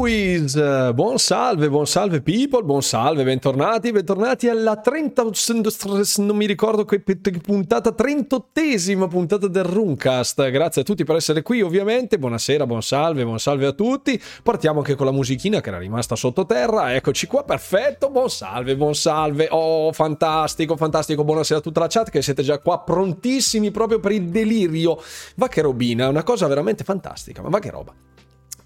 Luis, buon salve, buon salve people, buon salve, bentornati, bentornati alla 30, non mi ricordo che puntata, 38esima puntata del Runcast, grazie a tutti per essere qui ovviamente, buonasera, buon salve, buon salve a tutti, partiamo anche con la musichina che era rimasta sottoterra, eccoci qua, perfetto, buon salve, buon salve, oh fantastico, fantastico, buonasera a tutta la chat che siete già qua prontissimi proprio per il delirio, va che robina, una cosa veramente fantastica, ma va che roba.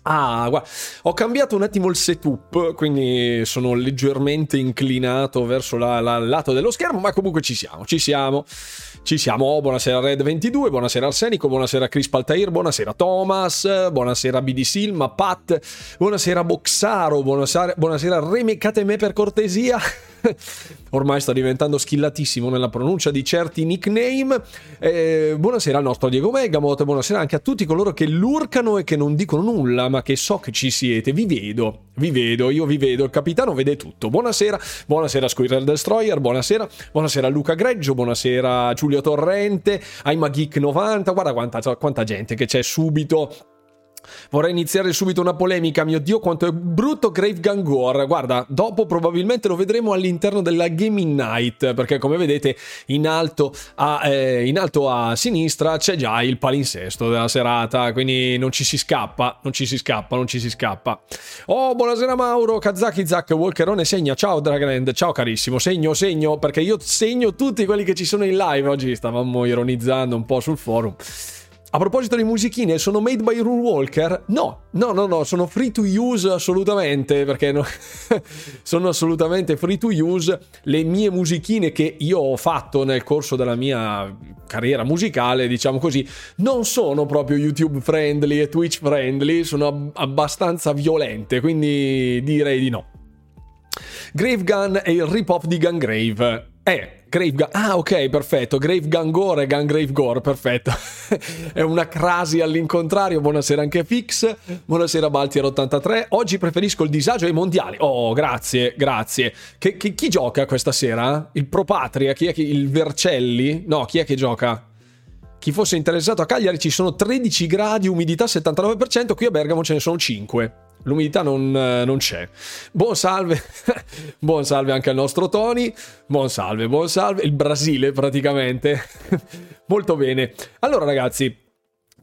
Ah, guarda, ho cambiato un attimo il setup, quindi sono leggermente inclinato verso il lato dello schermo, ma comunque ci siamo, ci siamo, ci siamo. Oh, buonasera Red22, buonasera Arsenico, buonasera Chris Paltair, buonasera Thomas, buonasera BD Silma, Pat, buonasera Boxaro, buonasera, buonasera Remecate me per cortesia. ormai sta diventando skillatissimo nella pronuncia di certi nickname. Eh, buonasera al nostro Diego Megamot, buonasera anche a tutti coloro che lurcano e che non dicono nulla, ma che so che ci siete. Vi vedo, vi vedo, io vi vedo, il capitano vede tutto. Buonasera, buonasera Squirrel Destroyer, buonasera, buonasera Luca Greggio, buonasera Giulio Torrente, Aima Geek 90, guarda quanta, quanta gente che c'è subito Vorrei iniziare subito una polemica, mio Dio quanto è brutto Grave Gangor. Guarda, dopo probabilmente lo vedremo all'interno della Gaming Night, perché come vedete in alto a, eh, in alto a sinistra c'è già il palinsesto della serata, quindi non ci si scappa, non ci si scappa, non ci si scappa. Oh, buonasera Mauro, Kazaki Zack, Walkerone segna, ciao Dragrand, ciao carissimo, segno, segno, perché io segno tutti quelli che ci sono in live, oggi stavamo ironizzando un po' sul forum. A proposito di musichine, sono made by Rule Walker? No, no, no, no, sono free to use assolutamente, perché no, sono assolutamente free to use. Le mie musichine che io ho fatto nel corso della mia carriera musicale, diciamo così, non sono proprio YouTube friendly e Twitch friendly, sono ab- abbastanza violente, quindi direi di no. Grave Gun è il rip-off di Gungrave. Eh, Grave Gun. Ah, ok, perfetto. Grave Gun Gore e Gun Grave Gore, perfetto. è una crasi all'incontrario. Buonasera anche Fix. Buonasera Baltier83. Oggi preferisco il disagio ai mondiali. Oh, grazie, grazie. Che, che, chi gioca questa sera? Il Pro Patria? Chi è che, il Vercelli? No, chi è che gioca? Chi fosse interessato a Cagliari ci sono 13 gradi, umidità 79%, qui a Bergamo ce ne sono 5 l'umidità non, eh, non c'è. Buon salve, buon salve anche al nostro Tony, buon salve, buon salve, il Brasile praticamente. Molto bene. Allora ragazzi,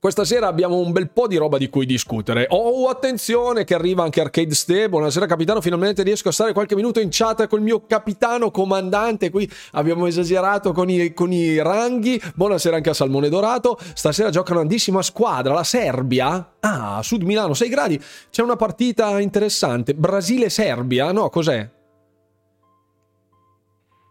questa sera abbiamo un bel po' di roba di cui discutere. Oh, attenzione che arriva anche Arcade Ste. Buonasera capitano, finalmente riesco a stare qualche minuto in chat col mio capitano comandante. Qui abbiamo esagerato con i, con i ranghi. Buonasera anche a Salmone Dorato. Stasera gioca una grandissima squadra, la Serbia. Ah, Sud Milano 6 gradi. C'è una partita interessante. Brasile-Serbia, no? Cos'è?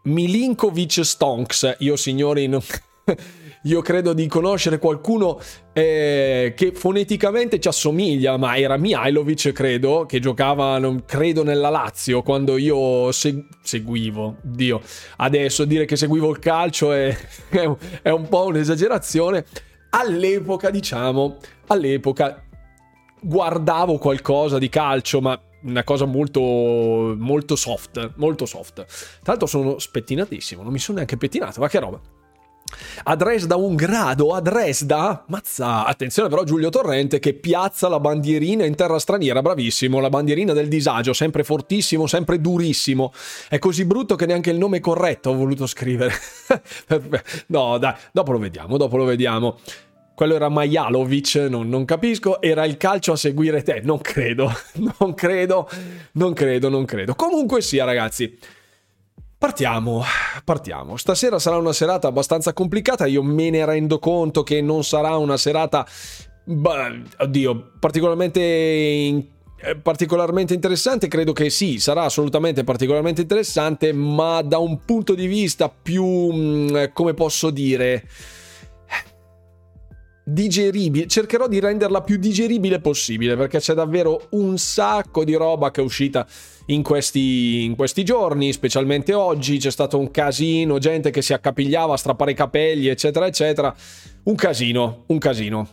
Milinkovic Stonks. Io signori non... io credo di conoscere qualcuno eh, che foneticamente ci assomiglia, ma era Mihailovic, credo, che giocava, non credo, nella Lazio quando io seg- seguivo. Dio, adesso dire che seguivo il calcio è, è un po' un'esagerazione. All'epoca, diciamo, all'epoca guardavo qualcosa di calcio, ma una cosa molto molto soft, molto soft. Tra l'altro sono spettinatissimo, non mi sono neanche pettinato, ma che roba. A Dresda un grado, a Dresda, mazza, attenzione però Giulio Torrente che piazza la bandierina in terra straniera, bravissimo, la bandierina del disagio, sempre fortissimo, sempre durissimo. È così brutto che neanche il nome corretto ho voluto scrivere. no, dai, dopo lo vediamo, dopo lo vediamo. Quello era Majalovic, non, non capisco, era il calcio a seguire te, non credo, non credo, non credo, non credo. Comunque sia ragazzi, Partiamo, partiamo. Stasera sarà una serata abbastanza complicata, io me ne rendo conto che non sarà una serata, bah, oddio, particolarmente, in, eh, particolarmente interessante, credo che sì, sarà assolutamente particolarmente interessante, ma da un punto di vista più, mm, come posso dire, digeribile, cercherò di renderla più digeribile possibile perché c'è davvero un sacco di roba che è uscita in questi, in questi giorni, specialmente oggi c'è stato un casino, gente che si accapigliava a strappare i capelli, eccetera, eccetera. Un casino, un casino.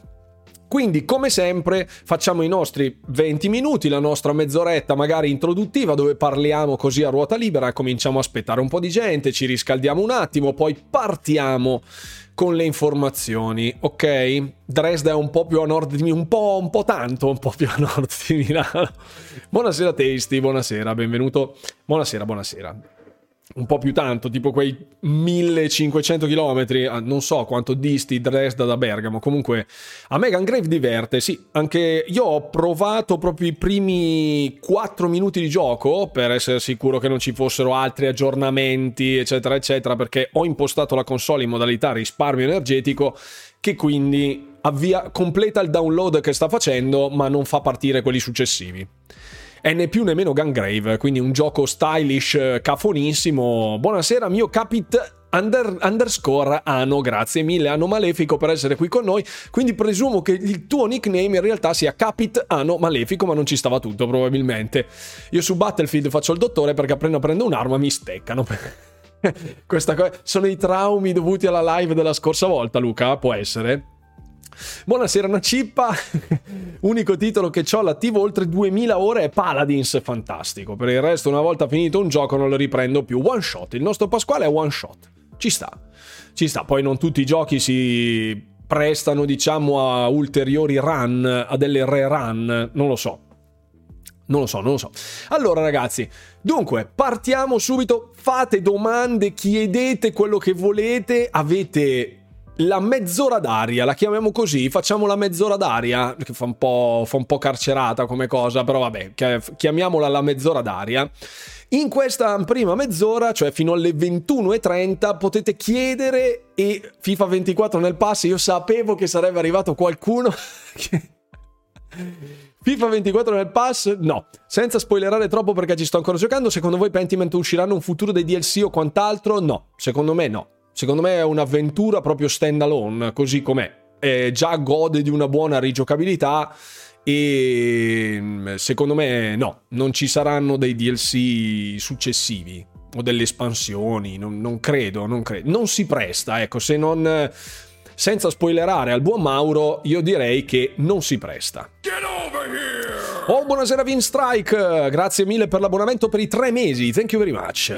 Quindi, come sempre, facciamo i nostri 20 minuti, la nostra mezz'oretta magari introduttiva, dove parliamo così a ruota libera, cominciamo a aspettare un po' di gente, ci riscaldiamo un attimo, poi partiamo con le informazioni, ok? Dresda è un po' più a nord di Milano, un po', un po' tanto, un po' più a nord di Milano. Buonasera Tasty, buonasera, benvenuto. Buonasera, buonasera un po' più tanto, tipo quei 1500 km, ah, non so quanto disti Dresda da Bergamo. Comunque a me Gungrave diverte, sì, anche io ho provato proprio i primi 4 minuti di gioco per essere sicuro che non ci fossero altri aggiornamenti, eccetera, eccetera, perché ho impostato la console in modalità risparmio energetico che quindi avvia, completa il download che sta facendo, ma non fa partire quelli successivi è né più né meno Gungrave, quindi un gioco stylish, eh, cafonissimo. Buonasera, mio capit Under, underscore Ano, grazie mille Ano Malefico per essere qui con noi. Quindi presumo che il tuo nickname in realtà sia Capit Ano Malefico, ma non ci stava tutto probabilmente. Io su Battlefield faccio il dottore perché appena prendo un'arma mi steccano. Questa co- sono i traumi dovuti alla live della scorsa volta, Luca? Può essere? Buonasera, una cippa. Unico titolo che ho all'attivo oltre 2000 ore è Paladins, fantastico. Per il resto, una volta finito un gioco, non lo riprendo più. One shot. Il nostro Pasquale è one shot. Ci sta. Ci sta. Poi non tutti i giochi si prestano, diciamo, a ulteriori run, a delle rerun. Non lo so. Non lo so, non lo so. Allora, ragazzi, dunque, partiamo subito. Fate domande, chiedete quello che volete. Avete la mezz'ora d'aria, la chiamiamo così, facciamo la mezz'ora d'aria, che fa un po', fa un po carcerata come cosa, però vabbè, chiamiamola la mezz'ora d'aria. In questa prima mezz'ora, cioè fino alle 21.30, potete chiedere e FIFA 24 nel pass, io sapevo che sarebbe arrivato qualcuno che... FIFA 24 nel pass? No. Senza spoilerare troppo perché ci sto ancora giocando, secondo voi Pentiment usciranno un futuro dei DLC o quant'altro? No. Secondo me no. Secondo me è un'avventura proprio stand alone, così com'è. Eh, già gode di una buona rigiocabilità e mm, secondo me no, non ci saranno dei DLC successivi o delle espansioni, non, non credo, non credo. Non si presta, ecco, se non... Senza spoilerare al buon Mauro, io direi che non si presta. Oh, buonasera Vinstrike, grazie mille per l'abbonamento per i tre mesi, thank you very much.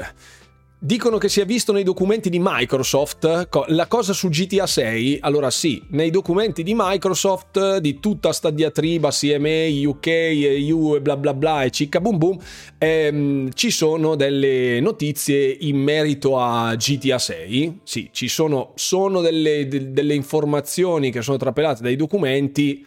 Dicono che si è visto nei documenti di Microsoft la cosa su GTA 6. Allora sì, nei documenti di Microsoft di tutta sta diatriba CMA, UK, EU e bla bla bla e cicca boom boom, ehm, ci sono delle notizie in merito a GTA 6. Sì, ci sono, sono delle, de, delle informazioni che sono trapelate dai documenti.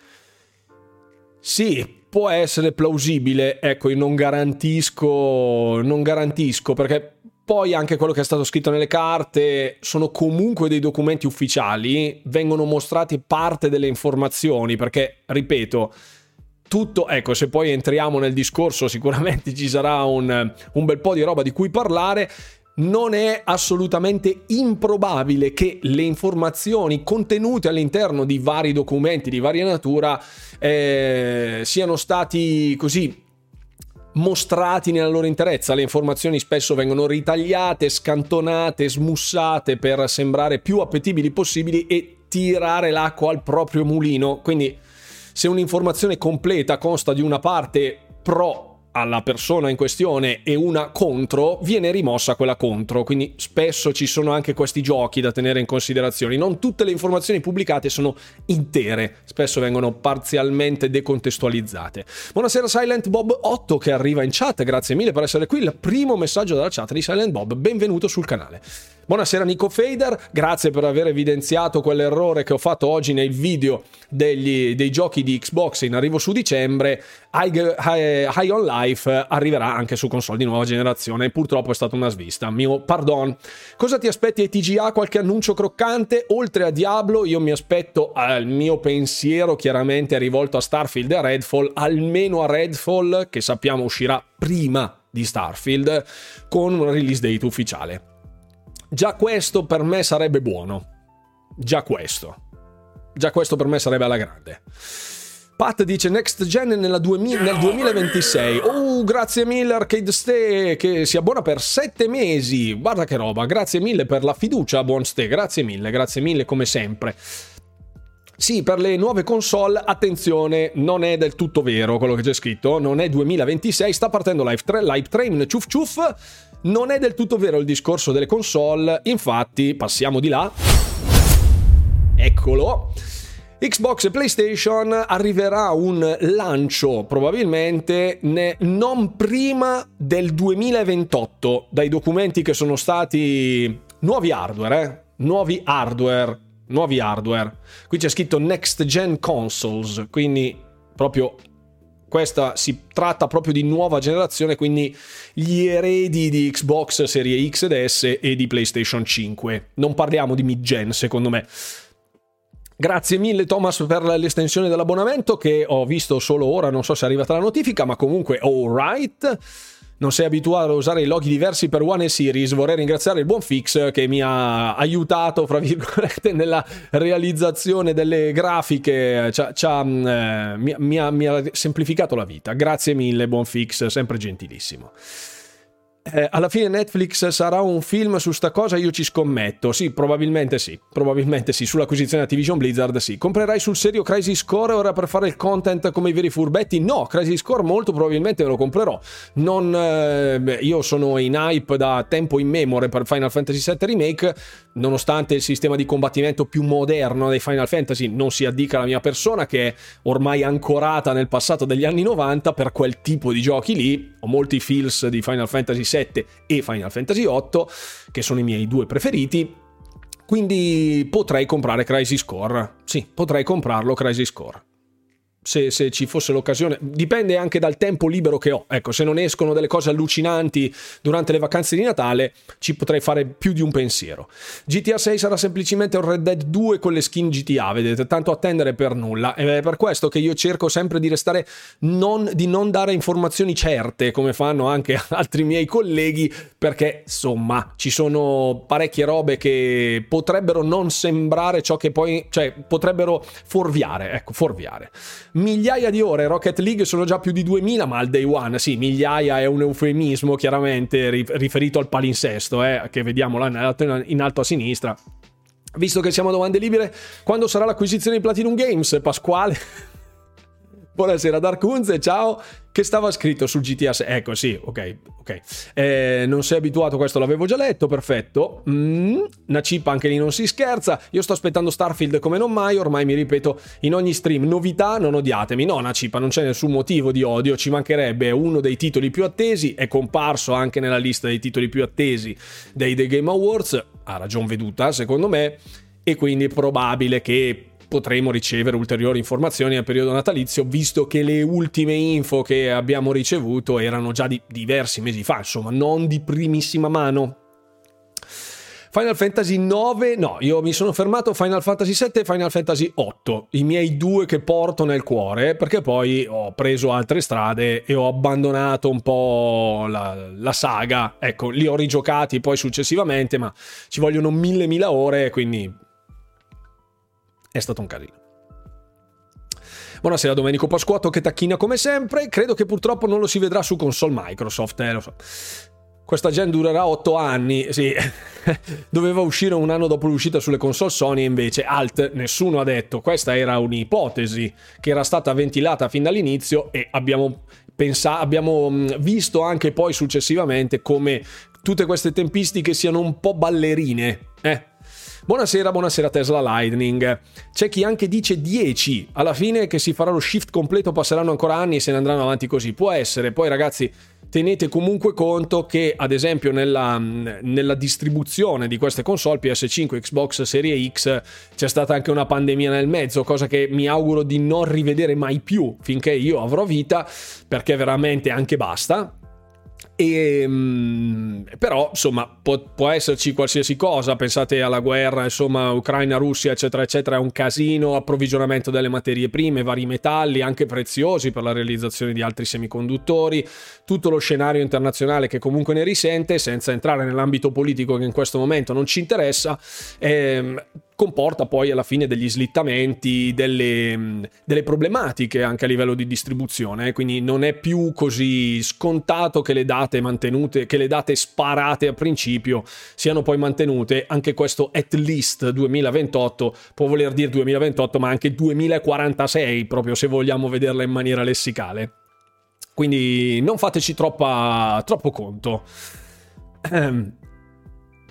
Sì, può essere plausibile, ecco, io non garantisco, non garantisco perché poi anche quello che è stato scritto nelle carte sono comunque dei documenti ufficiali, vengono mostrate parte delle informazioni perché, ripeto, tutto, ecco, se poi entriamo nel discorso sicuramente ci sarà un, un bel po' di roba di cui parlare. Non è assolutamente improbabile che le informazioni contenute all'interno di vari documenti di varia natura eh, siano stati così mostrati nella loro interezza. Le informazioni spesso vengono ritagliate, scantonate, smussate per sembrare più appetibili possibili e tirare l'acqua al proprio mulino. Quindi se un'informazione completa consta di una parte pro alla persona in questione e una contro, viene rimossa quella contro. Quindi spesso ci sono anche questi giochi da tenere in considerazione. Non tutte le informazioni pubblicate sono intere, spesso vengono parzialmente decontestualizzate. Buonasera Silent Bob 8 che arriva in chat, grazie mille per essere qui. Il primo messaggio dalla chat di Silent Bob, benvenuto sul canale. Buonasera Nico Fader, grazie per aver evidenziato quell'errore che ho fatto oggi nel video degli, dei giochi di Xbox in arrivo su dicembre. High, High, High, on Life arriverà anche su console di nuova generazione. Purtroppo è stata una svista. Mio pardon. Cosa ti aspetti ai TGA? Qualche annuncio croccante? Oltre a Diablo, io mi aspetto al mio pensiero chiaramente rivolto a Starfield e a Redfall, almeno a Redfall, che sappiamo uscirà prima di Starfield, con una release date ufficiale. Già questo per me sarebbe buono. Già questo. Già questo per me sarebbe alla grande. Pat dice Next Gen nel 2026. Oh, grazie mille Arcade Ste che si abbona per 7 mesi. Guarda che roba. Grazie mille per la fiducia, buon Ste. Grazie mille, grazie mille come sempre. Sì, per le nuove console, attenzione, non è del tutto vero quello che c'è scritto, non è 2026, sta partendo Live, 3, Live Train, ciuf ciuf, non è del tutto vero il discorso delle console, infatti passiamo di là. Eccolo. Xbox e PlayStation arriverà un lancio probabilmente non prima del 2028 dai documenti che sono stati nuovi hardware, eh? nuovi hardware, nuovi hardware. Qui c'è scritto next gen consoles, quindi proprio questa si tratta proprio di nuova generazione, quindi gli eredi di Xbox Serie X ed S e di PlayStation 5. Non parliamo di mid-gen, secondo me. Grazie mille Thomas per l'estensione dell'abbonamento che ho visto solo ora, non so se è arrivata la notifica, ma comunque alright. Non sei abituato a usare i loghi diversi per One e Series. Vorrei ringraziare il buon Fix che mi ha aiutato, fra virgolette, nella realizzazione delle grafiche. C'ha, c'ha, mm, eh, mi, mi, ha, mi ha semplificato la vita. Grazie mille, buon Fix, sempre gentilissimo. Eh, alla fine Netflix sarà un film su sta cosa, io ci scommetto. Sì, probabilmente sì. Probabilmente sì. Sull'acquisizione Activision Blizzard, sì. Comprerai sul serio Crazy Score ora per fare il content come i veri furbetti? No, Crazy Score molto probabilmente me lo comprerò. Non, eh, io sono in hype da tempo in memoria per Final Fantasy VII Remake, nonostante il sistema di combattimento più moderno dei Final Fantasy non si addica alla mia persona, che è ormai ancorata nel passato degli anni 90 per quel tipo di giochi lì. Ho molti feels di Final Fantasy VII e Final Fantasy VIII, che sono i miei due preferiti. Quindi potrei comprare Crisis Core. Sì, potrei comprarlo Crisis Core se, se, ci fosse l'occasione. Dipende anche dal tempo libero che ho. Ecco, se non escono delle cose allucinanti durante le vacanze di Natale, ci potrei fare più di un pensiero. GTA 6 sarà semplicemente un Red Dead 2 con le skin GTA, vedete, tanto attendere per nulla. Ed è per questo che io cerco sempre di restare non, di non dare informazioni certe, come fanno anche altri miei colleghi, perché insomma ci sono parecchie robe che potrebbero non sembrare ciò che poi, cioè potrebbero fuorviare, ecco, fuorviare migliaia di ore. Rocket League sono già più di 2000, ma al day one, sì, migliaia è un eufemismo chiaramente riferito al palinsesto, eh, che vediamo là in alto a sinistra. Visto che siamo a domande libere, quando sarà l'acquisizione di Platinum Games? Pasquale? Buonasera Dark Unze, ciao che stava scritto sul GTA 6. Ecco, sì, ok, ok. Eh, non sei abituato, questo l'avevo già letto, perfetto. Mm, una chip anche lì non si scherza. Io sto aspettando Starfield come non mai, ormai mi ripeto in ogni stream. Novità, non odiatemi. No, una chip, non c'è nessun motivo di odio, ci mancherebbe uno dei titoli più attesi, è comparso anche nella lista dei titoli più attesi dei The Game Awards, ha ragion veduta secondo me, e quindi è probabile che potremo ricevere ulteriori informazioni nel periodo natalizio, visto che le ultime info che abbiamo ricevuto erano già di diversi mesi fa, insomma, non di primissima mano. Final Fantasy 9, no, io mi sono fermato Final Fantasy 7 e Final Fantasy 8, i miei due che porto nel cuore, perché poi ho preso altre strade e ho abbandonato un po' la, la saga. Ecco, li ho rigiocati poi successivamente, ma ci vogliono mille mila ore, quindi è stato un casino. Buonasera Domenico Pasquotto che tacchina come sempre. Credo che purtroppo non lo si vedrà su console Microsoft, eh, lo so. Questa gen durerà 8 anni, sì. Doveva uscire un anno dopo l'uscita sulle console Sony e invece alt nessuno ha detto. Questa era un'ipotesi che era stata ventilata fin dall'inizio e abbiamo, pensa- abbiamo mm, visto anche poi successivamente come tutte queste tempistiche siano un po' ballerine. Eh, Buonasera, buonasera Tesla Lightning. C'è chi anche dice 10, alla fine che si farà lo shift completo passeranno ancora anni e se ne andranno avanti così. Può essere, poi ragazzi tenete comunque conto che ad esempio nella, nella, distribuzione di queste console PS5, Xbox Serie X c'è stata anche una pandemia nel mezzo, cosa che mi auguro di non rivedere mai più finché io avrò vita, perché veramente anche basta. E, ehm, però insomma può, può, esserci qualsiasi cosa. Pensate alla guerra insomma Ucraina Russia eccetera eccetera. È un casino approvvigionamento delle materie prime vari metalli anche preziosi per la realizzazione di altri semiconduttori. Tutto lo scenario internazionale che comunque ne risente senza entrare nell'ambito politico che in questo momento non ci interessa ehm, comporta poi alla fine degli slittamenti, delle, delle, problematiche anche a livello di distribuzione, quindi non è più così scontato che le date mantenute, che le date sparate a principio siano poi mantenute, anche questo at least 2028 può voler dire 2028 ma anche 2046 proprio se vogliamo vederla in maniera lessicale. Quindi non fateci troppa, troppo conto.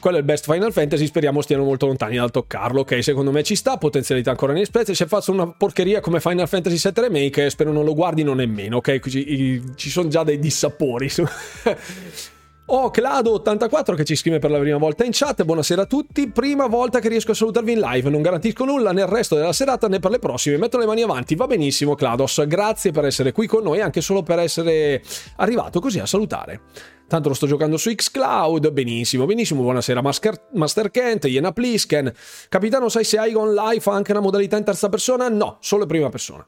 Quello è il best Final Fantasy, speriamo stiano molto lontani dal toccarlo. Ok, secondo me ci sta, potenzialità ancora inespresse. Se faccio una porcheria come Final Fantasy VII Remake, spero non lo guardino nemmeno, ok? Ci, ci sono già dei dissapori. Oh, Clado84 che ci scrive per la prima volta in chat. Buonasera a tutti. Prima volta che riesco a salutarvi in live. Non garantisco nulla nel resto della serata né per le prossime. Metto le mani avanti. Va benissimo, Clados. Grazie per essere qui con noi, anche solo per essere arrivato così a salutare. Tanto lo sto giocando su Xcloud. Benissimo, benissimo. Buonasera, Master, Master Kent, Iena Plisken. Capitano, sai se Igon Life ha anche una modalità in terza persona? No, solo in prima persona.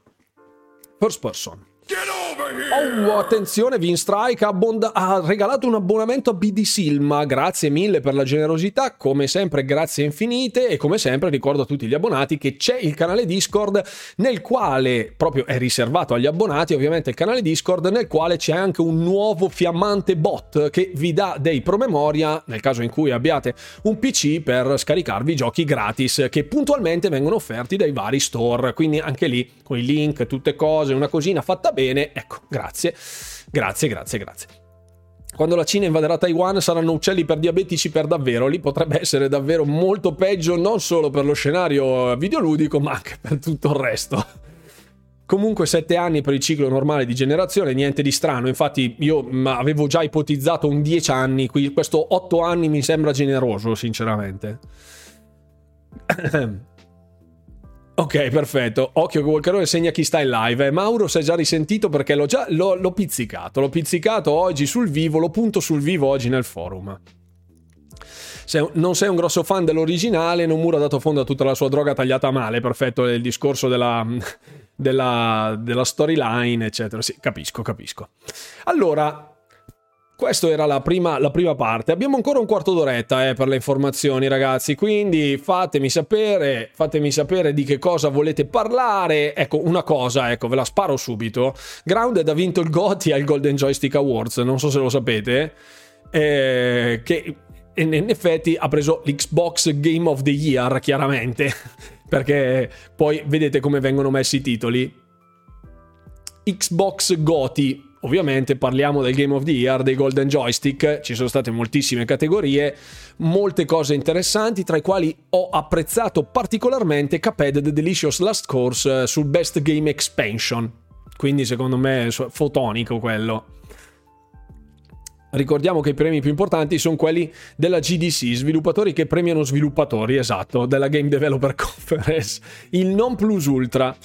First person. Oh, attenzione, Vinstrike ha, abbonda- ha regalato un abbonamento a BD Silma. Grazie mille per la generosità. Come sempre, grazie infinite. E come sempre, ricordo a tutti gli abbonati che c'è il canale Discord nel quale proprio è riservato agli abbonati. Ovviamente, il canale Discord nel quale c'è anche un nuovo fiammante bot che vi dà dei promemoria nel caso in cui abbiate un PC per scaricarvi giochi gratis che puntualmente vengono offerti dai vari store. Quindi anche lì con i link, tutte cose, una cosina fatta bene. Ecco, grazie, grazie, grazie, grazie. Quando la Cina invaderà Taiwan saranno uccelli per diabetici per davvero. Lì potrebbe essere davvero molto peggio non solo per lo scenario videoludico, ma anche per tutto il resto. Comunque 7 anni per il ciclo normale di generazione, niente di strano. Infatti io avevo già ipotizzato un 10 anni, qui questo 8 anni mi sembra generoso, sinceramente. Ok, perfetto. Occhio che Volcarone segna chi sta in live. Eh, Mauro si è già risentito perché l'ho già l'ho, l'ho pizzicato. L'ho pizzicato oggi sul vivo, lo punto sul vivo oggi nel forum. Se non sei un grosso fan dell'originale, Nomura ha dato fondo a tutta la sua droga tagliata male. Perfetto, il discorso della, della, della storyline, eccetera. Sì, capisco, capisco. Allora, questa era la prima, la prima, parte. Abbiamo ancora un quarto d'oretta eh, per le informazioni, ragazzi. Quindi fatemi sapere, fatemi sapere di che cosa volete parlare. Ecco, una cosa, ecco, ve la sparo subito. Grounded ha vinto il GOTY al Golden Joystick Awards, non so se lo sapete. Eh, che in effetti ha preso l'Xbox Game of the Year, chiaramente. Perché poi vedete come vengono messi i titoli. Xbox GOTY Ovviamente parliamo del Game of the Year, dei Golden Joystick, ci sono state moltissime categorie, molte cose interessanti, tra i quali ho apprezzato particolarmente Cuphead The Delicious Last Course eh, sul Best Game Expansion. Quindi secondo me è fotonico quello. Ricordiamo che i premi più importanti sono quelli della GDC, sviluppatori che premiano sviluppatori, esatto, della Game Developer Conference. Il non plus ultra.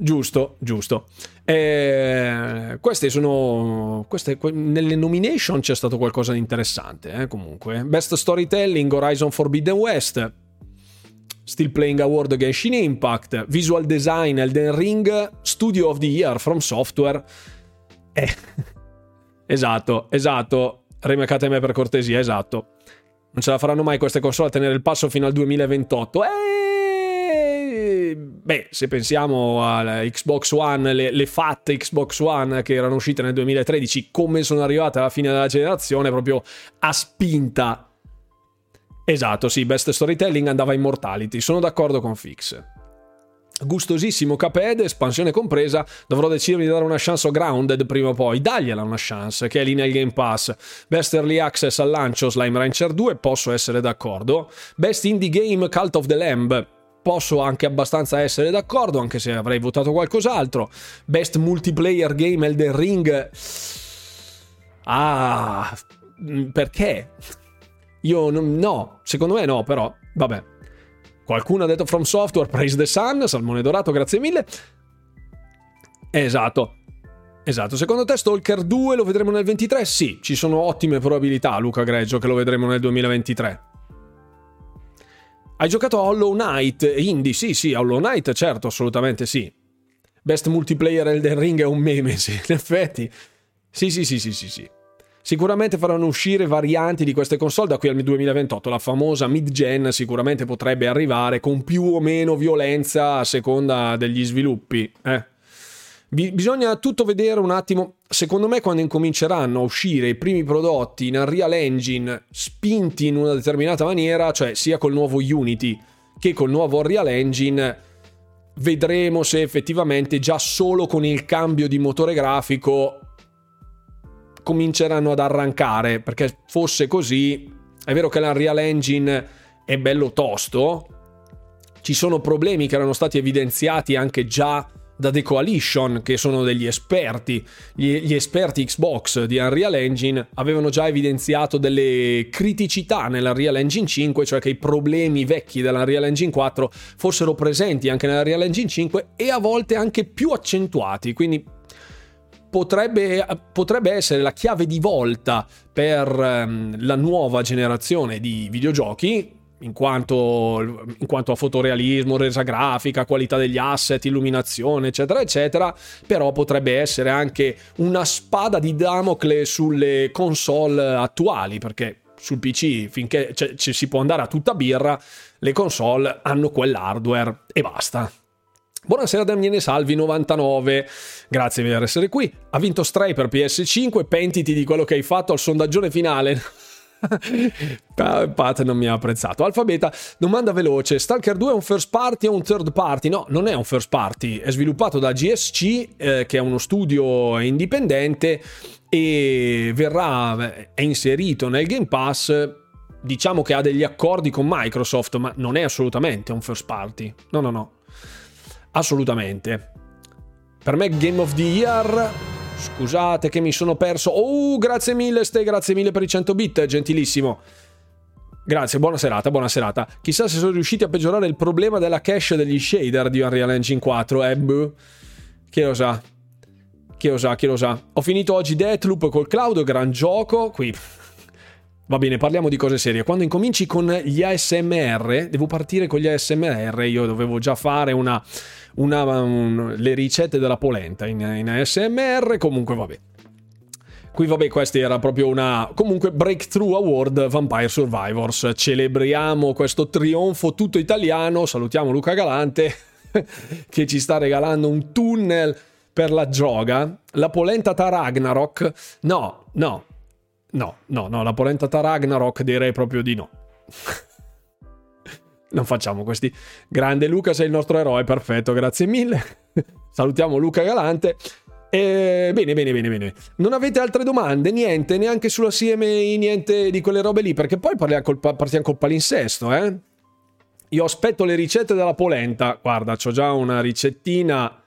Giusto, giusto. Eh, queste sono. Queste, nelle nomination c'è stato qualcosa di interessante. Eh, comunque, Best Storytelling, Horizon Forbidden West. Still Playing Award Genshin Impact. Visual Design, Elden Ring. Studio of the Year from Software. Eh. esatto, esatto. Remecate me per cortesia, esatto. Non ce la faranno mai queste console a tenere il passo fino al 2028. Eh beh, se pensiamo alla Xbox One, le, le fatte Xbox One che erano uscite nel 2013, come sono arrivate alla fine della generazione, proprio a spinta. Esatto, sì, Best Storytelling andava Immortality, sono d'accordo con Fix. Gustosissimo Caped, espansione compresa, dovrò decidere di dare una chance a Grounded prima o poi, dagliela una chance, che è lì nel Game Pass. Best Early Access al lancio Slime Rancher 2, posso essere d'accordo. Best Indie Game Cult of the Lamb, posso anche abbastanza essere d'accordo, anche se avrei votato qualcos'altro. Best multiplayer game Elden Ring. Ah, mm, perché? Io no, secondo me no, però vabbè. Qualcuno ha detto From Software, Praise the Sun, Salmone Dorato, grazie mille. Esatto. Esatto, secondo te Stalker 2 lo vedremo nel 23? Sì, ci sono ottime probabilità, Luca Greggio, che lo vedremo nel 2023. Hai giocato a Hollow Knight indie? Sì, sì, Hollow Knight, certo, assolutamente sì. Best multiplayer Elden Ring è un meme, sì, in effetti. Sì, sì, sì, sì, sì, sì. Sicuramente faranno uscire varianti di queste console da qui al 2028. La famosa mid-gen sicuramente potrebbe arrivare con più o meno violenza a seconda degli sviluppi. Eh. Bisogna tutto vedere un attimo. Secondo me, quando incominceranno a uscire i primi prodotti in Unreal Engine spinti in una determinata maniera, cioè sia col nuovo Unity che col nuovo Unreal Engine, vedremo se effettivamente già solo con il cambio di motore grafico cominceranno ad arrancare, perché fosse così, è vero che l'Unreal Engine è bello tosto, ci sono problemi che erano stati evidenziati anche già da The Coalition, che sono degli esperti, gli, gli, esperti Xbox di Unreal Engine, avevano già evidenziato delle criticità nell'Unreal Engine 5, cioè che i problemi vecchi dell'Unreal Engine 4 fossero presenti anche nell'Unreal Engine 5 e a volte anche più accentuati. Quindi potrebbe, potrebbe essere la chiave di volta per um, la nuova generazione di videogiochi, in quanto, in quanto, a fotorealismo, resa grafica, qualità degli asset, illuminazione, eccetera, eccetera, però potrebbe essere anche una spada di Damocle sulle console attuali, perché sul PC finché cioè, ci si può andare a tutta birra, le console hanno quell'hardware e basta. Buonasera Daniele Salvi 99, grazie per essere qui. Ha vinto Stray per PS5, pentiti di quello che hai fatto al sondaggione finale. Pat non mi ha apprezzato. Alfabeta, domanda veloce. Stalker 2 è un first party o un third party? No, non è un first party. È sviluppato da GSC, eh, che è uno studio indipendente e verrà è inserito nel Game Pass. Diciamo che ha degli accordi con Microsoft, ma non è assolutamente un first party. No, no, no assolutamente. Per me Game of the Year Scusate che mi sono perso. Oh, grazie mille, Ste, grazie mille per i 100 bit, gentilissimo. Grazie, buona serata, buona serata. Chissà se sono riusciti a peggiorare il problema della cache degli shader di Unreal Engine 4, eh, buh. Chi lo sa? Chi lo sa, chi lo sa. Ho finito oggi Deathloop col cloud, gran gioco. Qui Va bene, parliamo di cose serie. Quando incominci con gli ASMR, devo partire con gli ASMR. Io dovevo già fare una, una, un, le ricette della polenta in, in ASMR. Comunque, vabbè. Qui, vabbè, questa era proprio una. Comunque, Breakthrough Award Vampire Survivors. Celebriamo questo trionfo tutto italiano. Salutiamo Luca Galante, che ci sta regalando un tunnel per la gioga. La polenta ta Ragnarok. No, no, No, no, no, la polentata Ragnarok direi proprio di no. non facciamo questi. Grande Luca, sei il nostro eroe, perfetto, grazie mille. Salutiamo Luca Galante. E... Bene, bene, bene, bene. Non avete altre domande? Niente, neanche sulla CMI, niente di quelle robe lì, perché poi parliamo col, partiamo col palinsesto, eh? Io aspetto le ricette della polenta. Guarda, ho già una ricettina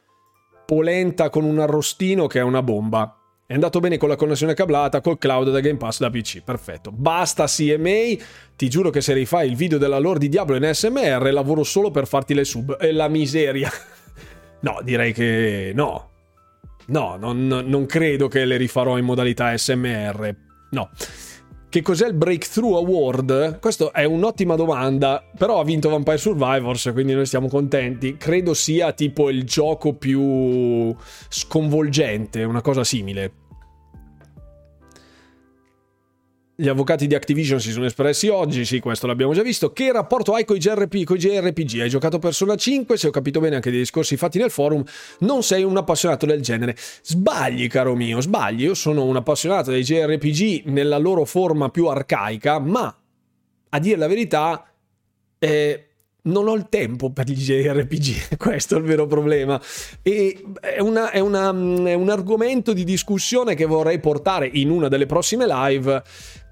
polenta con un arrostino che è una bomba. È andato bene con la connessione cablata, col cloud da Game Pass da PC. Perfetto. Basta CMA. Ti giuro che se rifai il video della lore di Diablo in SMR, lavoro solo per farti le sub. È la miseria. no, direi che no. No, non, non credo che le rifarò in modalità SMR. No. Che cos'è il Breakthrough Award? Questa è un'ottima domanda, però ha vinto Vampire Survivors, quindi noi siamo contenti. Credo sia tipo il gioco più sconvolgente, una cosa simile. Gli avvocati di Activision si sono espressi oggi, sì, questo l'abbiamo già visto. Che rapporto hai con i JRP, con i JRPG? Hai giocato Persona 5? Se ho capito bene anche dei discorsi fatti nel forum, non sei un appassionato del genere. Sbagli, caro mio, sbagli. Io sono un appassionato dei JRPG nella loro forma più arcaica, ma a dire la verità, eh, non ho il tempo per gli JRPG, questo è il vero problema. E è, una, è, una, è un argomento di discussione che vorrei portare in una delle prossime live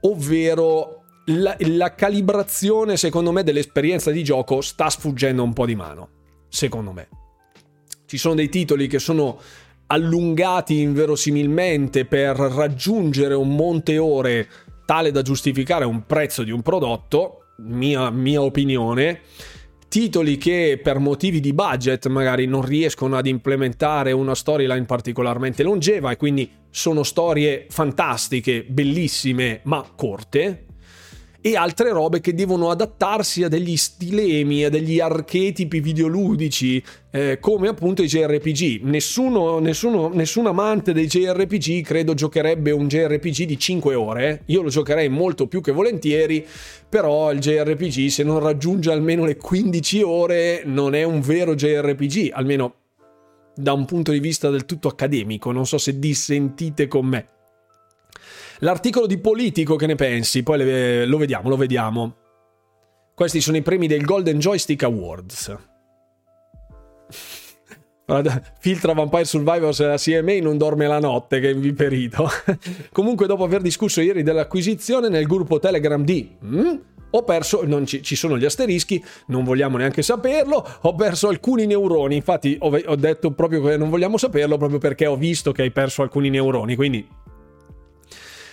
ovvero la, la calibrazione, secondo me, dell'esperienza di gioco sta sfuggendo un po' di mano. Secondo me. Ci sono dei titoli che sono allungati inverosimilmente per raggiungere un monte ore tale da giustificare un prezzo di un prodotto, mia, mia opinione, titoli che per motivi di budget magari non riescono ad implementare una storyline particolarmente longeva e quindi sono storie fantastiche, bellissime, ma corte. E altre robe che devono adattarsi a degli stilemi, a degli archetipi videoludici, eh, come appunto i JRPG. Nessuno, nessuno, nessun amante dei JRPG credo giocherebbe un JRPG di 5 ore. Io lo giocherei molto più che volentieri, però il JRPG se non raggiunge almeno le 15 ore non è un vero JRPG, almeno da un punto di vista del tutto accademico. Non so se dissentite con me. L'articolo di Politico, che ne pensi? Poi le, lo vediamo, lo vediamo. Questi sono i premi del Golden Joystick Awards. Filtra Vampire Survivors la CMA non dorme la notte, che è inviperito. Comunque, dopo aver discusso ieri dell'acquisizione nel gruppo Telegram di... Mm? Ho perso, ci, ci, sono gli asterischi, non vogliamo neanche saperlo, ho perso alcuni neuroni, infatti ho, ho detto proprio che non vogliamo saperlo proprio perché ho visto che hai perso alcuni neuroni, quindi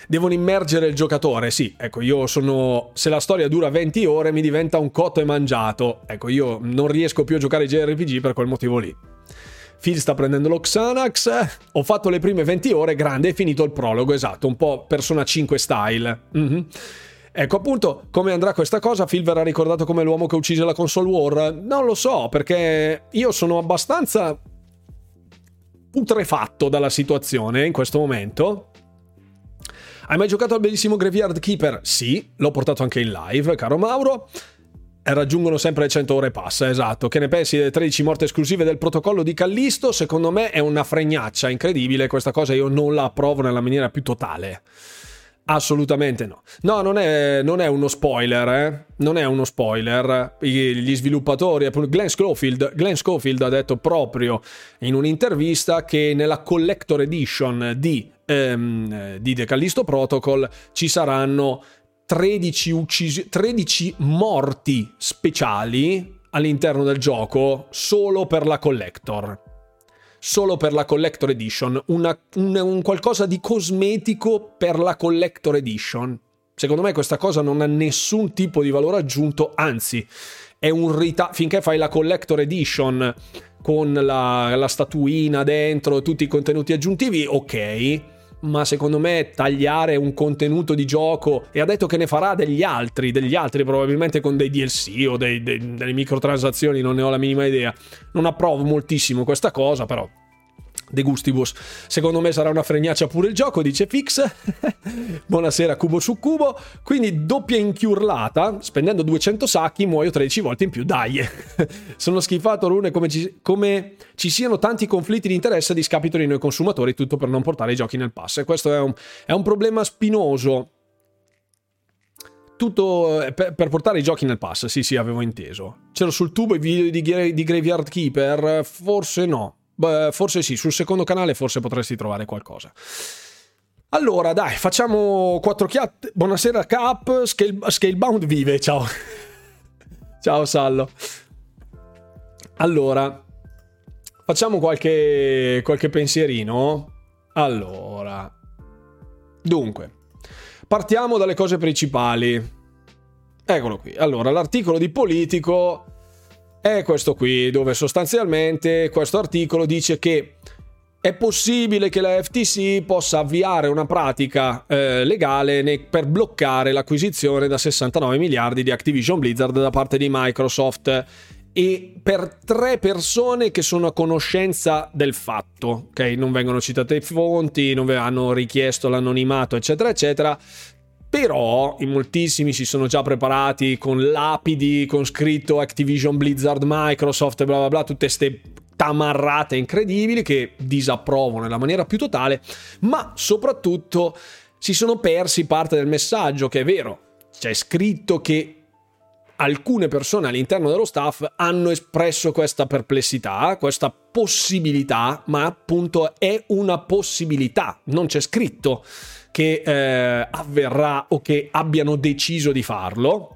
devono immergere il giocatore. Sì, ecco, io sono. Se la storia dura 20 ore, mi diventa un cotto e mangiato. Ecco, io non riesco più a giocare ai JRPG per quel motivo lì. Phil sta prendendo lo Xanax. Ho fatto le prime 20 ore, grande, è finito il prologo, esatto, un po' Persona 5 style. Mm-hmm. Ecco appunto come andrà questa cosa. Phil verrà ricordato come l'uomo che uccise la console war. Non lo so, perché io sono abbastanza putrefatto dalla situazione in questo momento. Hai mai giocato al bellissimo Graveyard Keeper? Sì, l'ho portato anche in live, caro Mauro. E raggiungono sempre le 100 ore passa, esatto. Che ne pensi delle 13 morti esclusive del protocollo di Callisto? Secondo me è una fregnaccia incredibile, questa cosa io non la approvo nella maniera più totale. Assolutamente no. No, non è, non è uno spoiler, eh? Non è uno spoiler. Gli sviluppatori, Glenn Schofield, Glenn Schofield ha detto proprio in un'intervista che nella Collector Edition di ehm, di The Callisto Protocol ci saranno 13, uccisi- 13 morti speciali all'interno del gioco solo per la collector. Solo per la collector edition, una, un, un qualcosa di cosmetico per la collector edition. Secondo me questa cosa non ha nessun tipo di valore aggiunto, anzi, è un rita- finché fai la collector edition con la, la statuina dentro, tutti i contenuti aggiuntivi, ok ma secondo me tagliare un contenuto di gioco e ha detto che ne farà degli altri, degli altri probabilmente con dei DLC o dei, dei, delle microtransazioni, non ne ho la minima idea. Non approvo moltissimo questa cosa, però De Gustibus. Secondo me sarà una fregnaccia pure il gioco, dice Fix. Buonasera, cubo su cubo. Quindi doppia inchiurlata, spendendo 200 sacchi muoio 13 volte in più. Dai, sono schifato Rune come ci, come ci siano tanti conflitti di interesse a discapito di noi consumatori, tutto per non portare i giochi nel pass. E questo è un, è un problema spinoso. Tutto eh, per, per, portare i giochi nel pass, sì, sì, avevo inteso. C'ero sul tubo i video di, di Graveyard Keeper? Forse no. Beh, forse sì, sul secondo canale forse potresti trovare qualcosa. Allora, dai, facciamo quattro chiatte. Buonasera, Cap. Scale, Scalebound vive. Ciao. Ciao, Sallo. Allora, facciamo qualche, qualche pensierino. Allora, dunque, partiamo dalle cose principali. Eccolo qui. Allora, l'articolo di Politico è questo qui, dove sostanzialmente questo articolo dice che è possibile che la FTC possa avviare una pratica eh, legale ne- per bloccare l'acquisizione da 69 miliardi di Activision Blizzard da parte di Microsoft e per tre persone che sono a conoscenza del fatto, ok? Non vengono citate fonti, non hanno richiesto l'anonimato, eccetera, eccetera. Però in moltissimi si sono già preparati con lapidi, con scritto Activision Blizzard Microsoft bla bla bla, tutte queste tamarrate incredibili che disapprovo nella maniera più totale, ma soprattutto si sono persi parte del messaggio che è vero, c'è scritto che alcune persone all'interno dello staff hanno espresso questa perplessità, questa possibilità, ma appunto è una possibilità, non c'è scritto che eh, avverrà o che abbiano deciso di farlo.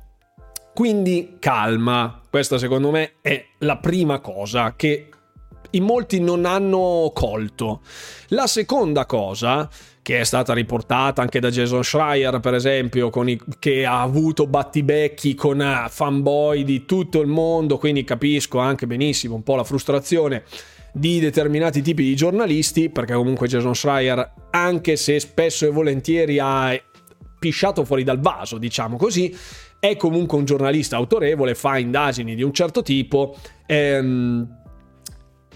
Quindi calma, questa secondo me è la prima cosa che in molti non hanno colto. La seconda cosa, che è stata riportata anche da Jason Schreier, per esempio, i, che ha avuto battibecchi con uh, fanboy di tutto il mondo, quindi capisco anche benissimo un po' la frustrazione di determinati tipi di giornalisti, perché comunque Jason Schreier, anche se spesso e volentieri ha pisciato fuori dal vaso, diciamo così. È comunque un giornalista autorevole, fa indagini di un certo tipo. Ehm,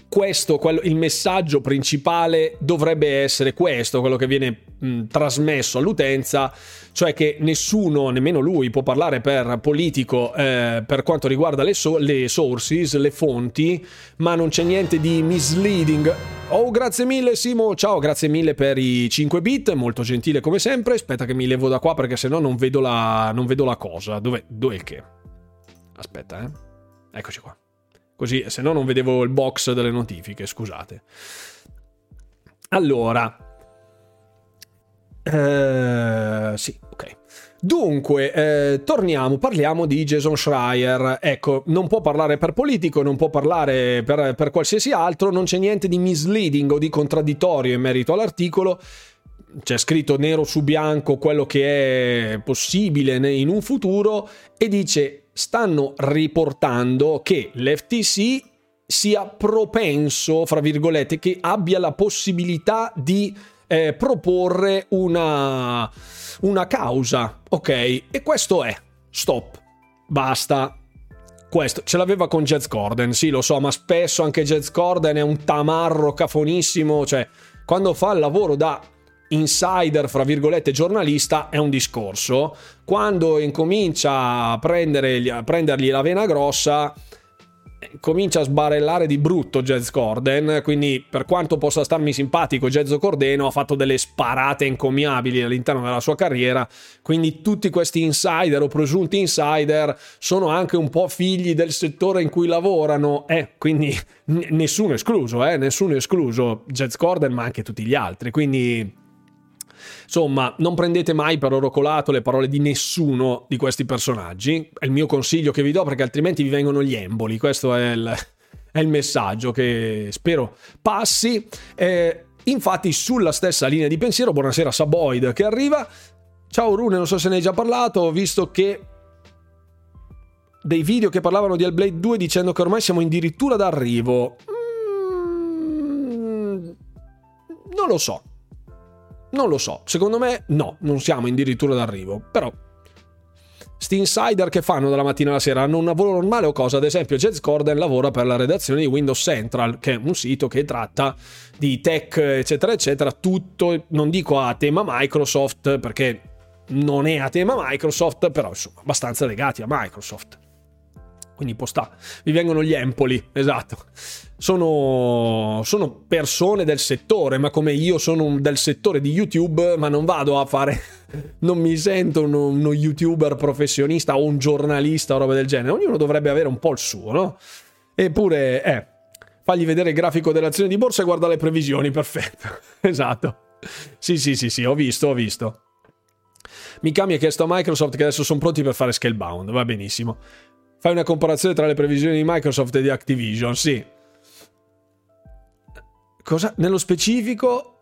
questo, quello, il messaggio principale dovrebbe essere questo, quello che viene mh, trasmesso all'utenza, cioè che nessuno, nemmeno lui, può parlare per politico eh, per quanto riguarda le, so- le sources, le fonti, ma non c'è niente di misleading. Oh, grazie mille Simo, ciao, grazie mille per i 5 bit, molto gentile come sempre. Aspetta che mi levo da qua perché sennò non vedo la, non vedo la cosa. Dov'è, dov'è il che? Aspetta, eh. Eccoci qua. Così, se no non vedevo il box delle notifiche, scusate. Allora. Eh, sì, ok. Dunque, eh, torniamo, parliamo di Jason Schreier. Ecco, non può parlare per politico, non può parlare per, per qualsiasi altro, non c'è niente di misleading o di contraddittorio in merito all'articolo c'è scritto nero su bianco quello che è possibile in un futuro e dice stanno riportando che l'FTC sia propenso, fra virgolette, che abbia la possibilità di eh, proporre una, una causa, ok? E questo è, stop, basta. Questo ce l'aveva con Jazz Corden, sì lo so, ma spesso anche Jazz Corden è un tamarro cafonissimo, cioè quando fa il lavoro da insider, fra virgolette, giornalista è un discorso. Quando incomincia a, prendere, a prendergli la vena grossa, comincia a sbarellare di brutto Jazz Corden, quindi per quanto possa starmi simpatico Jazz Cordeno ha fatto delle sparate incommiabili all'interno della sua carriera, quindi tutti questi insider o presunti insider sono anche un po' figli del settore in cui lavorano, eh, quindi n- nessuno escluso, eh, nessuno escluso Jazz Corden ma anche tutti gli altri, quindi Insomma, non prendete mai per oro colato le parole di nessuno di questi personaggi. È il mio consiglio che vi do perché altrimenti vi vengono gli emboli. Questo è il, è il messaggio che spero passi. Eh, infatti, sulla stessa linea di pensiero, buonasera Saboid che arriva. Ciao Rune, non so se ne hai già parlato, visto che dei video che parlavano di Hellblade 2 dicendo che ormai siamo addirittura d'arrivo. Mm, non lo so. Non lo so, secondo me no, non siamo addirittura d'arrivo, però Sti insider che fanno dalla mattina alla sera hanno un lavoro normale o cosa? Ad esempio, Jez Corden lavora per la redazione di Windows Central, che è un sito che tratta di tech, eccetera, eccetera. Tutto, non dico a tema Microsoft, perché non è a tema Microsoft, però insomma, abbastanza legati a Microsoft. Quindi posta, vi vengono gli empoli, esatto. Sono, sono, persone del settore, ma come io sono del settore di YouTube, ma non vado a fare, non mi sento uno, uno youtuber professionista o un giornalista o roba del genere. Ognuno dovrebbe avere un po' il suo, no? Eppure, eh, fagli vedere il grafico dell'azione di borsa e guarda le previsioni, perfetto. esatto. Sì, sì, sì, sì, ho visto, ho visto. Mikami ha chiesto a Microsoft che adesso sono pronti per fare Scalebound, va benissimo. Fai una comparazione tra le previsioni di Microsoft e di Activision, sì. Cosa? Nello specifico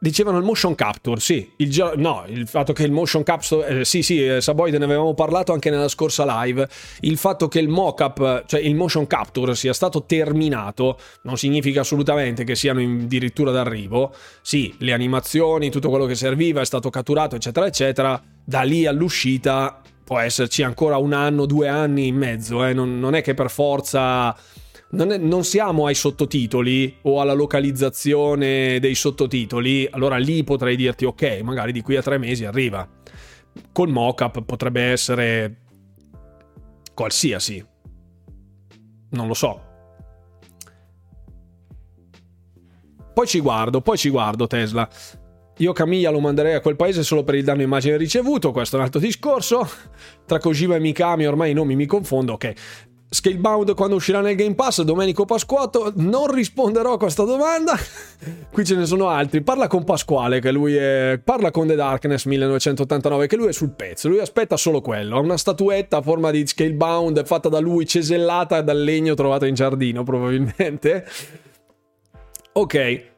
dicevano il motion capture, sì, il, no, il fatto che il motion capture, eh, sì sì, eh, Saboide ne avevamo parlato anche nella scorsa live, il fatto che il mockup, cioè il motion capture sia stato terminato non significa assolutamente che siano addirittura d'arrivo, sì, le animazioni, tutto quello che serviva è stato catturato eccetera eccetera, da lì all'uscita può esserci ancora un anno, due anni in mezzo, eh? non, non, è che per forza... Non, è, non, siamo ai sottotitoli o alla localizzazione dei sottotitoli, allora lì potrei dirti ok, magari di qui a tre mesi arriva. Col mockup potrebbe essere qualsiasi. Non lo so. Poi ci guardo, poi ci guardo Tesla. Io Camilla lo manderei a quel paese solo per il danno immagine ricevuto, questo è un altro discorso. Tra Kojima e Mikami ormai i nomi mi confondo, ok. Scalebound quando uscirà nel Game Pass, Domenico Pasquato, non risponderò a questa domanda. Qui ce ne sono altri. Parla con Pasquale, che lui è... Parla con The Darkness 1989, che lui è sul pezzo. Lui aspetta solo quello. Ha una statuetta a forma di Scalebound fatta da lui, cesellata dal legno trovato in giardino, probabilmente. Ok.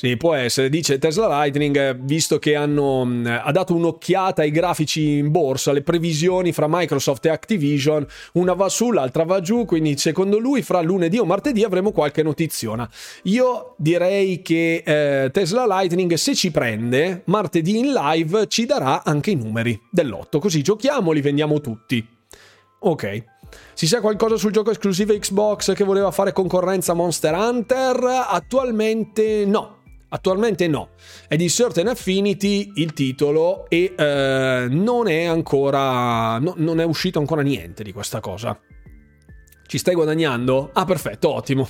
Sì, può essere, dice Tesla Lightning, visto che hanno, ha dato un'occhiata ai grafici in borsa, le previsioni fra Microsoft e Activision, una va su, l'altra va giù, quindi secondo lui fra lunedì o martedì avremo qualche notiziona. Io direi che eh, Tesla Lightning, se ci prende, martedì in live ci darà anche i numeri dell'otto, così giochiamo, li vendiamo tutti. Ok. Si sa qualcosa sul gioco esclusivo Xbox che voleva fare concorrenza a Monster Hunter? Attualmente no. Attualmente no. È di Certain Affinity il titolo e eh, non è ancora. No, non è uscito ancora niente di questa cosa. Ci stai guadagnando? Ah, perfetto, ottimo.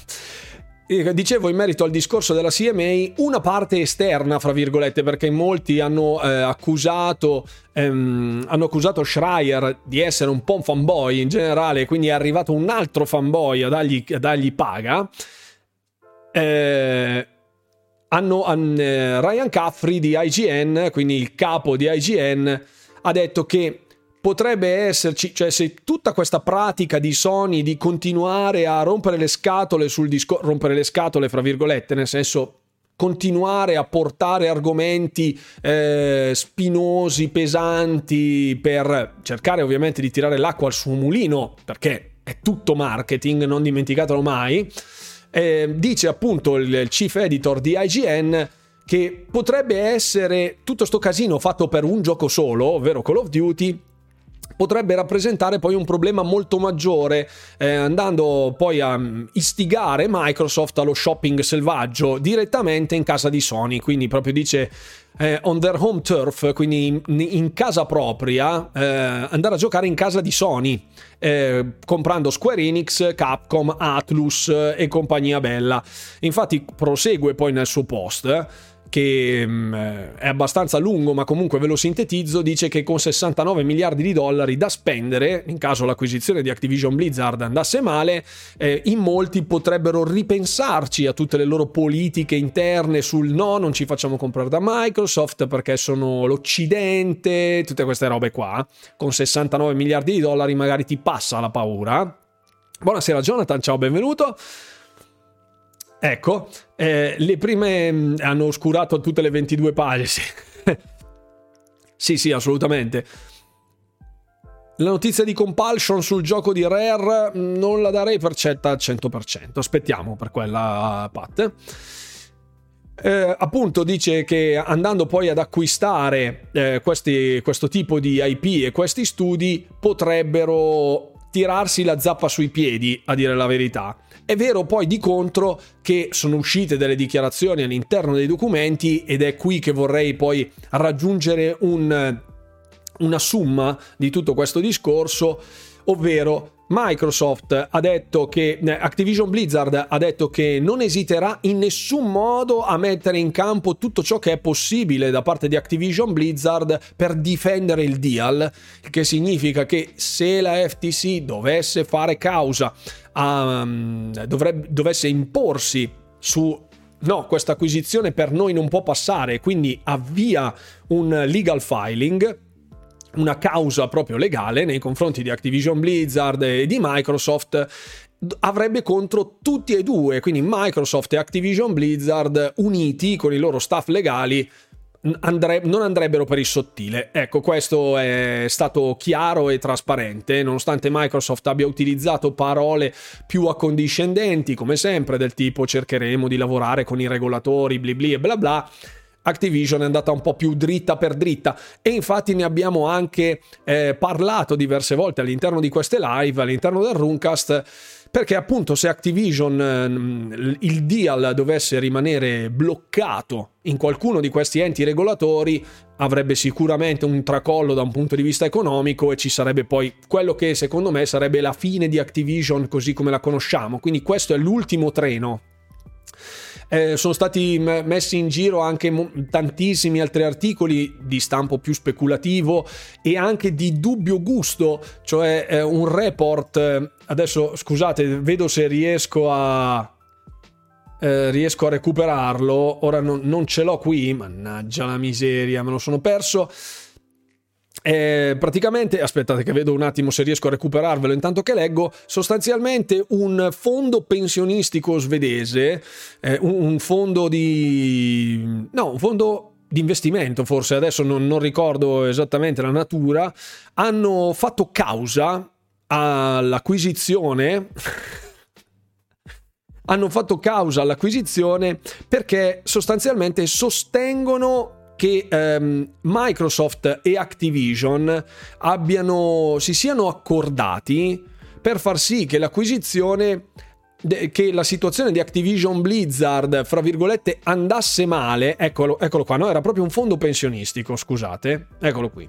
Dicevo in merito al discorso della CMA, una parte esterna, fra virgolette, perché molti hanno, eh, accusato, ehm, hanno accusato Schreier di essere un po' un fanboy in generale, quindi è arrivato un altro fanboy a dargli, a dargli paga. Eh, hanno, eh, Ryan Caffrey di IGN, quindi il capo di IGN, ha detto che potrebbe esserci, cioè se tutta questa pratica di Sony di continuare a rompere le scatole sul discorso, rompere le scatole fra virgolette, nel senso continuare a portare argomenti eh, spinosi, pesanti, per cercare ovviamente di tirare l'acqua al suo mulino, perché è tutto marketing, non dimenticatelo mai, eh, dice appunto il chief editor di IGN che potrebbe essere tutto sto casino fatto per un gioco solo, ovvero Call of Duty, potrebbe rappresentare poi un problema molto maggiore, eh, andando poi a mm, istigare Microsoft allo shopping selvaggio direttamente in casa di Sony. Quindi proprio dice eh, on their home turf, quindi in, in casa propria, eh, andare a giocare in casa di Sony, eh, comprando Square Enix, Capcom, Atlus e compagnia bella. Infatti prosegue poi nel suo post che mh, mm, è abbastanza lungo ma comunque ve lo sintetizzo, dice che con 69 miliardi di dollari da spendere, in caso l'acquisizione di Activision Blizzard andasse male, eh, in molti potrebbero ripensarci a tutte le loro politiche interne sul no, non ci facciamo comprare da Microsoft perché sono l'Occidente, tutte queste robe qua. Con 69 miliardi di dollari magari ti passa la paura. Buonasera Jonathan, ciao, benvenuto. Ecco, eh, le prime mm, hanno oscurato tutte le 22 pagine. Sì. sì, assolutamente. La notizia di compulsion sul gioco di Rare mm, non la darei per certa al 100%. Aspettiamo per quella Pat. Eh, appunto dice che andando poi ad acquistare eh, questi, questo tipo di IP e questi studi potrebbero tirarsi la zappa sui piedi, a dire la verità. È vero poi di contro che sono uscite delle dichiarazioni all'interno dei documenti ed è qui che vorrei poi raggiungere un, una summa di tutto questo discorso, ovvero Microsoft ha detto che eh, Activision Blizzard ha detto che non esiterà in nessun modo a mettere in campo tutto ciò che è possibile da parte di Activision Blizzard per difendere il deal, che significa che se la FTC dovesse fare causa, um, dovrebbe, dovesse imporsi su no, questa acquisizione per noi non può passare, quindi avvia un legal filing una causa proprio legale nei confronti di Activision Blizzard e di Microsoft avrebbe contro tutti e due, quindi Microsoft e Activision Blizzard uniti con i loro staff legali Andre- non andrebbero per il sottile. Ecco, questo è stato chiaro e trasparente, nonostante Microsoft abbia utilizzato parole più accondiscendenti, come sempre, del tipo cercheremo di lavorare con i regolatori, bli bli e bla bla. Activision è andata un po' più dritta per dritta e infatti ne abbiamo anche eh, parlato diverse volte all'interno di queste live, all'interno del Runcast, perché appunto se Activision eh, il deal dovesse rimanere bloccato in qualcuno di questi enti regolatori avrebbe sicuramente un tracollo da un punto di vista economico e ci sarebbe poi quello che secondo me sarebbe la fine di Activision così come la conosciamo. Quindi questo è l'ultimo treno eh, sono stati messi in giro anche mo- tantissimi altri articoli di stampo più speculativo e anche di dubbio gusto, cioè eh, un report. Eh, adesso scusate, vedo se riesco a. Eh, riesco a recuperarlo. Ora non, non ce l'ho qui, mannaggia la miseria, me lo sono perso eh, praticamente, aspettate che vedo un attimo se riesco a recuperarvelo. Intanto che leggo, sostanzialmente un fondo pensionistico svedese, eh, un, un, fondo di... no, un fondo di investimento forse, adesso non, non ricordo esattamente la natura, hanno fatto causa all'acquisizione... hanno fatto causa all'acquisizione perché sostanzialmente sostengono che ehm, Microsoft e Activision abbiano, si siano accordati per far sì che l'acquisizione che la situazione di Activision Blizzard, fra virgolette, andasse male, eccolo, eccolo qua, no? Era proprio un fondo pensionistico, scusate, eccolo qui.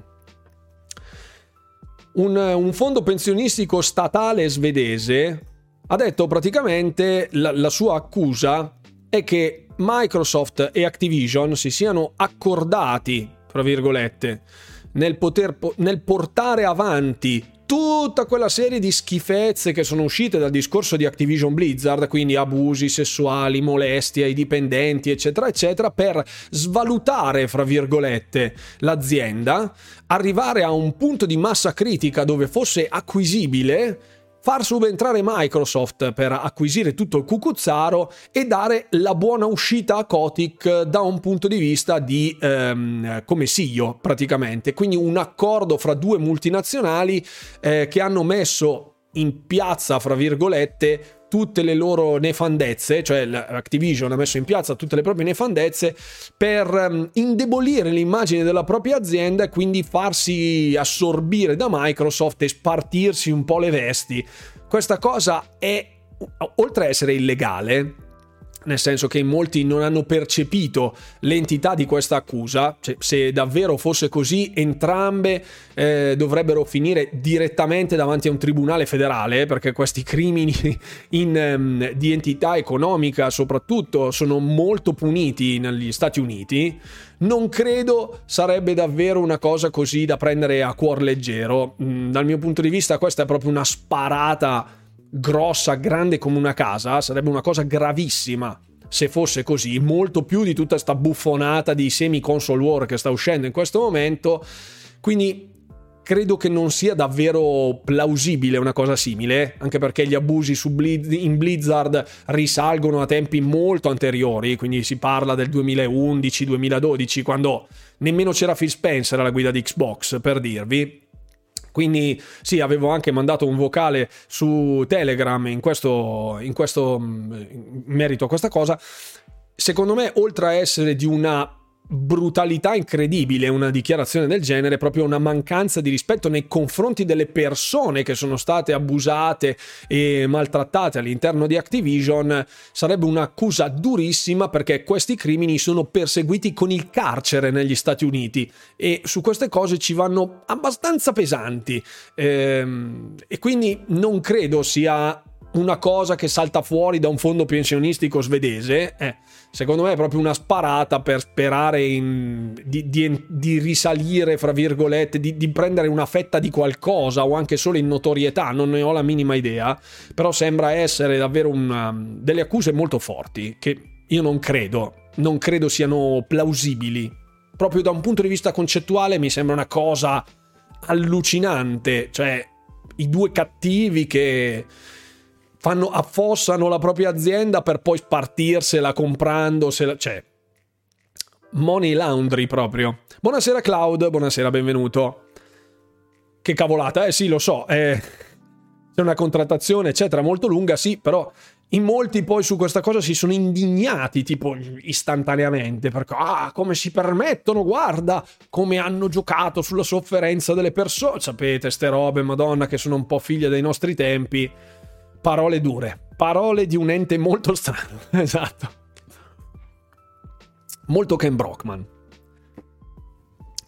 Un, un fondo pensionistico statale svedese ha detto praticamente la, la sua accusa è che Microsoft e Activision si siano accordati, tra virgolette, nel, poter, nel portare avanti tutta quella serie di schifezze che sono uscite dal discorso di Activision Blizzard, quindi abusi sessuali, molestie ai dipendenti, eccetera, eccetera, per svalutare, fra virgolette, l'azienda, arrivare a un punto di massa critica dove fosse acquisibile far subentrare Microsoft per acquisire tutto il cucuzzaro e dare la buona uscita a Kotick da un punto di vista di ehm, come CEO praticamente. Quindi un accordo fra due multinazionali eh, che hanno messo in piazza, fra virgolette, tutte le loro nefandezze, cioè Activision ha messo in piazza tutte le proprie nefandezze per um, indebolire l'immagine della propria azienda e quindi farsi assorbire da Microsoft e spartirsi un po' le vesti. Questa cosa è, oltre a essere illegale, nel senso che molti non hanno percepito l'entità di questa accusa, cioè, se davvero fosse così entrambe eh, dovrebbero finire direttamente davanti a un tribunale federale perché questi crimini in, um, di entità economica soprattutto sono molto puniti negli Stati Uniti, non credo sarebbe davvero una cosa così da prendere a cuor leggero. Mm, dal mio punto di vista questa è proprio una sparata grossa, grande come una casa, sarebbe una cosa gravissima se fosse così, molto più di tutta sta buffonata di semi-console war che sta uscendo in questo momento. Quindi credo che non sia davvero plausibile una cosa simile, anche perché gli abusi Blizz- in Blizzard risalgono a tempi molto anteriori, quindi si parla del 2011-2012, quando nemmeno c'era Phil Spencer alla guida di Xbox, per dirvi. Quindi sì, avevo anche mandato un vocale su Telegram in questo, in questo in merito a questa cosa. Secondo me, oltre a essere di una brutalità incredibile una dichiarazione del genere, proprio una mancanza di rispetto nei confronti delle persone che sono state abusate e maltrattate all'interno di Activision, sarebbe un'accusa durissima perché questi crimini sono perseguiti con il carcere negli Stati Uniti e su queste cose ci vanno abbastanza pesanti. Ehm, e quindi non credo sia una cosa che salta fuori da un fondo pensionistico svedese, eh, secondo me è proprio una sparata per sperare in, di, di, di, risalire, fra virgolette, di, di, prendere una fetta di qualcosa o anche solo in notorietà, non ne ho la minima idea, però sembra essere davvero una, delle accuse molto forti che io non credo, non credo siano plausibili. Proprio da un punto di vista concettuale mi sembra una cosa allucinante, cioè i due cattivi che fanno, affossano la propria azienda per poi spartirsela comprandosela, cioè money laundry proprio. Buonasera Cloud, buonasera, benvenuto. Che cavolata, eh sì, lo so, eh, c'è una contrattazione eccetera molto lunga, sì, però in molti poi su questa cosa si sono indignati tipo istantaneamente perché ah come si permettono guarda come hanno giocato sulla sofferenza delle persone sapete ste robe madonna che sono un po' figlie dei nostri tempi parole dure, parole di un ente molto strano, esatto. Molto Ken Brockman.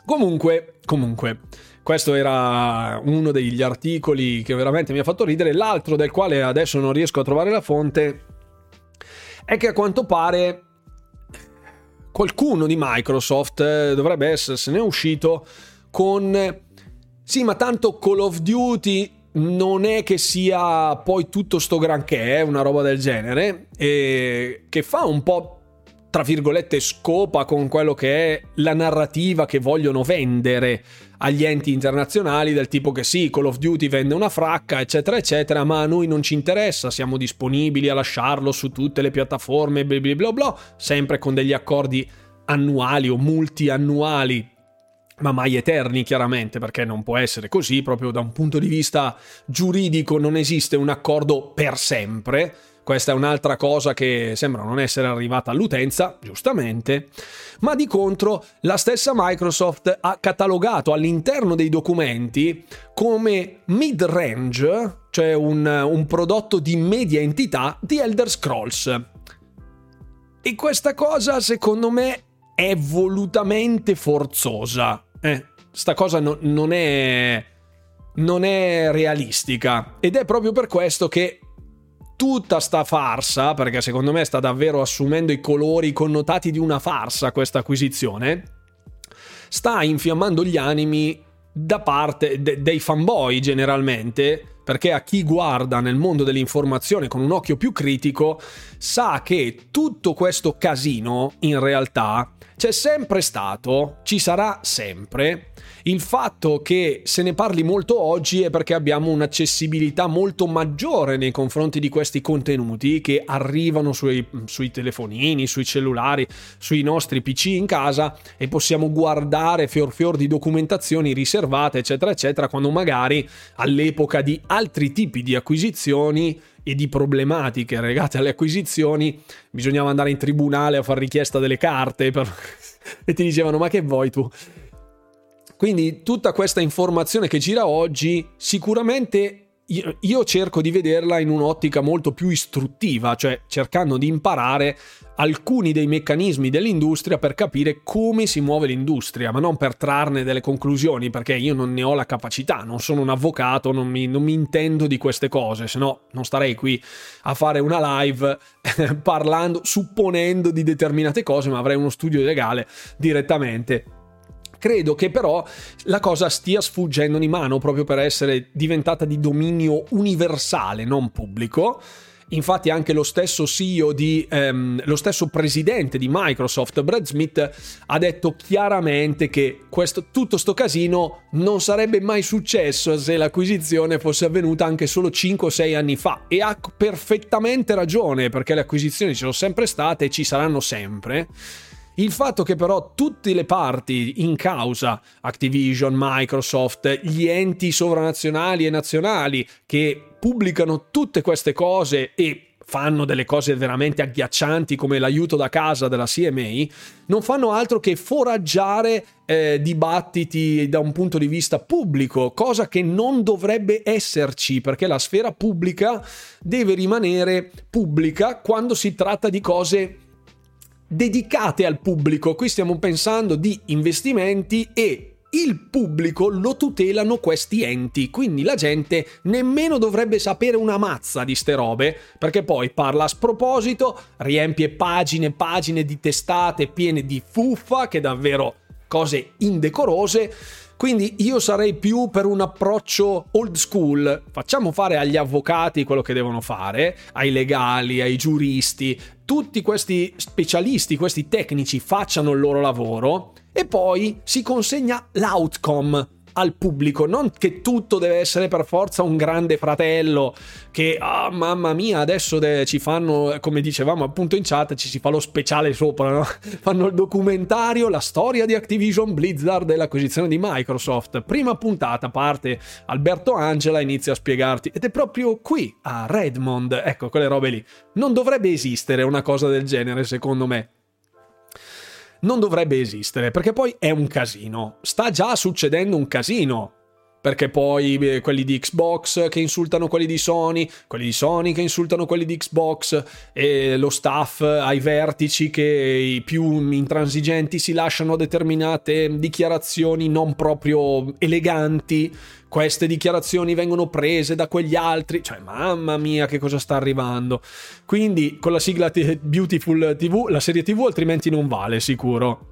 Comunque, comunque, questo era uno degli articoli che veramente mi ha fatto ridere. L'altro del quale adesso non riesco a trovare la fonte è che a quanto pare qualcuno di Microsoft eh, dovrebbe essersene uscito con sì, ma tanto Call of Duty non è che sia poi tutto sto granché, eh, una roba del genere, e che fa un po' tra virgolette, scopa con quello che è la narrativa che vogliono vendere agli enti internazionali del tipo che sì, Call of Duty vende una fracca, eccetera, eccetera, ma a noi non ci interessa, siamo disponibili a lasciarlo su tutte le piattaforme, bla bla, bla sempre con degli accordi annuali o multiannuali ma mai eterni chiaramente, perché non può essere così, proprio da un punto di vista giuridico non esiste un accordo per sempre. Questa è un'altra cosa che sembra non essere arrivata all'utenza, giustamente, ma di contro la stessa Microsoft ha catalogato all'interno dei documenti come mid-range, cioè un, un prodotto di media entità di Elder Scrolls. E questa cosa secondo me è volutamente forzosa. Eh, sta cosa no, non è non è realistica. Ed è proprio per questo che tutta sta farsa, perché secondo me sta davvero assumendo i colori i connotati di una farsa questa acquisizione, sta infiammando gli animi da parte de- dei fanboy generalmente perché a chi guarda nel mondo dell'informazione con un occhio più critico sa che tutto questo casino in realtà c'è sempre stato, ci sarà sempre. Il fatto che se ne parli molto oggi è perché abbiamo un'accessibilità molto maggiore nei confronti di questi contenuti che arrivano sui, sui telefonini, sui cellulari, sui nostri PC in casa e possiamo guardare fior fior di documentazioni riservate, eccetera, eccetera, quando magari all'epoca di altri tipi di acquisizioni e di problematiche legate alle acquisizioni, bisognava andare in tribunale a fare richiesta delle carte per... e ti dicevano ma che vuoi tu? Quindi tutta questa informazione che gira oggi sicuramente io, io, cerco di vederla in un'ottica molto più istruttiva, cioè cercando di imparare alcuni dei meccanismi dell'industria per capire come si muove l'industria, ma non per trarne delle conclusioni, perché io non ne ho la capacità, non sono un avvocato, non mi, non mi intendo di queste cose, se no non starei qui a fare una live parlando, supponendo di determinate cose, ma avrei uno studio legale direttamente Credo che però la cosa stia sfuggendo di mano proprio per essere diventata di dominio universale, non pubblico. Infatti anche lo stesso CEO di ehm, lo stesso presidente di Microsoft, Brad Smith, ha detto chiaramente che questo, tutto sto casino non sarebbe mai successo se l'acquisizione fosse avvenuta anche solo 5 o 6 anni fa e ha perfettamente ragione perché le acquisizioni ci sono sempre state e ci saranno sempre. Il fatto che però tutte le parti in causa, Activision, Microsoft, gli enti sovranazionali e nazionali che pubblicano tutte queste cose e fanno delle cose veramente agghiaccianti come l'aiuto da casa della CMA, non fanno altro che foraggiare eh, dibattiti da un punto di vista pubblico, cosa che non dovrebbe esserci perché la sfera pubblica deve rimanere pubblica quando si tratta di cose dedicate al pubblico. Qui stiamo pensando di investimenti e il pubblico lo tutelano questi enti, quindi la gente nemmeno dovrebbe sapere una mazza di ste robe, perché poi parla a sproposito, riempie pagine e pagine di testate piene di fuffa, che davvero cose indecorose. Quindi io sarei più per un approccio old school. Facciamo fare agli avvocati quello che devono fare, ai legali, ai giuristi, tutti questi specialisti, questi tecnici facciano il loro lavoro e poi si consegna l'outcome al pubblico, non che tutto deve essere per forza un grande fratello che, oh, mamma mia, adesso de- ci fanno, come dicevamo appunto in chat, ci si fa lo speciale sopra, no? fanno il documentario, la storia di Activision Blizzard e l'acquisizione di Microsoft. Prima puntata parte Alberto Angela, inizia a spiegarti, ed è proprio qui, a Redmond, ecco, quelle robe lì. Non dovrebbe esistere una cosa del genere, secondo me non dovrebbe esistere, perché poi è un casino. Sta già succedendo un casino. Perché poi eh, quelli di Xbox che insultano quelli di Sony, quelli di Sony che insultano quelli di Xbox, e lo staff ai vertici che i più intransigenti si lasciano determinate dichiarazioni non proprio eleganti queste dichiarazioni vengono prese da quegli altri, cioè mamma mia che cosa sta arrivando. Quindi con la sigla t- Beautiful TV la serie TV altrimenti non vale sicuro.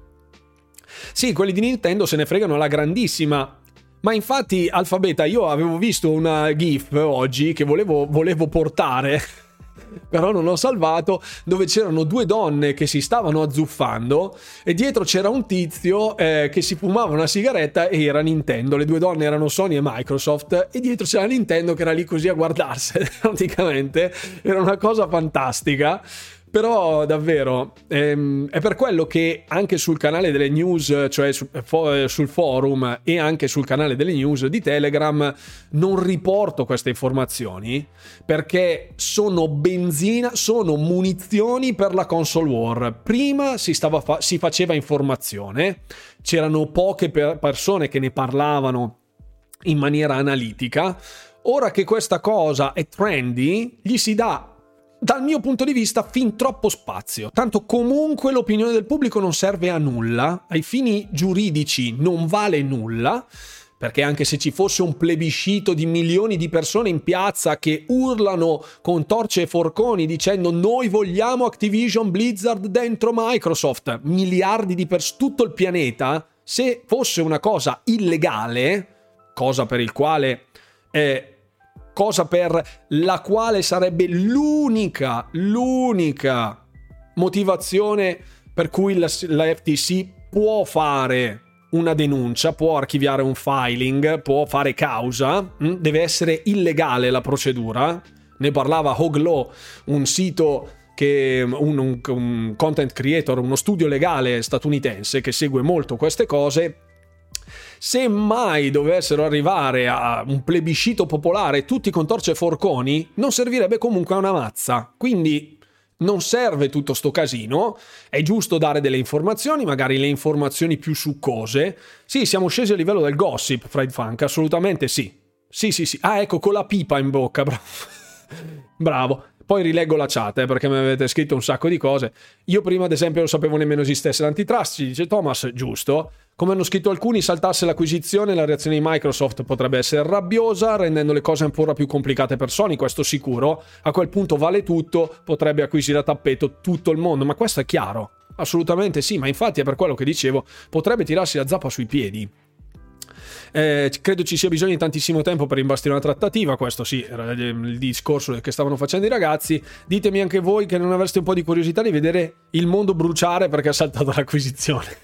Sì, quelli di Nintendo se ne fregano alla grandissima. Ma infatti, Alfabeta, io avevo visto una GIF oggi che volevo, volevo portare. però non ho salvato, dove c'erano due donne che si stavano azzuffando e dietro c'era un tizio eh, che si fumava una sigaretta e era Nintendo. Le due donne erano Sony e Microsoft e dietro c'era Nintendo che era lì così a guardarsene praticamente. Era una cosa fantastica. Però davvero ehm, è per quello che anche sul canale delle news, cioè su, fo, sul forum e anche sul canale delle news di Telegram, non riporto queste informazioni perché sono benzina, sono munizioni per la console war. Prima si, fa- si faceva informazione, c'erano poche per- persone che ne parlavano in maniera analitica. Ora che questa cosa è trendy, gli si dà dal mio punto di vista, fin troppo spazio. Tanto comunque l'opinione del pubblico non serve a nulla, ai fini giuridici non vale nulla, perché anche se ci fosse un plebiscito di milioni di persone in piazza che urlano con torce e forconi dicendo noi vogliamo Activision Blizzard dentro Microsoft, miliardi di persone, tutto il pianeta, se fosse una cosa illegale, cosa per il quale... Eh, cosa per la quale sarebbe l'unica, l'unica motivazione per cui la, la FTC può fare una denuncia, può archiviare un filing, può fare causa, mm? deve essere illegale la procedura. Ne parlava Hoglaw, un sito che un, un, un content creator, uno studio legale statunitense che segue molto queste cose se mai dovessero arrivare a un plebiscito popolare tutti con torce e forconi, non servirebbe comunque a una mazza. Quindi non serve tutto sto casino, è giusto dare delle informazioni, magari le informazioni più succose. Sì, siamo scesi a livello del gossip, Fred Funk, assolutamente sì. Sì, sì, sì. Ah, ecco, con la pipa in bocca, bravo. bravo. Poi rileggo la chat eh, perché mi avete scritto un sacco di cose. Io prima, ad esempio, non sapevo nemmeno esistesse l'antitrust. Ci dice Thomas, giusto. Come hanno scritto alcuni, saltasse l'acquisizione, la reazione di Microsoft potrebbe essere rabbiosa, rendendo le cose ancora più complicate per Sony, questo sicuro. A quel punto vale tutto, potrebbe acquisire a tappeto tutto il mondo, ma questo è chiaro. Assolutamente sì, ma infatti è per quello che dicevo, potrebbe tirarsi la zappa sui piedi. Eh, credo ci sia bisogno di tantissimo tempo per imbastire una trattativa. Questo sì, era il discorso che stavano facendo i ragazzi. Ditemi anche voi che non avreste un po' di curiosità di vedere il mondo bruciare perché ha saltato l'acquisizione.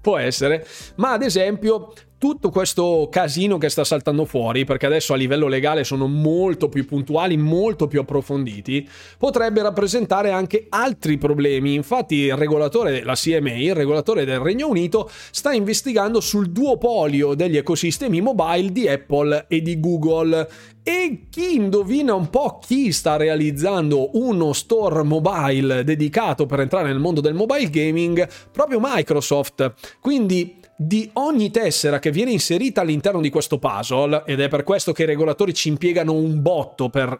Può essere, ma ad esempio tutto questo casino che sta saltando fuori, perché adesso a livello legale sono molto più puntuali, molto più approfonditi, potrebbe rappresentare anche altri problemi. Infatti il regolatore, la CMA, il regolatore del Regno Unito, sta investigando sul duopolio degli ecosistemi mobile di Apple e di Google e chi indovina un po' chi sta realizzando uno store mobile dedicato per entrare nel mondo del mobile gaming? Proprio Microsoft. Quindi di ogni tessera che viene inserita all'interno di questo puzzle, ed è per questo che i regolatori ci impiegano un botto per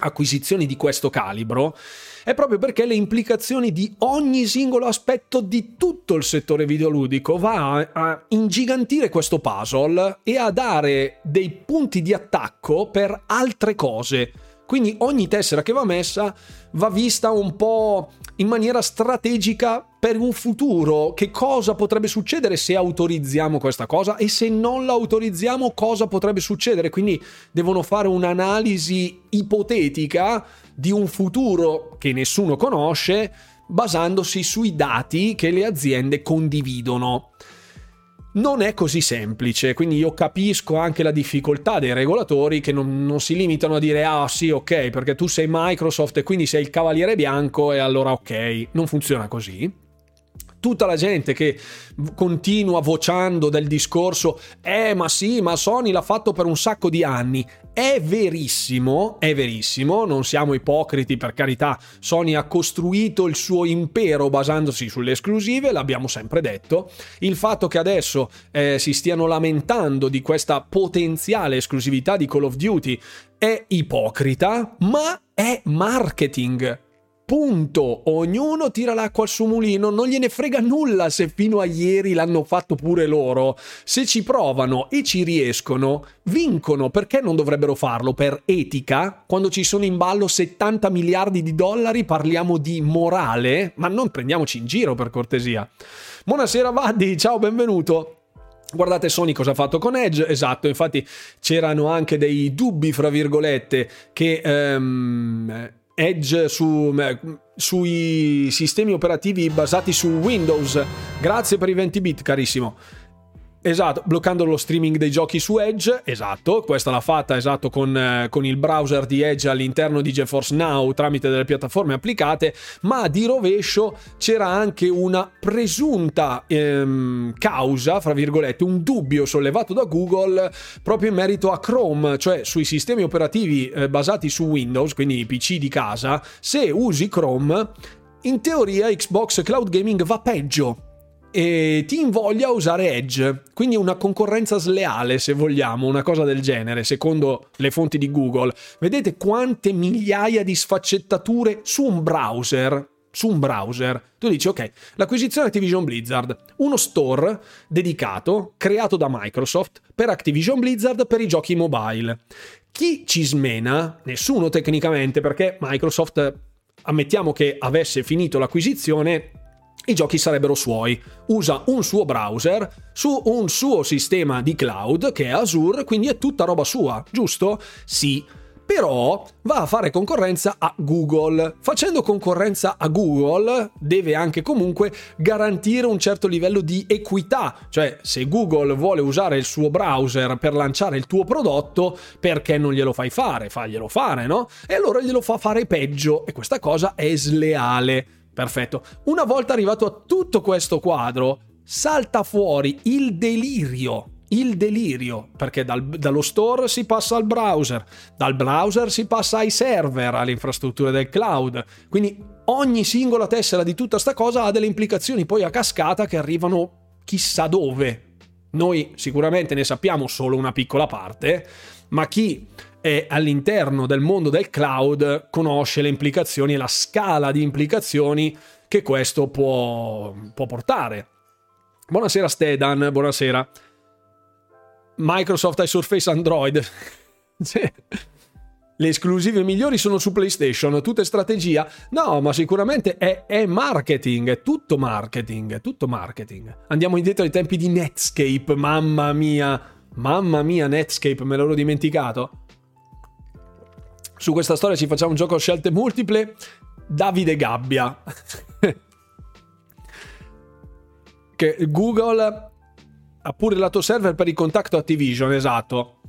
acquisizioni di questo calibro, è proprio perché le implicazioni di ogni singolo aspetto di tutto il settore videoludico va a, ingigantire questo puzzle e a dare dei punti di attacco per altre cose. Quindi ogni tessera che va messa va vista un po' in maniera strategica per un futuro. Che cosa potrebbe succedere se autorizziamo questa cosa e se non la autorizziamo cosa potrebbe succedere? Quindi devono fare un'analisi ipotetica di un futuro che nessuno conosce basandosi sui dati che le aziende condividono. Non è così semplice, quindi io capisco anche la difficoltà dei regolatori che non, non, si limitano a dire ah sì ok perché tu sei Microsoft e quindi sei il cavaliere bianco e allora ok, non funziona così tutta la gente che continua vociando del discorso eh ma sì ma Sony l'ha fatto per un sacco di anni è verissimo, è verissimo, non siamo ipocriti per carità, Sony ha costruito il suo impero basandosi sulle esclusive, l'abbiamo sempre detto, il fatto che adesso eh, si stiano lamentando di questa potenziale esclusività di Call of Duty è ipocrita, ma è marketing Punto. Ognuno tira l'acqua al suo mulino, non gliene frega nulla se fino a ieri l'hanno fatto pure loro. Se ci provano e ci riescono, vincono. Perché non dovrebbero farlo? Per etica? Quando ci sono in ballo 70 miliardi di dollari parliamo di morale? Ma non prendiamoci in giro per cortesia. Buonasera Vaddi, ciao, benvenuto. Guardate Sony cosa ha fatto con Edge, esatto, infatti c'erano anche dei dubbi, fra virgolette, che... Um, Edge su, sui sistemi operativi basati su Windows. Grazie per i 20 bit, carissimo. Esatto, bloccando lo streaming dei giochi su Edge, esatto, questa l'ha fatta esatto con, eh, con, il browser di Edge all'interno di GeForce Now tramite delle piattaforme applicate, ma di rovescio c'era anche una presunta ehm, causa, fra virgolette, un dubbio sollevato da Google proprio in merito a Chrome, cioè sui sistemi operativi eh, basati su Windows, quindi i PC di casa, se usi Chrome, in teoria Xbox Cloud Gaming va peggio e ti invoglia a usare Edge, quindi una concorrenza sleale se vogliamo, una cosa del genere, secondo le fonti di Google. Vedete quante migliaia di sfaccettature su un browser, su un browser. Tu dici ok, l'acquisizione Activision Blizzard, uno store dedicato, creato da Microsoft per Activision Blizzard per i giochi mobile. Chi ci smena? Nessuno tecnicamente perché Microsoft ammettiamo che avesse finito l'acquisizione i giochi sarebbero suoi. Usa un suo browser su un suo sistema di cloud che è Azure, quindi è tutta roba sua, giusto? Sì. Però va a fare concorrenza a Google. Facendo concorrenza a Google deve anche comunque garantire un certo livello di equità. Cioè, se Google vuole usare il suo browser per lanciare il tuo prodotto, perché non glielo fai fare? Faglielo fare, no? E allora glielo fa fare peggio. E questa cosa è sleale. Perfetto. Una volta arrivato a tutto questo quadro, salta fuori il delirio. Il delirio, perché dal, dallo store si passa al browser, dal browser si passa ai server, alle infrastrutture del cloud. Quindi ogni singola tessera di tutta sta cosa ha delle implicazioni poi a cascata che arrivano chissà dove. Noi sicuramente ne sappiamo solo una piccola parte, ma chi è all'interno del mondo del cloud conosce le implicazioni e la scala di implicazioni che questo può, può portare. Buonasera Stedan, buonasera. Microsoft ha Surface Android. Le esclusive migliori sono su PlayStation, tutta strategia. No, ma sicuramente è, è, marketing, è tutto marketing, è tutto marketing. Andiamo indietro ai tempi di Netscape, mamma mia, mamma mia Netscape, me l'ero dimenticato. Su questa storia ci facciamo un gioco a scelte multiple. Davide Gabbia. che Google ha pure il lato server per il contatto Activision, esatto.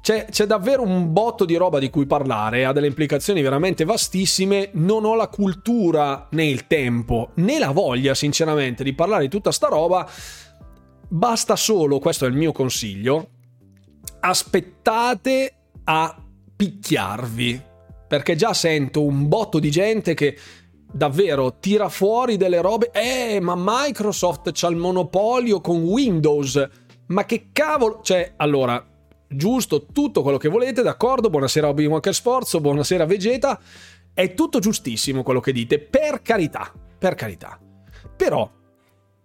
C'è, c'è, davvero un botto di roba di cui parlare, ha delle implicazioni veramente vastissime. Non ho la cultura né il tempo né la voglia, sinceramente, di parlare di tutta sta roba. Basta solo, questo è il mio consiglio, aspettate a picchiarvi. Perché già sento un botto di gente che davvero tira fuori delle robe. Eh, ma Microsoft c'ha il monopolio con Windows. Ma che cavolo. Cioè, allora, giusto tutto quello che volete, d'accordo? Buonasera Obi Walker Sforzo, buonasera Vegeta. È tutto giustissimo quello che dite, per carità, per carità. Però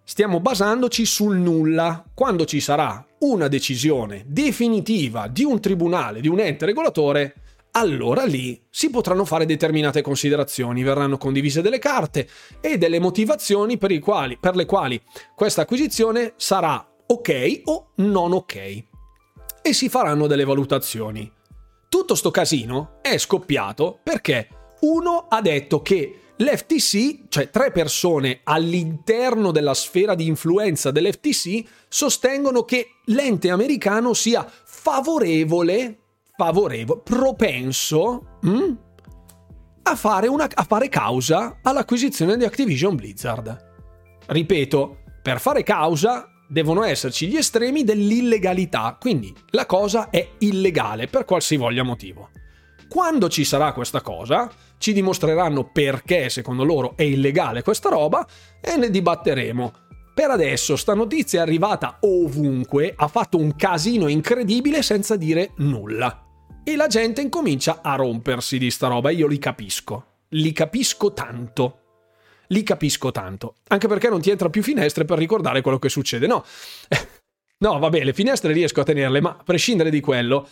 stiamo basandoci sul nulla. Quando ci sarà una decisione definitiva di un tribunale, di un ente regolatore, allora lì si potranno fare determinate considerazioni, verranno condivise delle carte e delle motivazioni per, quali, per le quali questa acquisizione sarà ok o non ok. E si faranno delle valutazioni. Tutto sto casino è scoppiato perché uno ha detto che L'FTC, cioè tre persone all'interno della sfera di influenza dell'FTC, sostengono che l'ente americano sia favorevole, favorevole, propenso mh, mm, a, fare una, a fare causa all'acquisizione di Activision Blizzard. Ripeto, per fare causa devono esserci gli estremi dell'illegalità, quindi la cosa è illegale per qualsivoglia motivo. Quando ci sarà questa cosa, ci dimostreranno perché secondo loro è illegale questa roba e ne dibatteremo. Per adesso sta notizia è arrivata ovunque, ha fatto un casino incredibile senza dire nulla. E la gente incomincia a rompersi di sta roba, io li capisco. Li capisco tanto. Li capisco tanto. Anche perché non ti entra più finestre per ricordare quello che succede. No. No, vabbè, le finestre riesco a tenerle, ma a prescindere di quello,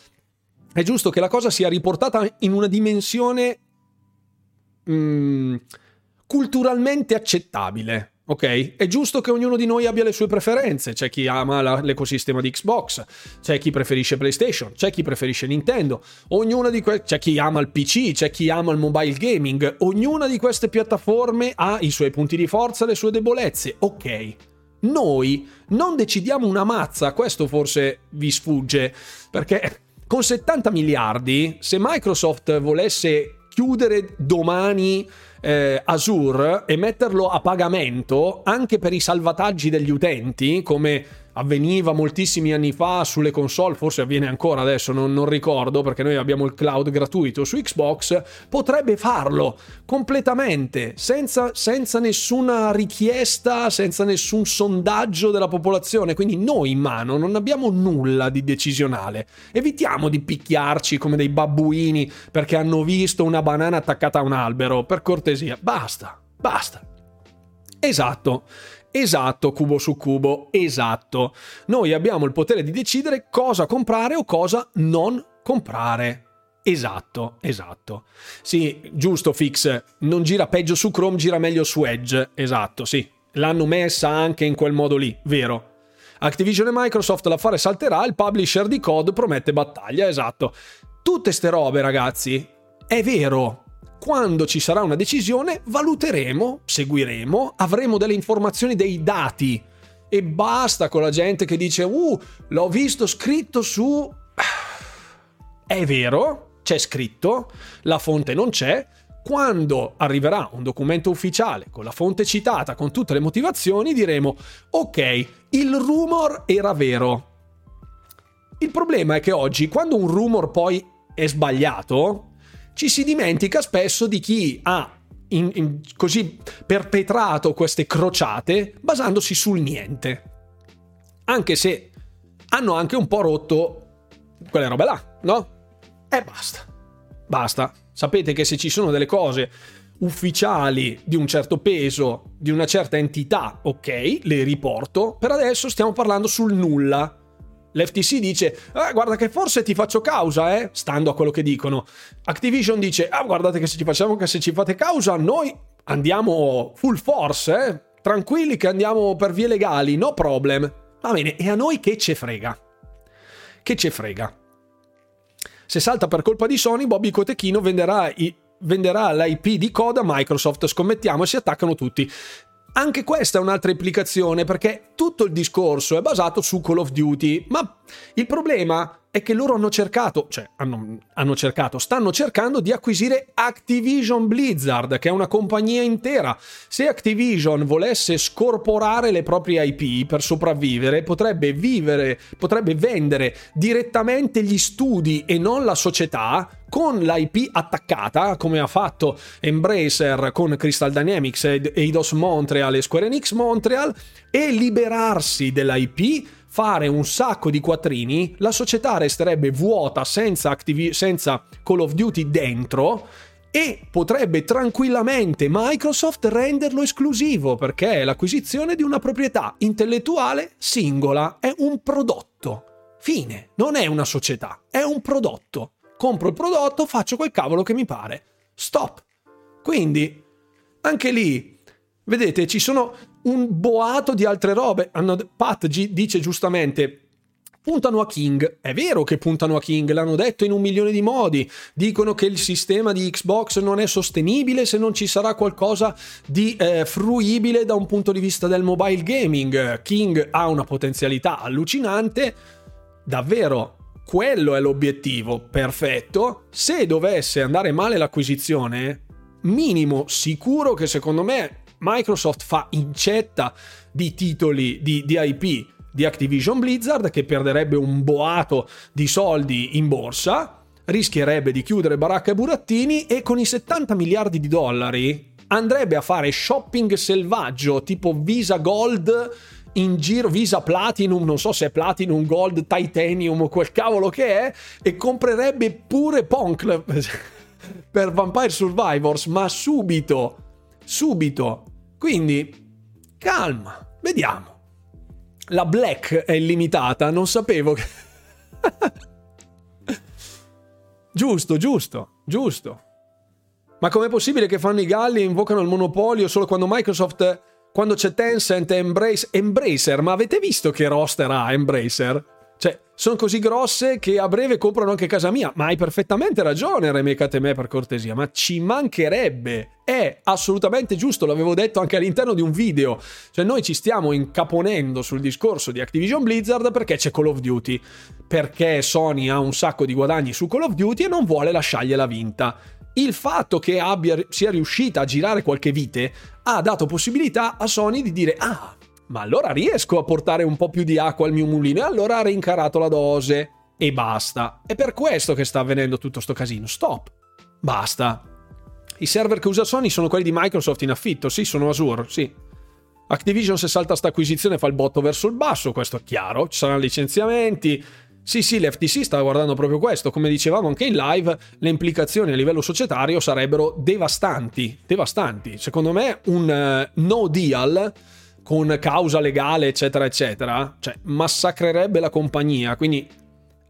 è giusto che la cosa sia riportata in una dimensione mh, mm, culturalmente accettabile. ok? È giusto che ognuno di noi abbia le sue preferenze. C'è chi ama la, l'ecosistema di Xbox, c'è chi preferisce PlayStation, c'è chi preferisce Nintendo. Ognuna di que- c'è chi ama il PC, c'è chi ama il mobile gaming. Ognuna di queste piattaforme ha i suoi punti di forza le sue debolezze. Ok. Noi non decidiamo una mazza, questo forse vi sfugge, perché con 70 miliardi, se Microsoft volesse chiudere domani eh, Azure e metterlo a pagamento anche per i salvataggi degli utenti, come avveniva moltissimi anni fa sulle console, forse avviene ancora adesso, non, non, ricordo perché noi abbiamo il cloud gratuito su Xbox, potrebbe farlo completamente, senza, senza nessuna richiesta, senza nessun sondaggio della popolazione, quindi noi in mano non abbiamo nulla di decisionale. Evitiamo di picchiarci come dei babbuini perché hanno visto una banana attaccata a un albero, per cortesia, basta, basta. Esatto. Esatto, cubo su cubo, esatto. Noi abbiamo il potere di decidere cosa comprare o cosa non comprare. Esatto, esatto. Sì, giusto, Fix. Non gira peggio su Chrome, gira meglio su Edge. Esatto, sì. L'hanno messa anche in quel modo lì, vero? Activision e Microsoft l'affare salterà, il publisher di code promette battaglia, esatto. Tutte ste robe, ragazzi, è vero, quando ci sarà una decisione valuteremo, seguiremo, avremo delle informazioni, dei dati. E basta con la gente che dice, uh, l'ho visto scritto su... È vero, c'è scritto, la fonte non c'è. Quando arriverà un documento ufficiale con la fonte citata, con tutte le motivazioni, diremo, ok, il rumor era vero. Il problema è che oggi, quando un rumor poi è sbagliato, ci si dimentica spesso di chi ha in, in, così perpetrato queste crociate basandosi sul niente. Anche se hanno anche un po' rotto quelle robe là, no? E basta. Basta. Sapete che se ci sono delle cose ufficiali di un certo peso, di una certa entità, ok, le riporto. Per adesso stiamo parlando sul nulla l'FTC dice, ah, guarda che forse ti faccio causa, eh, stando a quello che dicono. Activision dice, ah, guardate che se ci facciamo che se ci fate causa, noi andiamo full force, eh, tranquilli che andiamo per vie legali, no problem. Va bene, e a noi che ce frega? Che ce frega? Se salta per colpa di Sony, Bobby Cotechino venderà, i, venderà l'IP di coda a Microsoft, scommettiamo, e si attaccano tutti. Anche questa è un'altra implicazione perché tutto il discorso è basato su Call of Duty, ma il problema è che loro hanno cercato, cioè hanno, hanno, cercato, stanno cercando di acquisire Activision Blizzard, che è una compagnia intera. Se Activision volesse scorporare le proprie IP per sopravvivere, potrebbe vivere, potrebbe vendere direttamente gli studi e non la società con l'IP attaccata, come ha fatto Embracer con Crystal Dynamics Eidos Montreal e Square Enix Montreal, e liberarsi dell'IP fare un sacco di quattrini, la società resterebbe vuota senza, Activ- senza Call of Duty dentro e potrebbe tranquillamente Microsoft renderlo esclusivo perché è l'acquisizione di una proprietà intellettuale singola, è un prodotto. Fine, non è una società, è un prodotto. Compro il prodotto, faccio quel cavolo che mi pare. Stop. Quindi, anche lì, vedete, ci sono un boato di altre robe. Pat G dice giustamente, puntano a King. È vero che puntano a King, l'hanno detto in un milione di modi. Dicono che il sistema di Xbox non è sostenibile se non ci sarà qualcosa di eh, fruibile da un punto di vista del mobile gaming. King ha una potenzialità allucinante. Davvero, quello è l'obiettivo. Perfetto. Se dovesse andare male l'acquisizione, minimo sicuro che secondo me Microsoft fa incetta di titoli di, di IP di Activision Blizzard che perderebbe un boato di soldi in borsa, rischierebbe di chiudere baracca e burattini e con i 70 miliardi di dollari andrebbe a fare shopping selvaggio tipo Visa Gold in giro Visa Platinum, non so se è Platinum, Gold, Titanium o quel cavolo che è, e comprerebbe pure Punk per Vampire Survivors, ma subito subito. Quindi, calma, vediamo. La black è illimitata, non sapevo che... giusto, giusto, giusto. Ma com'è possibile che fanno i galli e invocano il monopolio solo quando Microsoft quando c'è Tencent e Embrace, Embracer, ma avete visto che roster ha Embracer? Cioè, sono così grosse che a breve comprano anche casa mia. Ma hai perfettamente ragione, Remecate me per cortesia, ma ci mancherebbe. È assolutamente giusto, l'avevo detto anche all'interno di un video. Cioè, noi ci stiamo incaponendo sul discorso di Activision Blizzard perché c'è Call of Duty. Perché Sony ha un sacco di guadagni su Call of Duty e non vuole lasciargliela vinta. Il fatto che abbia, sia riuscita a girare qualche vite ha dato possibilità a Sony di dire: Ah, ma allora riesco a portare un po' più di acqua al mio mulino e allora ha rincarato la dose. E basta. È per questo che sta avvenendo tutto sto casino. Stop. Basta. I server che usa Sony sono quelli di Microsoft in affitto, sì, sono Azure, sì. Activision se salta sta acquisizione fa il botto verso il basso, questo è chiaro, ci saranno licenziamenti. Sì, sì, l'FTC sta guardando proprio questo, come dicevamo anche in live, le implicazioni a livello societario sarebbero devastanti, devastanti. Secondo me un uh, no deal con causa legale, eccetera, eccetera, cioè massacrerebbe la compagnia. Quindi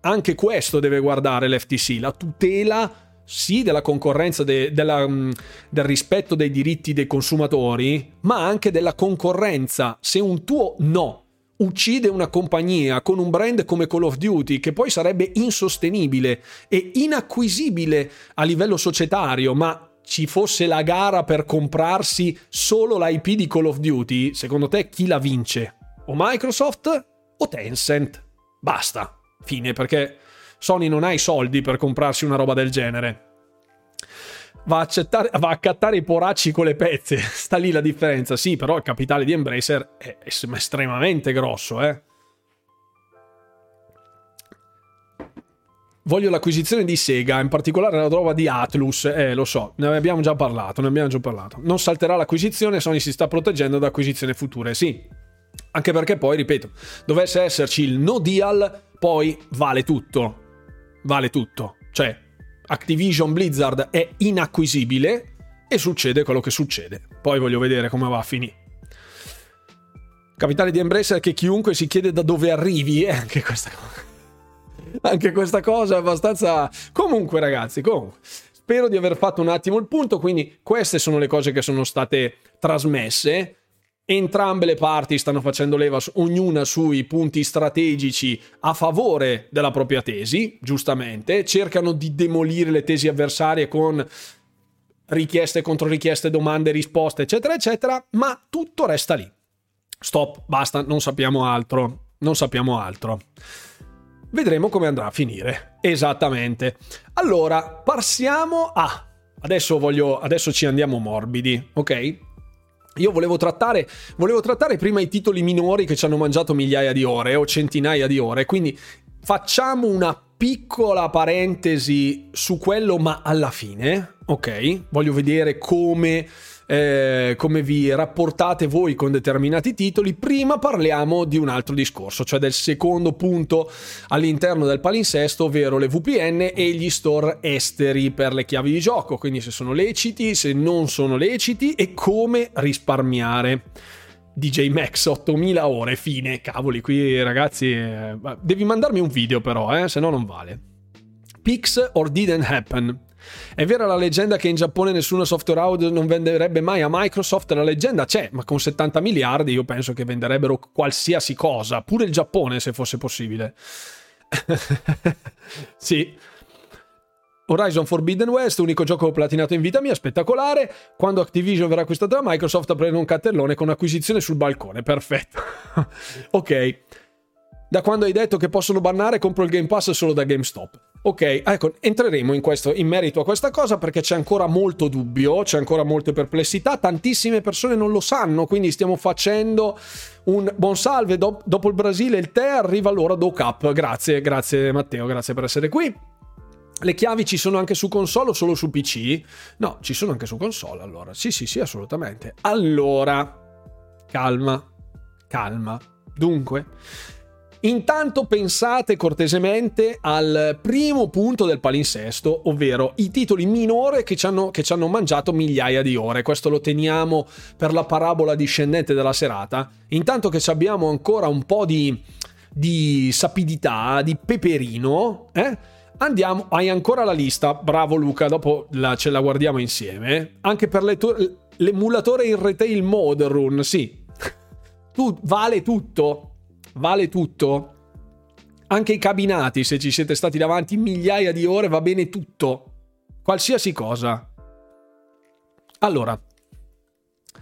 anche questo deve guardare l'FTC, la tutela sì della concorrenza, de, della, mm, del rispetto dei diritti dei consumatori, ma anche della concorrenza. Se un tuo no uccide una compagnia con un brand come Call of Duty, che poi sarebbe insostenibile e inacquisibile a livello societario, ma ci fosse la gara per comprarsi solo l'IP di Call of Duty, secondo te chi la vince? O Microsoft o Tencent? Basta, fine, perché Sony non ha i soldi per comprarsi una roba del genere. Va a, accettare, va a cattare i poracci con le pezze, sta lì la differenza. Sì, però il capitale di Embracer è estremamente grosso, eh. Voglio l'acquisizione di Sega, in particolare la roba di Atlus. Eh, lo so, ne abbiamo già parlato, ne abbiamo già parlato. Non salterà l'acquisizione, Sony si sta proteggendo da acquisizioni future, sì. Anche perché poi, ripeto, dovesse esserci il no deal, poi vale tutto. Vale tutto. Cioè, Activision Blizzard è inacquisibile e succede quello che succede. Poi voglio vedere come va a finire. Capitale di Embracer che chiunque si chiede da dove arrivi, è anche questa cosa anche questa cosa è abbastanza... Comunque ragazzi, comunque. Spero di aver fatto un attimo il punto, quindi queste sono le cose che sono state trasmesse. Entrambe le parti stanno facendo leva, ognuna sui punti strategici a favore della propria tesi, giustamente, cercano di demolire le tesi avversarie con richieste contro richieste, domande, risposte, eccetera, eccetera, ma tutto resta lì. Stop, basta, non sappiamo altro, non sappiamo altro. Vedremo come andrà a finire. Esattamente. Allora, passiamo a... Adesso, voglio, adesso ci andiamo morbidi, ok? Io volevo trattare, volevo trattare prima i titoli minori che ci hanno mangiato migliaia di ore o centinaia di ore, quindi facciamo una piccola parentesi su quello, ma alla fine, ok? Voglio vedere come eh, come vi rapportate voi con determinati titoli, prima parliamo di un altro discorso, cioè del secondo punto all'interno del palinsesto, ovvero le VPN e gli store esteri per le chiavi di gioco, quindi se sono leciti, se non sono leciti e come risparmiare. DJ Max 8000 ore, fine. Cavoli, qui ragazzi, eh, devi mandarmi un video però, eh, se no non vale. Pix or didn't happen. È vera la leggenda che in Giappone nessuno software audio non venderebbe mai a Microsoft? La leggenda c'è, ma con 70 miliardi io penso che venderebbero qualsiasi cosa, pure il Giappone se fosse possibile. sì. Horizon Forbidden West, unico gioco platinato in vita mia, spettacolare. Quando Activision verrà acquistata da Microsoft aprirà un cartellone con acquisizione sul balcone. Perfetto. ok. Da quando hai detto che possono bannare, compro il Game Pass solo da GameStop. Ok, ecco, entreremo in, questo, in merito a questa cosa perché c'è ancora molto dubbio, c'è ancora molte perplessità, tantissime persone non lo sanno, quindi stiamo facendo un buon salve, Do- dopo il Brasile il tè arriva allora Do Cup. Grazie, grazie Matteo, grazie per essere qui. Le chiavi ci sono anche su console o solo su PC? No, ci sono anche su console allora. Sì, sì, sì, assolutamente. Allora, calma, calma. Dunque, Intanto pensate cortesemente al primo punto del palinsesto, ovvero i titoli minore che ci, hanno, che ci hanno mangiato migliaia di ore. Questo lo teniamo per la parabola discendente della serata. Intanto che abbiamo ancora un po' di, di sapidità, di peperino, eh? Andiamo, hai ancora la lista, bravo Luca, dopo la, ce la guardiamo insieme. Anche per le tue l'emulatore in retail mode, Run, sì. tu, vale tutto, vale tutto. Anche i cabinati, se ci siete stati davanti migliaia di ore, va bene tutto. Qualsiasi cosa. Allora,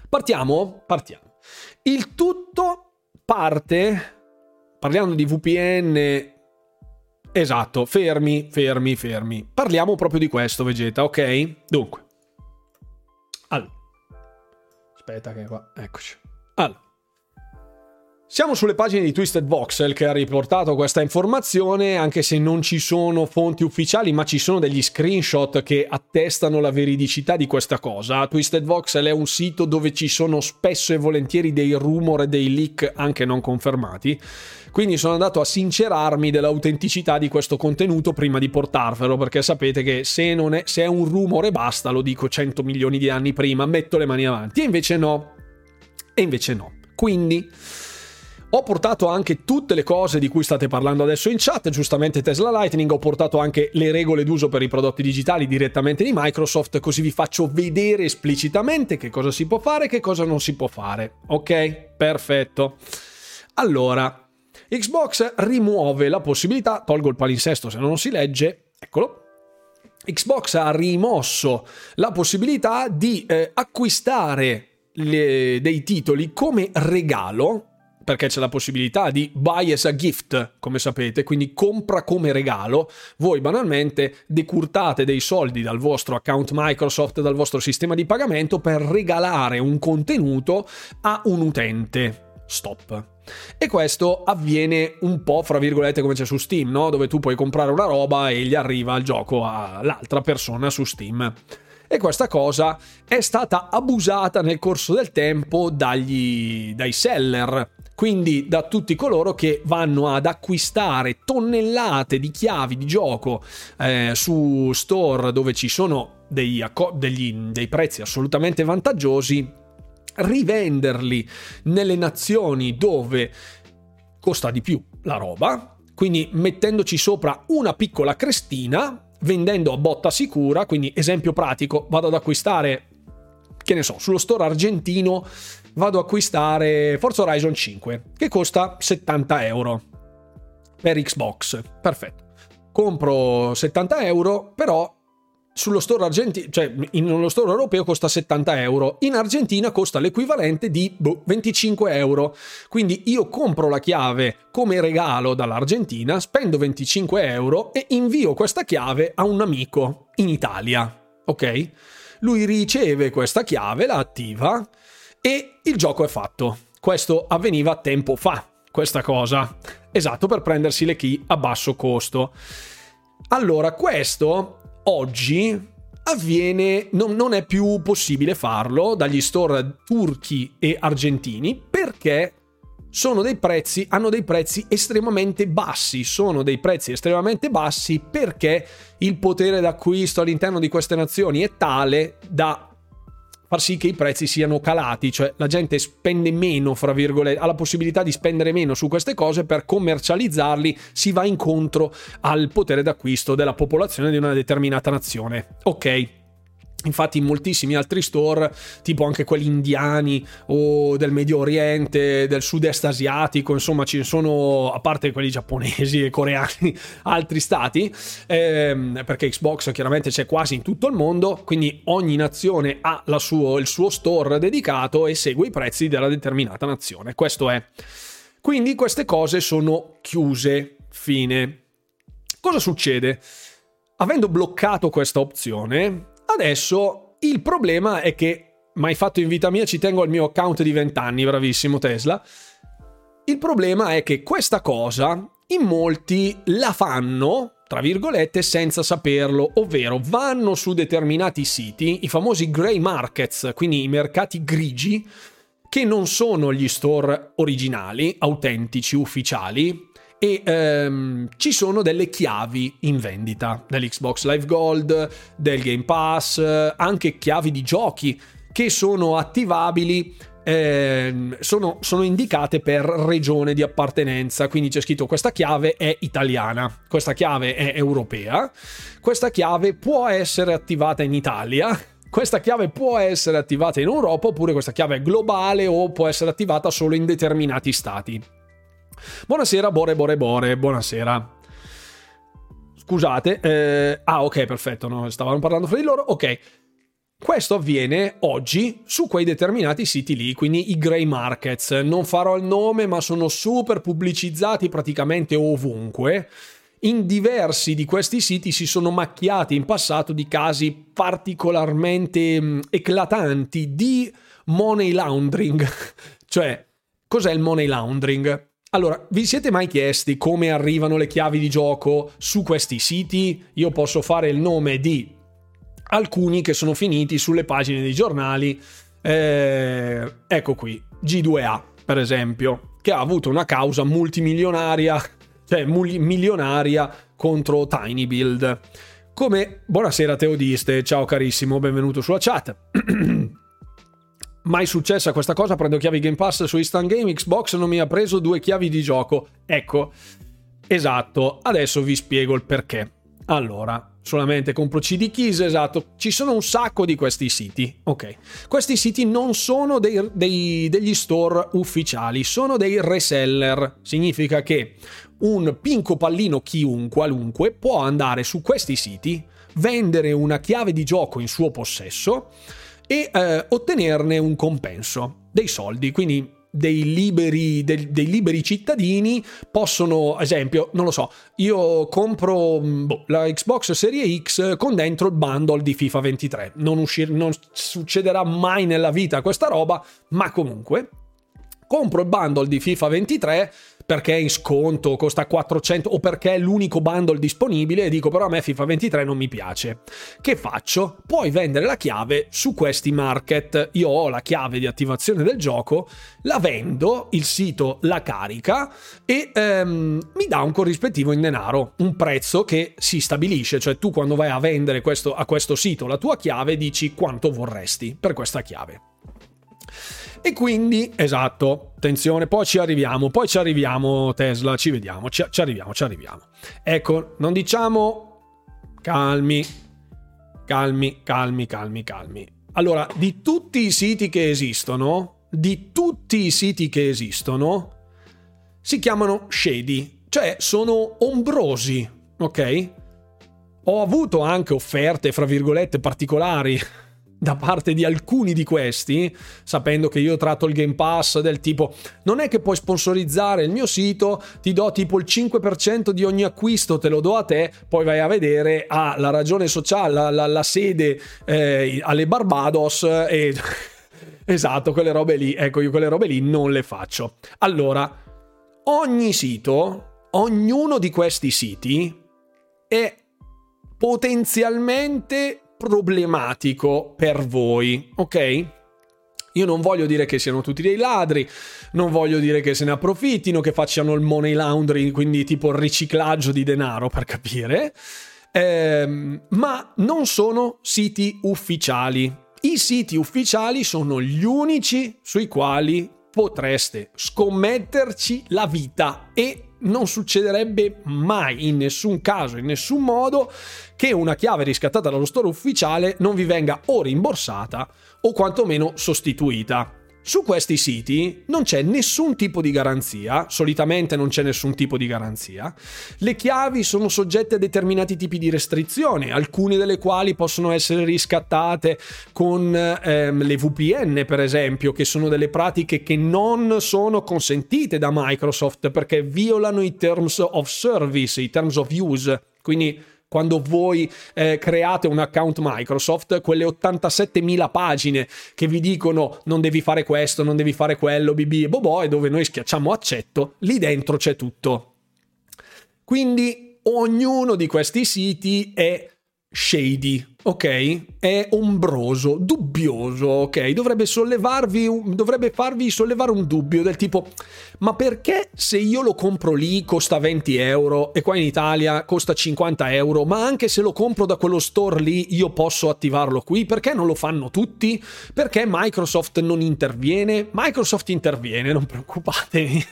partiamo, partiamo. Il tutto parte, parliamo di VPN, esatto, fermi, fermi, fermi. Parliamo proprio di questo, Vegeta, ok? Dunque, allora, aspetta che qua, eccoci. Siamo sulle pagine di Twisted Voxel che ha riportato questa informazione, anche se non ci sono fonti ufficiali, ma ci sono degli screenshot che attestano la veridicità di questa cosa. Twisted Voxel è un sito dove ci sono spesso e volentieri dei rumor e dei leak anche non confermati. Quindi sono andato a sincerarmi dell'autenticità di questo contenuto prima di portarvelo, perché sapete che se, è, se è un rumore basta, lo dico 100 milioni di anni prima, metto le mani avanti. E invece no. E invece no. Quindi ho portato anche tutte le cose di cui state parlando adesso in chat, giustamente Tesla Lightning, ho portato anche le regole d'uso per i prodotti digitali direttamente di Microsoft, così vi faccio vedere esplicitamente che cosa si può fare e che cosa non si può fare. Ok? Perfetto. Allora, Xbox rimuove la possibilità, tolgo il palinsesto se non si legge, eccolo. Xbox ha rimosso la possibilità di eh, acquistare le, dei titoli come regalo perché c'è la possibilità di buy as a gift, come sapete, quindi compra come regalo. Voi banalmente decurtate dei soldi dal vostro account Microsoft, dal vostro sistema di pagamento per regalare un contenuto a un utente. Stop. E questo avviene un po', fra virgolette, come c'è su Steam, no? Dove tu puoi comprare una roba e gli arriva il gioco all'altra persona su Steam. E questa cosa è stata abusata nel corso del tempo dagli, dai seller quindi da tutti coloro che vanno ad acquistare tonnellate di chiavi di gioco eh, su store dove ci sono dei, degli, dei prezzi assolutamente vantaggiosi, rivenderli nelle nazioni dove costa di più la roba, quindi mettendoci sopra una piccola crestina, vendendo a botta sicura, quindi esempio pratico, vado ad acquistare, che ne so, sullo store argentino vado a acquistare Forza Horizon 5 che costa 70 euro per Xbox. Perfetto. Compro 70 euro, però sullo store argentino, cioè in uno store europeo costa 70 euro, in Argentina costa l'equivalente di boh, 25 euro. Quindi io compro la chiave come regalo dall'Argentina, spendo 25 euro e invio questa chiave a un amico in Italia. Ok? Lui riceve questa chiave, la attiva e il gioco è fatto. Questo avveniva tempo fa, questa cosa. Esatto, per prendersi le key a basso costo. Allora, questo oggi avviene, non, non, è più possibile farlo dagli store turchi e argentini perché dei prezzi, hanno dei prezzi estremamente bassi, sono dei prezzi estremamente bassi perché il potere d'acquisto all'interno di queste nazioni è tale da far sì che i prezzi siano calati, cioè la gente spende meno, fra virgolette, ha la possibilità di spendere meno su queste cose per commercializzarli, si va incontro al potere d'acquisto della popolazione di una determinata nazione. Ok. Infatti in moltissimi altri store, tipo anche quelli indiani o del Medio Oriente, del sud-est asiatico, insomma ci sono, a parte quelli giapponesi e coreani, altri stati, ehm, perché Xbox chiaramente c'è quasi in tutto il mondo, quindi ogni nazione ha suo, il suo store dedicato e segue i prezzi della determinata nazione. Questo è. Quindi queste cose sono chiuse, fine. Cosa succede? Avendo bloccato questa opzione, Adesso il problema è che, mai fatto in vita mia, ci tengo al mio account di 20 anni, bravissimo Tesla. Il problema è che questa cosa in molti la fanno, tra virgolette, senza saperlo, ovvero vanno su determinati siti, i famosi grey markets, quindi i mercati grigi, che non sono gli store originali, autentici, ufficiali, e ehm, ci sono delle chiavi in vendita dell'Xbox Live Gold, del Game Pass, anche chiavi di giochi che sono attivabili eh, sono, sono, indicate per regione di appartenenza, quindi c'è scritto questa chiave è italiana, questa chiave è europea, questa chiave può essere attivata in Italia, questa chiave può essere attivata in Europa oppure questa chiave è globale o può essere attivata solo in determinati stati. Buonasera, Bore Bore Bore, buonasera. Scusate, eh, ah ok, perfetto, no, stavano parlando fra di loro, ok. Questo avviene oggi su quei determinati siti lì, quindi i grey markets. Non farò il nome, ma sono super pubblicizzati praticamente ovunque. In diversi di questi siti si sono macchiati in passato di casi particolarmente mm, eclatanti di money laundering. cioè, cos'è il money laundering? Allora, vi siete mai chiesti come arrivano le chiavi di gioco su questi siti? Io posso fare il nome di alcuni che sono finiti sulle pagine dei giornali. Eh, ecco qui, G2A, per esempio, che ha avuto una causa multimilionaria, cioè milionaria contro Tiny Build. Come buonasera Teodiste, ciao carissimo, benvenuto sulla chat. mai successa questa cosa, prendo chiavi Game Pass su Instant Game, Xbox non mi ha preso due chiavi di gioco. Ecco, esatto, adesso vi spiego il perché. Allora, solamente compro CD Keys, esatto, ci sono un sacco di questi siti, ok. Questi siti non sono dei, dei, degli store ufficiali, sono dei reseller, significa che un pinco pallino chiunque, qualunque, può andare su questi siti, vendere una chiave di gioco in suo possesso, e eh, ottenerne un compenso, dei soldi, quindi dei liberi, dei, dei liberi, cittadini possono, esempio, non lo so, io compro mm, boh, la Xbox Serie X con dentro il bundle di FIFA 23. Non, uscir, non succederà mai nella vita questa roba, ma comunque compro il bundle di FIFA 23 perché è in sconto, costa 400 o perché è l'unico bundle disponibile e dico però a me FIFA 23 non mi piace. Che faccio? Puoi vendere la chiave su questi market. Io ho la chiave di attivazione del gioco, la vendo, il sito la carica e ehm, mi dà un corrispettivo in denaro, un prezzo che si stabilisce, cioè tu quando vai a vendere questo, a questo sito la tua chiave dici quanto vorresti per questa chiave. E quindi, esatto, attenzione, poi ci arriviamo, poi ci arriviamo Tesla, ci vediamo, ci, ci arriviamo, ci arriviamo. Ecco, non diciamo calmi, calmi, calmi, calmi, calmi. Allora, di tutti i siti che esistono, di tutti i siti che esistono, si chiamano shady, cioè sono ombrosi, ok? Ho avuto anche offerte, fra virgolette, particolari da parte di alcuni di questi, sapendo che io tratto il Game Pass del tipo non è che puoi sponsorizzare il mio sito, ti do tipo il 5% di ogni acquisto, te lo do a te, poi vai a vedere ah, la ragione sociale, la, la, la sede eh, alle Barbados e... esatto, quelle robe lì, ecco io quelle robe lì non le faccio. Allora, ogni sito, ognuno di questi siti è potenzialmente problematico per voi, ok? Io non voglio dire che siano tutti dei ladri, non voglio dire che se ne approfittino, che facciano il money laundering, quindi tipo il riciclaggio di denaro per capire, ehm, ma non sono siti ufficiali. I siti ufficiali sono gli unici sui quali potreste scommetterci la vita e non succederebbe mai in nessun caso, in nessun modo, che una chiave riscattata dallo store ufficiale non vi venga o rimborsata o quantomeno sostituita. Su questi siti non c'è nessun tipo di garanzia, solitamente non c'è nessun tipo di garanzia. Le chiavi sono soggette a determinati tipi di restrizioni, alcune delle quali possono essere riscattate con ehm, le VPN, per esempio, che sono delle pratiche che non sono consentite da Microsoft perché violano i terms of service, i terms of use. Quindi quando voi eh, create un account Microsoft, quelle 87.000 pagine che vi dicono non devi fare questo, non devi fare quello, BB e bobo, e dove noi schiacciamo accetto, lì dentro c'è tutto. Quindi ognuno di questi siti è shady, ok? È ombroso, dubbioso, ok? Dovrebbe sollevarvi, dovrebbe farvi sollevare un dubbio del tipo, ma perché se io lo compro lì costa 20 euro e qua in Italia costa 50 euro, ma anche se lo compro da quello store lì io posso attivarlo qui? Perché non lo fanno tutti? Perché Microsoft non interviene? Microsoft interviene, non preoccupatevi.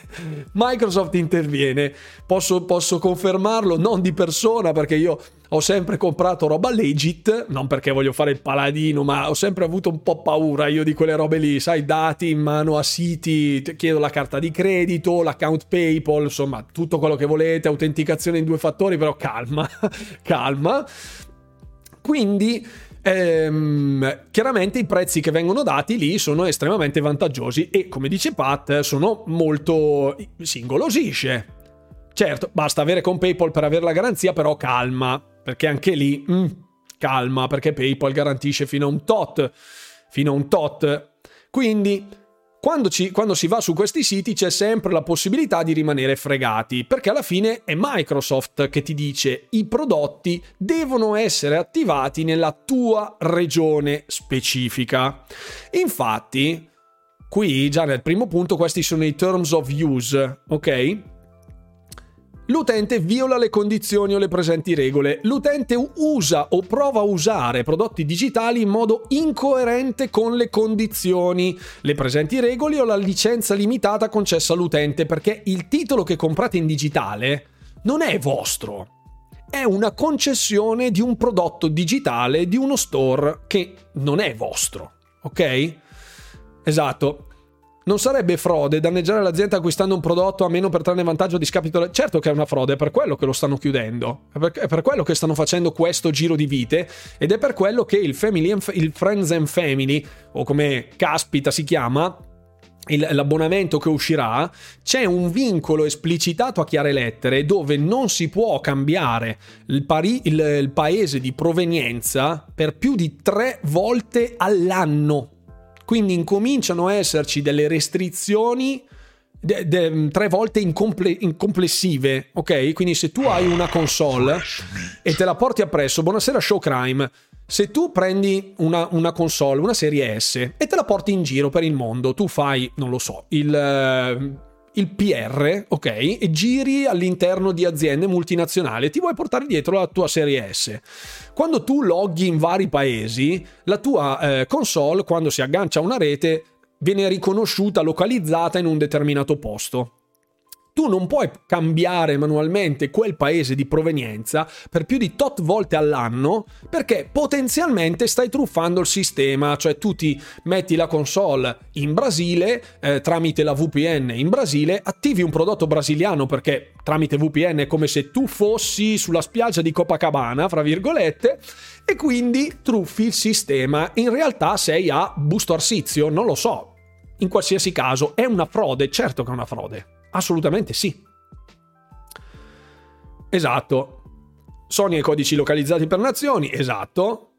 Microsoft interviene, posso, posso confermarlo non di persona perché io ho sempre comprato roba legit, non perché voglio fare il paladino, ma ho sempre avuto un po' paura io di quelle robe lì, sai, dati in mano a siti, chiedo la carta di credito, l'account PayPal, insomma, tutto quello che volete, autenticazione in due fattori, però calma, calma. Quindi ehm, chiaramente i prezzi che vengono dati lì sono estremamente vantaggiosi e come dice Pat sono molto si ingolosisce. Certo, basta avere con PayPal per avere la garanzia, però calma, perché anche lì mm, calma, perché PayPal garantisce fino a un tot, fino a un tot. Quindi quando, ci, quando, si va su questi siti c'è sempre la possibilità di rimanere fregati, perché alla fine è Microsoft che ti dice i prodotti devono essere attivati nella tua regione specifica. Infatti, qui già nel primo punto questi sono i terms of use, ok? L'utente viola le condizioni o le presenti regole. L'utente usa o prova a usare prodotti digitali in modo incoerente con le condizioni, le presenti regole o la licenza limitata concessa all'utente perché il titolo che comprate in digitale non è vostro. È una concessione di un prodotto digitale di uno store che non è vostro. Ok? Esatto. Non sarebbe frode danneggiare l'azienda acquistando un prodotto a meno per trarne vantaggio di scapito? Certo che è una frode, è per quello che lo stanno chiudendo, è per, è per quello che stanno facendo questo giro di vite ed è per quello che il, family il Friends and Family, o come caspita si chiama, il, l'abbonamento che uscirà, c'è un vincolo esplicitato a chiare lettere dove non si può cambiare il, pari, il, il paese di provenienza per più di tre volte all'anno. Quindi incominciano a esserci delle restrizioni de, de, tre volte incomple, incomplessive, ok? Quindi se tu hai una console e te la porti appresso, buonasera Showcrime, se tu prendi una, una, console, una serie S e te la porti in giro per il mondo, tu fai, non lo so, il il PR, ok, e giri all'interno di aziende multinazionali, ti vuoi portare dietro la tua serie S. Quando tu loghi in vari paesi, la tua eh, console, quando si aggancia a una rete, viene riconosciuta, localizzata in un determinato posto tu non puoi cambiare manualmente quel paese di provenienza per più di tot volte all'anno perché potenzialmente stai truffando il sistema, cioè tu ti metti la console in Brasile eh, tramite la VPN in Brasile, attivi un prodotto brasiliano perché tramite VPN è come se tu fossi sulla spiaggia di Copacabana, fra virgolette, e quindi truffi il sistema. In realtà sei a busto arsizio, non lo so. In qualsiasi caso è una frode, certo che è una frode. Assolutamente sì. Esatto. Sony e codici localizzati per nazioni, esatto.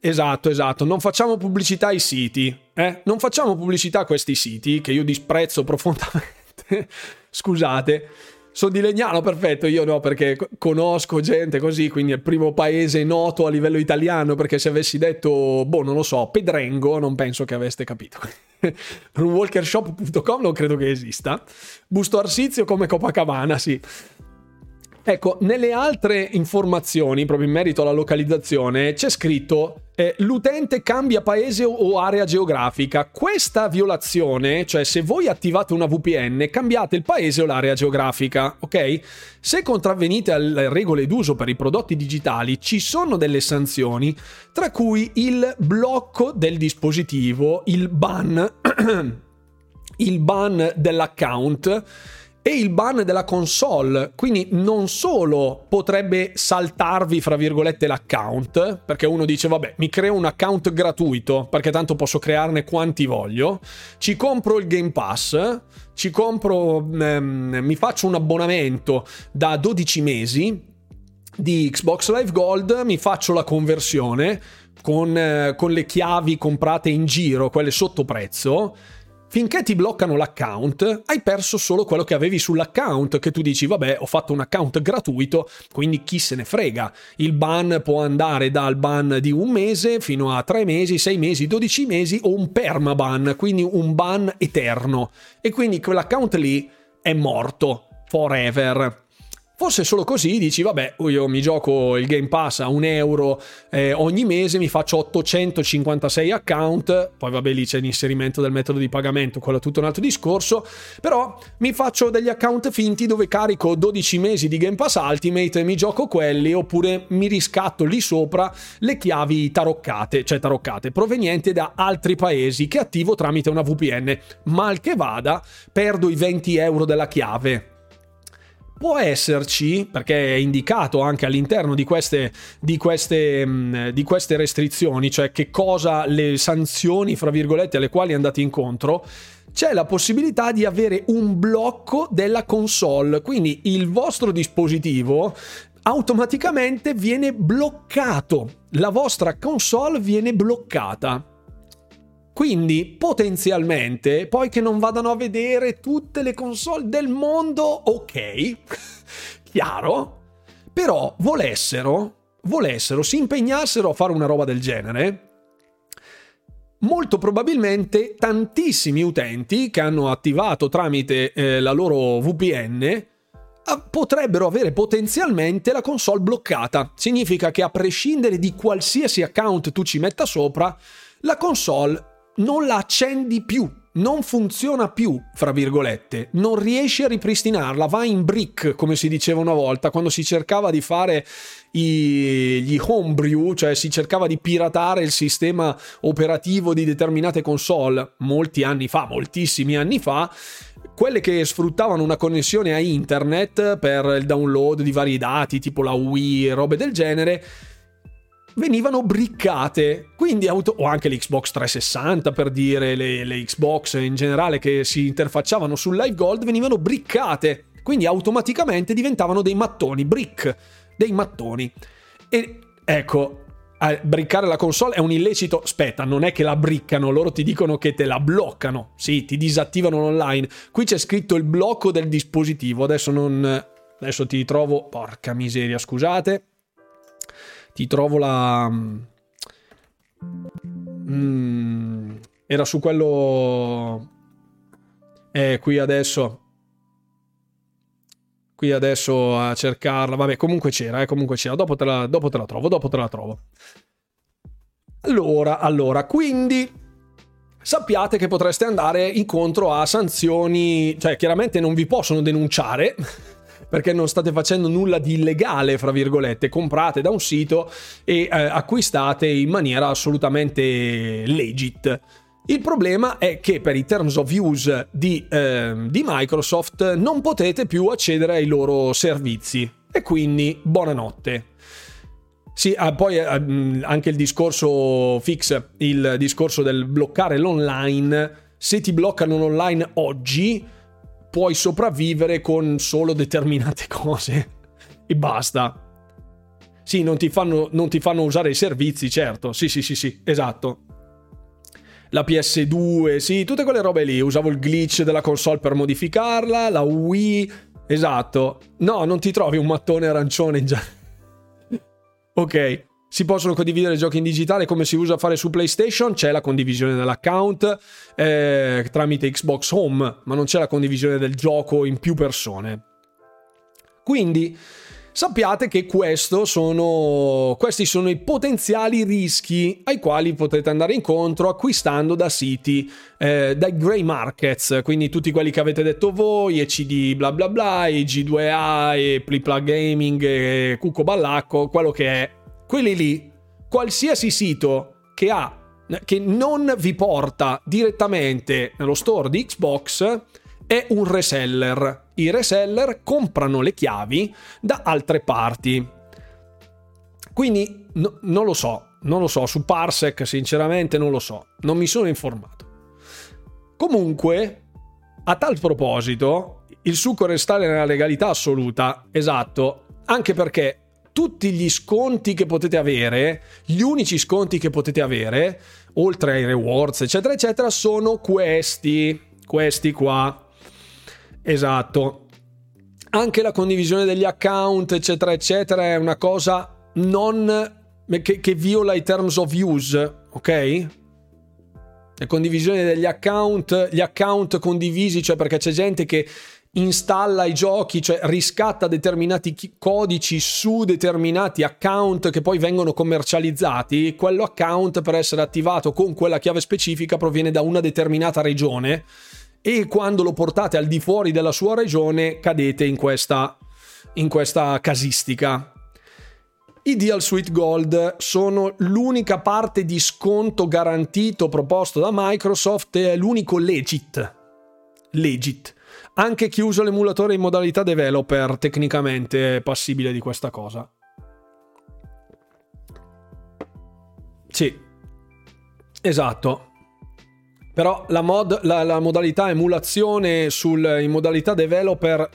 Esatto, esatto. Non facciamo pubblicità ai siti. Eh? Non facciamo pubblicità a questi siti che io disprezzo profondamente. Scusate. Sono di Legnano, perfetto, io no perché conosco gente così, quindi è il primo paese noto a livello italiano, perché se avessi detto, boh, non lo so, Pedrengo, non penso che aveste capito. Runwalkershop.com non credo che esista. Busto Arsizio come Copacabana, sì. Ecco, nelle altre informazioni, proprio in merito alla localizzazione, c'è scritto eh, l'utente cambia paese o area geografica. Questa violazione, cioè se voi attivate una VPN, cambiate il paese o l'area geografica, ok? Se contravvenite alle regole d'uso per i prodotti digitali, ci sono delle sanzioni, tra cui il blocco del dispositivo, il ban, il ban dell'account e il ban della console. Quindi non solo potrebbe saltarvi, fra virgolette, l'account, perché uno dice, vabbè, mi creo un account gratuito, perché tanto posso crearne quanti voglio, ci compro il Game Pass, ci compro, ehm, mi faccio un abbonamento da 12 mesi di Xbox Live Gold, mi faccio la conversione con, eh, con le chiavi comprate in giro, quelle sotto prezzo Finché ti bloccano l'account, hai perso solo quello che avevi sull'account, che tu dici, vabbè, ho fatto un account gratuito, quindi chi se ne frega. Il ban può andare dal ban di un mese fino a tre mesi, sei mesi, dodici mesi o un permaban, quindi un ban eterno. E quindi quell'account lì è morto, forever. Fosse solo così, dici, vabbè, io mi gioco il Game Pass a un euro eh, ogni mese, mi faccio 856 account, poi vabbè lì c'è l'inserimento del metodo di pagamento, quello è tutto un altro discorso, però mi faccio degli account finti dove carico 12 mesi di Game Pass Ultimate e mi gioco quelli, oppure mi riscatto lì sopra le chiavi taroccate, cioè taroccate, provenienti da altri paesi che attivo tramite una VPN. Mal che vada, perdo i 20 euro della chiave Può esserci, perché è indicato anche all'interno di queste, di, queste, mm, di queste, restrizioni, cioè che cosa le sanzioni, fra virgolette, alle quali andate incontro, c'è la possibilità di avere un blocco della console, quindi il vostro dispositivo automaticamente viene bloccato, la vostra console viene bloccata. Quindi potenzialmente, poi che non vadano a vedere tutte le console del mondo, ok, chiaro, però volessero, volessero, si impegnassero a fare una roba del genere, molto probabilmente tantissimi utenti che hanno attivato tramite eh, la loro VPN potrebbero avere potenzialmente la console bloccata. Significa che a prescindere di qualsiasi account tu ci metta sopra, la console non la accendi più, non funziona più, fra virgolette, non riesci a ripristinarla, va in brick, come si diceva una volta, quando si cercava di fare i, gli homebrew, cioè si cercava di piratare il sistema operativo di determinate console, molti anni fa, moltissimi anni fa, quelle che sfruttavano una connessione a internet per il download di vari dati, tipo la Wii robe del genere, venivano briccate. Quindi auto- o anche l'Xbox 360 per dire, le, le Xbox in generale che si interfacciavano sul Live Gold venivano briccate. Quindi automaticamente diventavano dei mattoni, brick, dei mattoni. E ecco, briccare la console è un illecito. Aspetta, non è che la briccano, loro ti dicono che te la bloccano. Sì, ti disattivano online. Qui c'è scritto il blocco del dispositivo. Adesso non. Adesso ti trovo. Porca miseria, scusate ti trovo la... Mm, era su quello... Eh, qui adesso... Qui adesso a cercarla. Vabbè, comunque c'era, eh, comunque c'era. Dopo te, la, dopo te la trovo, dopo te la trovo. Allora, allora, quindi sappiate che potreste andare incontro a sanzioni, cioè chiaramente non vi possono denunciare perché non state facendo nulla di illegale, fra virgolette, comprate da un sito e eh, acquistate in maniera assolutamente legit. Il problema è che per i terms of use di, eh, di Microsoft non potete più accedere ai loro servizi e quindi buonanotte. Sì, ah, poi eh, mm, anche il discorso fix, il discorso del bloccare l'online. Se ti bloccano l'online oggi, puoi sopravvivere con solo determinate cose e basta. Sì, non ti, fanno, non ti fanno usare i servizi, certo. Sì, sì, sì, sì, esatto. La PS2, sì, tutte quelle robe lì. Usavo il glitch della console per modificarla, la Wii. Esatto. No, non ti trovi un mattone arancione già. ok. Si possono condividere giochi in digitale come si usa a fare su PlayStation, c'è la condivisione dell'account eh, tramite Xbox Home, ma non c'è la condivisione del gioco in più persone. Quindi sappiate che sono, questi sono i potenziali rischi ai quali potete andare incontro acquistando da siti, eh, dai grey markets, quindi tutti quelli che avete detto voi, ECD bla bla bla, e G2A, e Plipla Gaming, Cucco Ballacco, quello che è quelli lì, qualsiasi sito che ha che non vi porta direttamente nello store di Xbox è un reseller. I reseller comprano le chiavi da altre parti. Quindi no, non lo so, non lo so, su Parsec sinceramente non lo so, non mi sono informato. Comunque, a tal proposito, il succo restare nella legalità assoluta, esatto, anche perché tutti gli sconti che potete avere, gli unici sconti che potete avere, oltre ai rewards, eccetera, eccetera, sono questi, questi qua. Esatto. Anche la condivisione degli account, eccetera, eccetera, è una cosa non che, che viola i terms of use, ok? La condivisione degli account, gli account condivisi, cioè perché c'è gente che installa i giochi, cioè riscatta determinati codici su determinati account che poi vengono commercializzati, quello account per essere attivato con quella chiave specifica proviene da una determinata regione e quando lo portate al di fuori della sua regione cadete in questa, in questa casistica. I Deal Suite Gold sono l'unica parte di sconto garantito proposto da Microsoft è l'unico legit. Legit. Anche chi usa l'emulatore in modalità developer tecnicamente è passibile di questa cosa. Sì, esatto. Però la, mod, la, la modalità emulazione sul, in modalità developer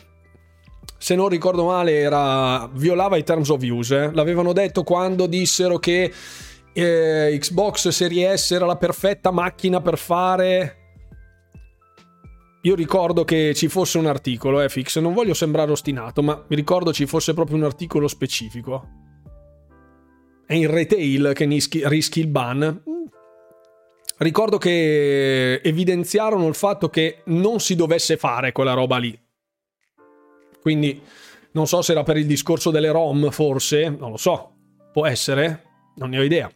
se non ricordo male, era, violava i terms of use. Eh? L'avevano detto quando dissero che eh, Xbox Series S era la perfetta macchina per fare. Io ricordo che ci fosse un articolo, eh, Fix. Non voglio sembrare ostinato, ma mi ricordo ci fosse proprio un articolo specifico. È in retail che rischi, il ban. Ricordo che evidenziarono il fatto che non si dovesse fare quella roba lì quindi non so se era per il discorso delle ROM, forse, non lo so. Può essere, non ne ho idea.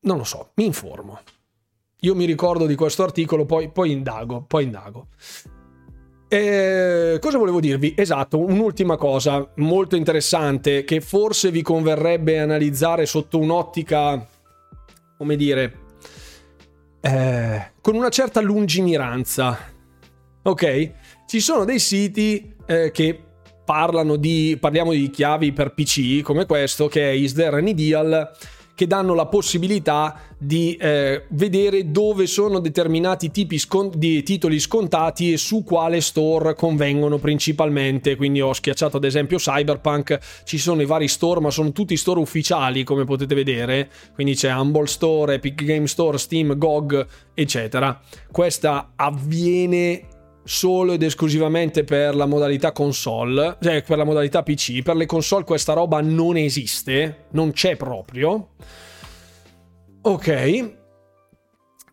Non lo so, mi informo. Io mi ricordo di questo articolo, poi, poi indago, poi indago. E cosa volevo dirvi? Esatto, un'ultima cosa molto interessante che forse vi converrebbe analizzare sotto un'ottica, come dire, eh, con una certa lungimiranza ok? Ci sono dei siti eh, che parlano di, parliamo di chiavi per PC come questo, che è Is There Any Deal? Che danno la possibilità di eh, vedere dove sono determinati tipi scon- di titoli scontati e su quale store convengono principalmente. Quindi ho schiacciato ad esempio Cyberpunk, ci sono i vari store, ma sono tutti store ufficiali come potete vedere. Quindi c'è Humble Store, Epic Game Store, Steam, GOG, eccetera. Questa avviene solo ed esclusivamente per la modalità console, cioè per la modalità PC. Per le console questa roba non esiste, non c'è proprio. Ok.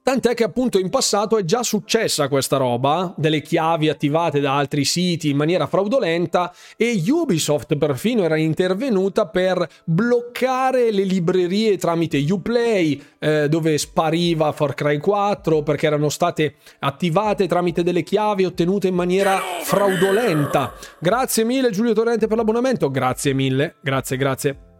Tant'è che appunto in passato è già successa questa roba, delle chiavi attivate da altri siti in maniera fraudolenta e Ubisoft perfino era intervenuta per bloccare le librerie tramite Uplay eh, dove spariva Far Cry 4 perché erano state attivate tramite delle chiavi ottenute in maniera fraudolenta. Grazie mille Giulio Torrente per l'abbonamento, grazie mille, grazie grazie.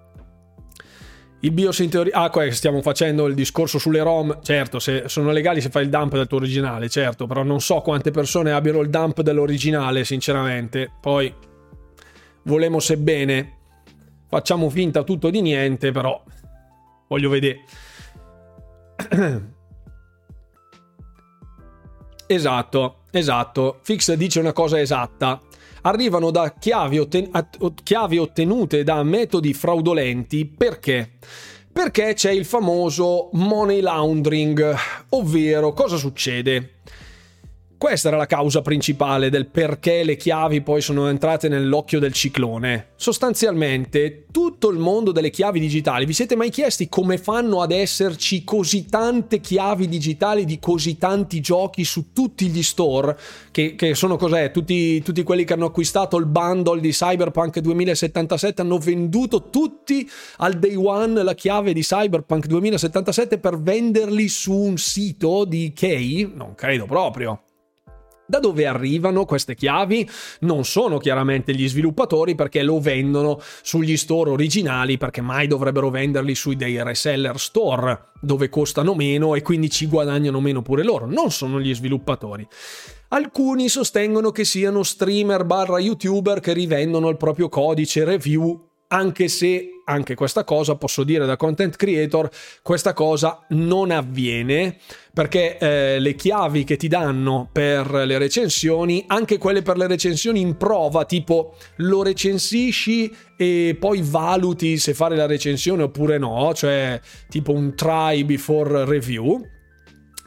Il BIOS in teoria... Ah, qua stiamo facendo il discorso sulle ROM. Certo, se sono legali se fai il dump del tuo originale, certo, però non so quante persone abbiano il dump dell'originale, sinceramente. Poi, volemo sebbene, facciamo finta tutto di niente, però voglio vedere. esatto, esatto. Fix dice una cosa esatta arrivano da chiavi, otten- chiavi ottenute da metodi fraudolenti perché? Perché c'è il famoso money laundering, ovvero cosa succede? Questa era la causa principale del perché le chiavi poi sono entrate nell'occhio del ciclone. Sostanzialmente, tutto il mondo delle chiavi digitali, vi siete mai chiesti come fanno ad esserci così tante chiavi digitali di così tanti giochi su tutti gli store? Che, che sono cos'è? Tutti, tutti quelli che hanno acquistato il bundle di Cyberpunk 2077 hanno venduto tutti al day one la chiave di Cyberpunk 2077 per venderli su un sito di Key? Non credo proprio. Da dove arrivano queste chiavi? Non sono chiaramente gli sviluppatori perché lo vendono sugli store originali perché mai dovrebbero venderli sui dei reseller store dove costano meno e quindi ci guadagnano meno pure loro. Non sono gli sviluppatori. Alcuni sostengono che siano streamer barra youtuber che rivendono il proprio codice review anche se anche questa cosa posso dire da content creator questa cosa non avviene perché eh, le chiavi che ti danno per le recensioni anche quelle per le recensioni in prova tipo lo recensisci e poi valuti se fare la recensione oppure no cioè tipo un try before review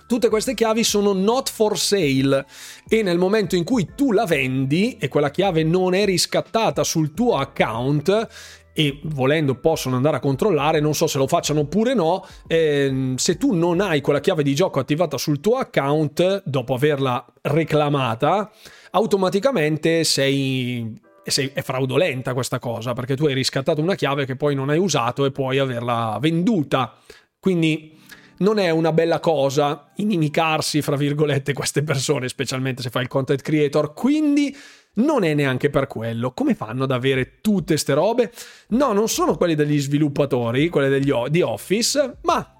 Tutte queste chiavi sono not for sale e nel momento in cui tu la vendi e quella chiave non è riscattata sul tuo account e volendo possono andare a controllare, non so se lo facciano oppure no, eh, se tu non hai quella chiave di gioco attivata sul tuo account dopo averla reclamata, automaticamente sei, è fraudolenta questa cosa perché tu hai riscattato una chiave che poi non hai usato e puoi averla venduta. Quindi non è una bella cosa inimicarsi, fra virgolette, queste persone, specialmente se fai il content creator. Quindi non è neanche per quello. Come fanno ad avere tutte queste robe? No, non sono quelli degli sviluppatori, quelli degli, di Office, ma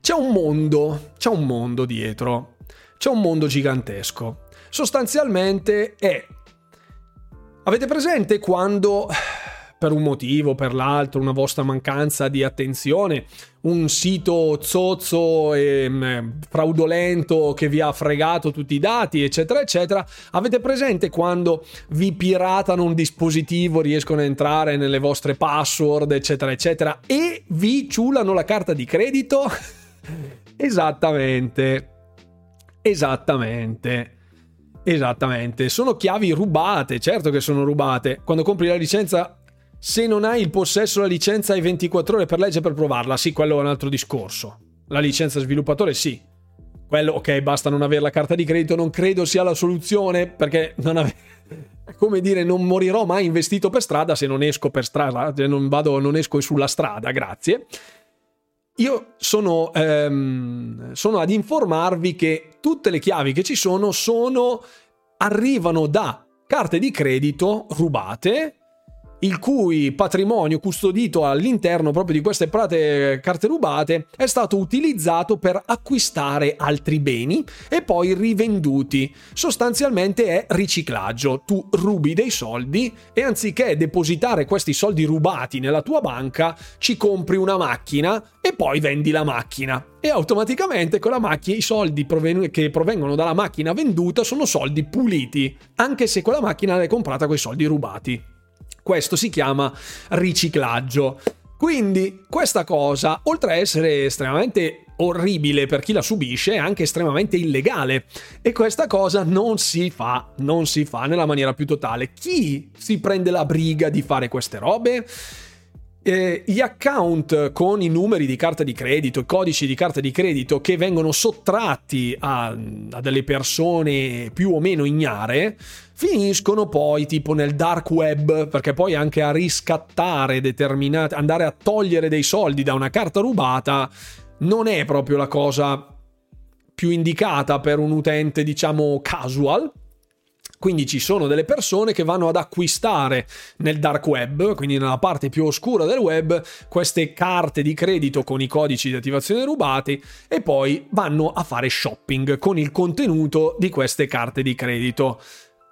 c'è un mondo, c'è un mondo dietro. C'è un mondo gigantesco. Sostanzialmente è... Avete presente quando per un motivo o per l'altro, una vostra mancanza di attenzione, un sito zozzo e mm, fraudolento che vi ha fregato tutti i dati, eccetera, eccetera. Avete presente quando vi piratano un dispositivo, riescono a entrare nelle vostre password, eccetera, eccetera, e vi ciulano la carta di credito? Esattamente. Esattamente. Esattamente, sono chiavi rubate, certo che sono rubate. Quando compri la licenza se non hai il possesso la licenza hai 24 ore per legge per provarla, sì, quello è un altro discorso. La licenza sviluppatore sì. Quello, ok, basta non avere la carta di credito, non credo sia la soluzione perché non ave... come dire, non morirò mai investito per strada se non esco per strada, se non vado, non esco sulla strada, grazie. Io sono, ehm, sono ad informarvi che tutte le chiavi che ci sono sono arrivano da carte di credito rubate il cui patrimonio custodito all'interno proprio di queste prate carte rubate è stato utilizzato per acquistare altri beni e poi rivenduti. Sostanzialmente è riciclaggio. Tu rubi dei soldi e anziché depositare questi soldi rubati nella tua banca, ci compri una macchina e poi vendi la macchina. E automaticamente con la macchina i soldi proven- che provengono dalla macchina venduta sono soldi puliti, anche se quella macchina l'hai comprata con i soldi rubati. Questo si chiama riciclaggio. Quindi questa cosa, oltre a essere estremamente orribile per chi la subisce, è anche estremamente illegale. E questa cosa non si fa, non si fa nella maniera più totale. Chi si prende la briga di fare queste robe? Eh, gli account con i numeri di carta di credito, i codici di carta di credito che vengono sottratti a, a delle persone più o meno ignare, finiscono poi tipo nel dark web, perché poi anche a riscattare determinate, andare a togliere dei soldi da una carta rubata non è proprio la cosa più indicata per un utente, diciamo, casual. Quindi ci sono delle persone che vanno ad acquistare nel dark web, quindi nella parte più oscura del web, queste carte di credito con i codici di attivazione rubati e poi vanno a fare shopping con il contenuto di queste carte di credito.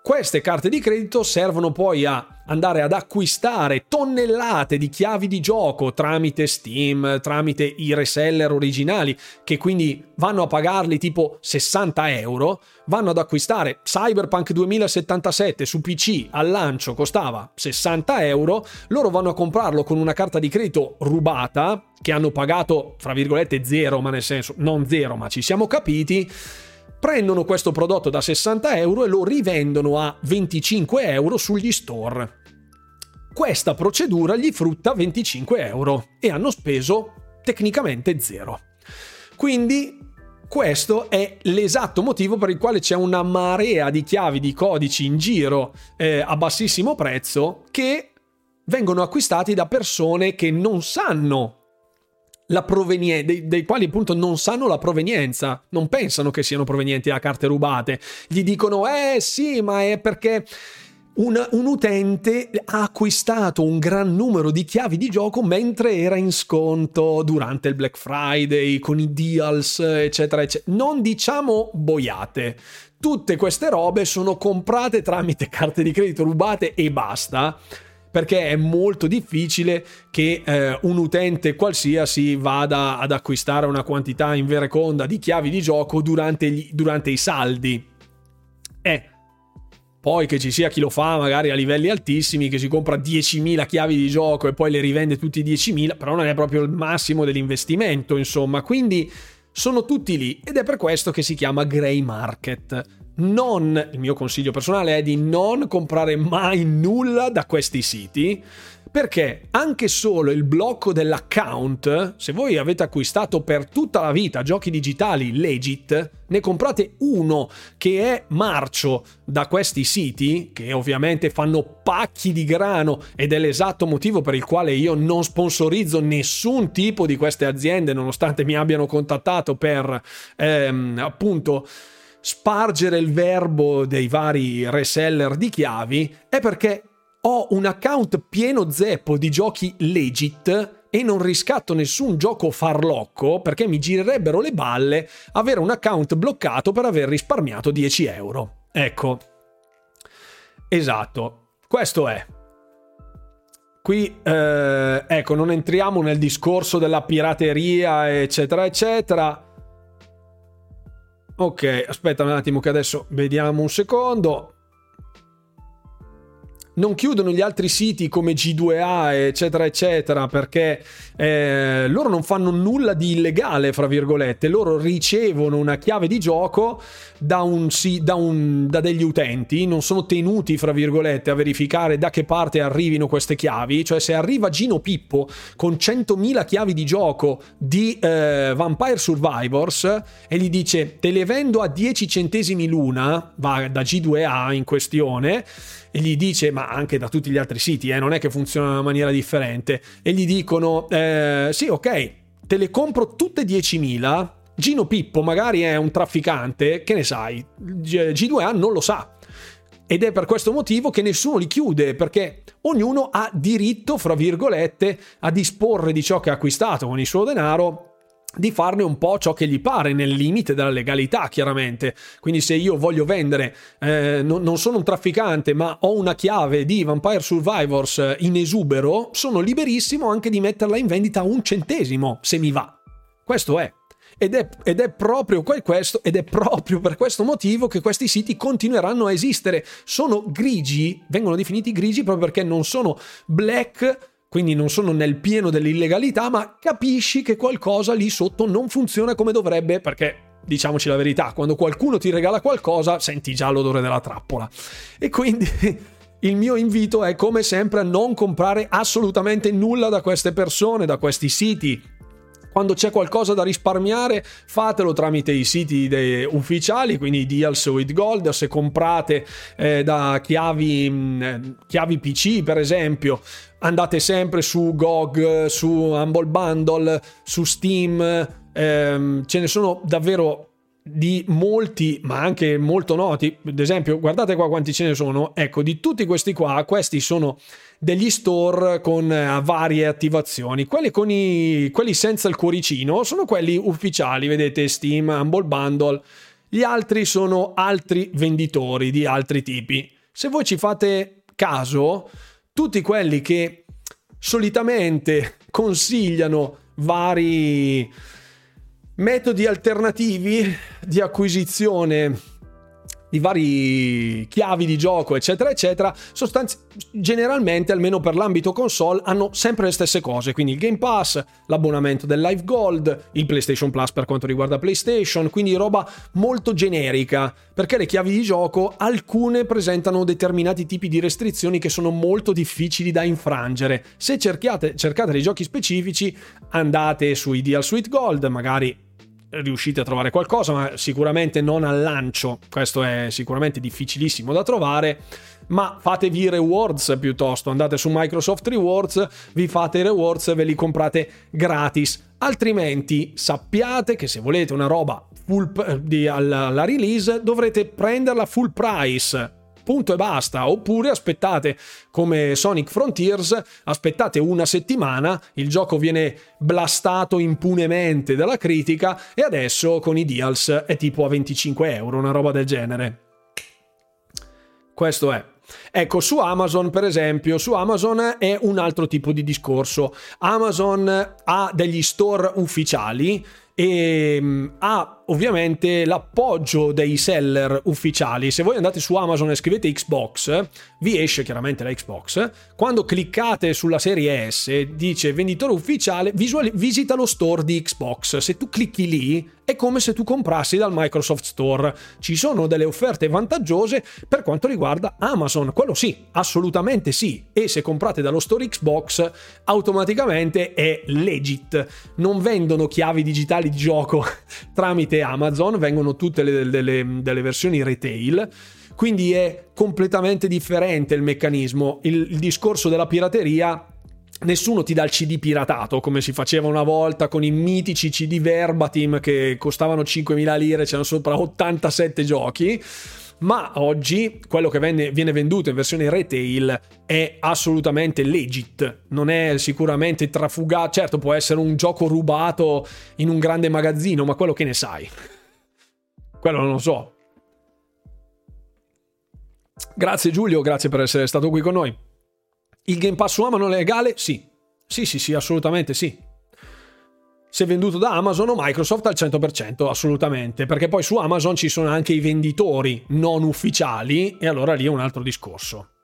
Queste carte di credito servono poi a andare ad acquistare tonnellate di chiavi di gioco tramite Steam, tramite i reseller originali, che quindi vanno a pagarli tipo 60 euro, vanno ad acquistare Cyberpunk 2077 su PC al lancio costava 60 euro, loro vanno a comprarlo con una carta di credito rubata, che hanno pagato, fra virgolette, zero, ma nel senso non zero, ma ci siamo capiti prendono questo prodotto da 60 euro e lo rivendono a 25 euro sugli store. Questa procedura gli frutta 25 euro e hanno speso tecnicamente zero. Quindi questo è l'esatto motivo per il quale c'è una marea di chiavi di codici in giro eh, a bassissimo prezzo che vengono acquistati da persone che non sanno la provenienza, dei, dei, quali appunto non sanno la provenienza, non pensano che siano provenienti da carte rubate. Gli dicono, eh sì, ma è perché un, un, utente ha acquistato un gran numero di chiavi di gioco mentre era in sconto durante il Black Friday, con i deals, eccetera, eccetera. Non diciamo boiate. Tutte queste robe sono comprate tramite carte di credito rubate e basta perché è molto difficile che eh, un utente qualsiasi vada ad acquistare una quantità in vereconda di chiavi di gioco durante, gli, durante i saldi. Eh, poi che ci sia chi lo fa magari a livelli altissimi, che si compra 10.000 chiavi di gioco e poi le rivende tutti 10.000, però non è proprio il massimo dell'investimento, insomma. Quindi sono tutti lì ed è per questo che si chiama grey market non, il mio consiglio personale è di non comprare mai nulla da questi siti Perché anche solo il blocco dell'account, se voi avete acquistato per tutta la vita giochi digitali legit, ne comprate uno che è marcio da questi siti, che ovviamente fanno pacchi di grano ed è l'esatto motivo per il quale io non sponsorizzo nessun tipo di queste aziende, nonostante mi abbiano contattato per ehm, appunto spargere il verbo dei vari reseller di chiavi, è perché ho un account pieno zeppo di giochi legit e non riscatto nessun gioco farlocco perché mi girerebbero le balle avere un account bloccato per aver risparmiato 10 euro. Ecco. Esatto. Questo è. Qui, eh, ecco, non entriamo nel discorso della pirateria, eccetera, eccetera. Ok, aspetta un attimo che adesso vediamo un secondo non chiudono gli altri siti come G2A, eccetera, eccetera, perché eh, loro non fanno nulla di illegale, fra virgolette, loro ricevono una chiave di gioco da, un, da, un, da degli utenti, non sono tenuti, fra virgolette, a verificare da che parte arrivino queste chiavi, cioè se arriva Gino Pippo con 100.000 chiavi di gioco di eh, Vampire Survivors e gli dice te le vendo a 10 centesimi l'una, va da G2A in questione, e gli dice, ma anche da tutti gli altri siti, eh, non è che funziona in una maniera differente, e gli dicono, eh, sì, ok, te le compro tutte 10.000, Gino Pippo magari è un trafficante, che ne sai, G2A non lo sa. Ed è per questo motivo che nessuno li chiude, perché ognuno ha diritto, fra virgolette, a disporre di ciò che ha acquistato con il suo denaro di farne un po' ciò che gli pare nel limite della legalità chiaramente. Quindi se io voglio vendere eh, non, non, sono un trafficante ma ho una chiave di Vampire Survivors in esubero sono liberissimo anche di metterla in vendita a un centesimo se mi va. Questo è. Ed è, ed è, proprio questo, ed è proprio per questo motivo che questi siti continueranno a esistere. Sono grigi, vengono definiti grigi proprio perché non sono black quindi non sono nel pieno dell'illegalità, ma capisci che qualcosa lì sotto non funziona come dovrebbe perché diciamoci la verità, quando qualcuno ti regala qualcosa senti già l'odore della trappola. E quindi il mio invito è come sempre a non comprare assolutamente nulla da queste persone, da questi siti quando c'è qualcosa da risparmiare, fatelo tramite i siti de- ufficiali, quindi Deals with Gold. Se comprate eh, da chiavi, mh, mm, chiavi PC, per esempio, andate sempre su GOG, su Humble Bundle, su Steam. Ehm, ce ne sono davvero di molti, ma anche molto noti. Ad esempio, guardate qua quanti ce ne sono. Ecco, di tutti questi qua, questi sono degli store con eh, varie attivazioni. Quelli, con i, quelli senza il cuoricino sono quelli ufficiali, vedete Steam, Humble Bundle. Gli altri sono altri venditori di altri tipi. Se voi ci fate caso, tutti quelli che solitamente consigliano vari metodi alternativi di acquisizione di vari chiavi di gioco, eccetera, eccetera, sostanzi- generalmente, almeno per l'ambito console, hanno sempre le stesse cose. Quindi il Game Pass, l'abbonamento del Live Gold, il PlayStation Plus per quanto riguarda PlayStation, quindi roba molto generica, perché le chiavi di gioco alcune presentano determinati tipi di restrizioni che sono molto difficili da infrangere. Se cercate, cercate dei giochi specifici, andate su Ideal Suite Gold, magari riuscite a trovare qualcosa, ma sicuramente non al lancio, questo è sicuramente difficilissimo da trovare, ma fatevi i rewards piuttosto, andate su Microsoft Rewards, vi fate i rewards, ve li comprate gratis, altrimenti sappiate che se volete una roba full, di, alla, alla release dovrete prenderla full price punto e basta, oppure aspettate come Sonic Frontiers, aspettate una settimana, il gioco viene blastato impunemente dalla critica e adesso con i deals è tipo a 25 euro, una roba del genere. Questo è. Ecco, su Amazon, per esempio, su Amazon è un altro tipo di discorso. Amazon ha degli store ufficiali e mm, ha ovviamente l'appoggio dei seller ufficiali. Se voi andate su Amazon e scrivete Xbox, vi esce chiaramente la Xbox. Quando cliccate sulla serie S, dice venditore ufficiale, visual- visita lo store di Xbox. Se tu clicchi lì, è come se tu comprassi dal Microsoft Store. Ci sono delle offerte vantaggiose per quanto riguarda Amazon, quello sì, assolutamente sì. E se comprate dallo store Xbox, automaticamente è legit. Non vendono chiavi digitali di gioco tramite Amazon, vengono tutte le, delle, delle versioni retail quindi è completamente differente il meccanismo. Il, il discorso della pirateria Nessuno ti dà il CD piratato come si faceva una volta con i mitici CD verbatim che costavano 5.000 lire, c'erano sopra 87 giochi. Ma oggi quello che viene, venduto in versione retail è assolutamente legit, non è sicuramente trafugato. Certo, può essere un gioco rubato in un grande magazzino, ma quello che ne sai? Quello non lo so. Grazie Giulio, grazie per essere stato qui con noi. Il Game Pass su Amazon è legale? Sì. Sì, sì, sì, assolutamente sì. Se venduto da Amazon o Microsoft al 100%, assolutamente, perché poi su Amazon ci sono anche i venditori non ufficiali e allora lì è un altro discorso.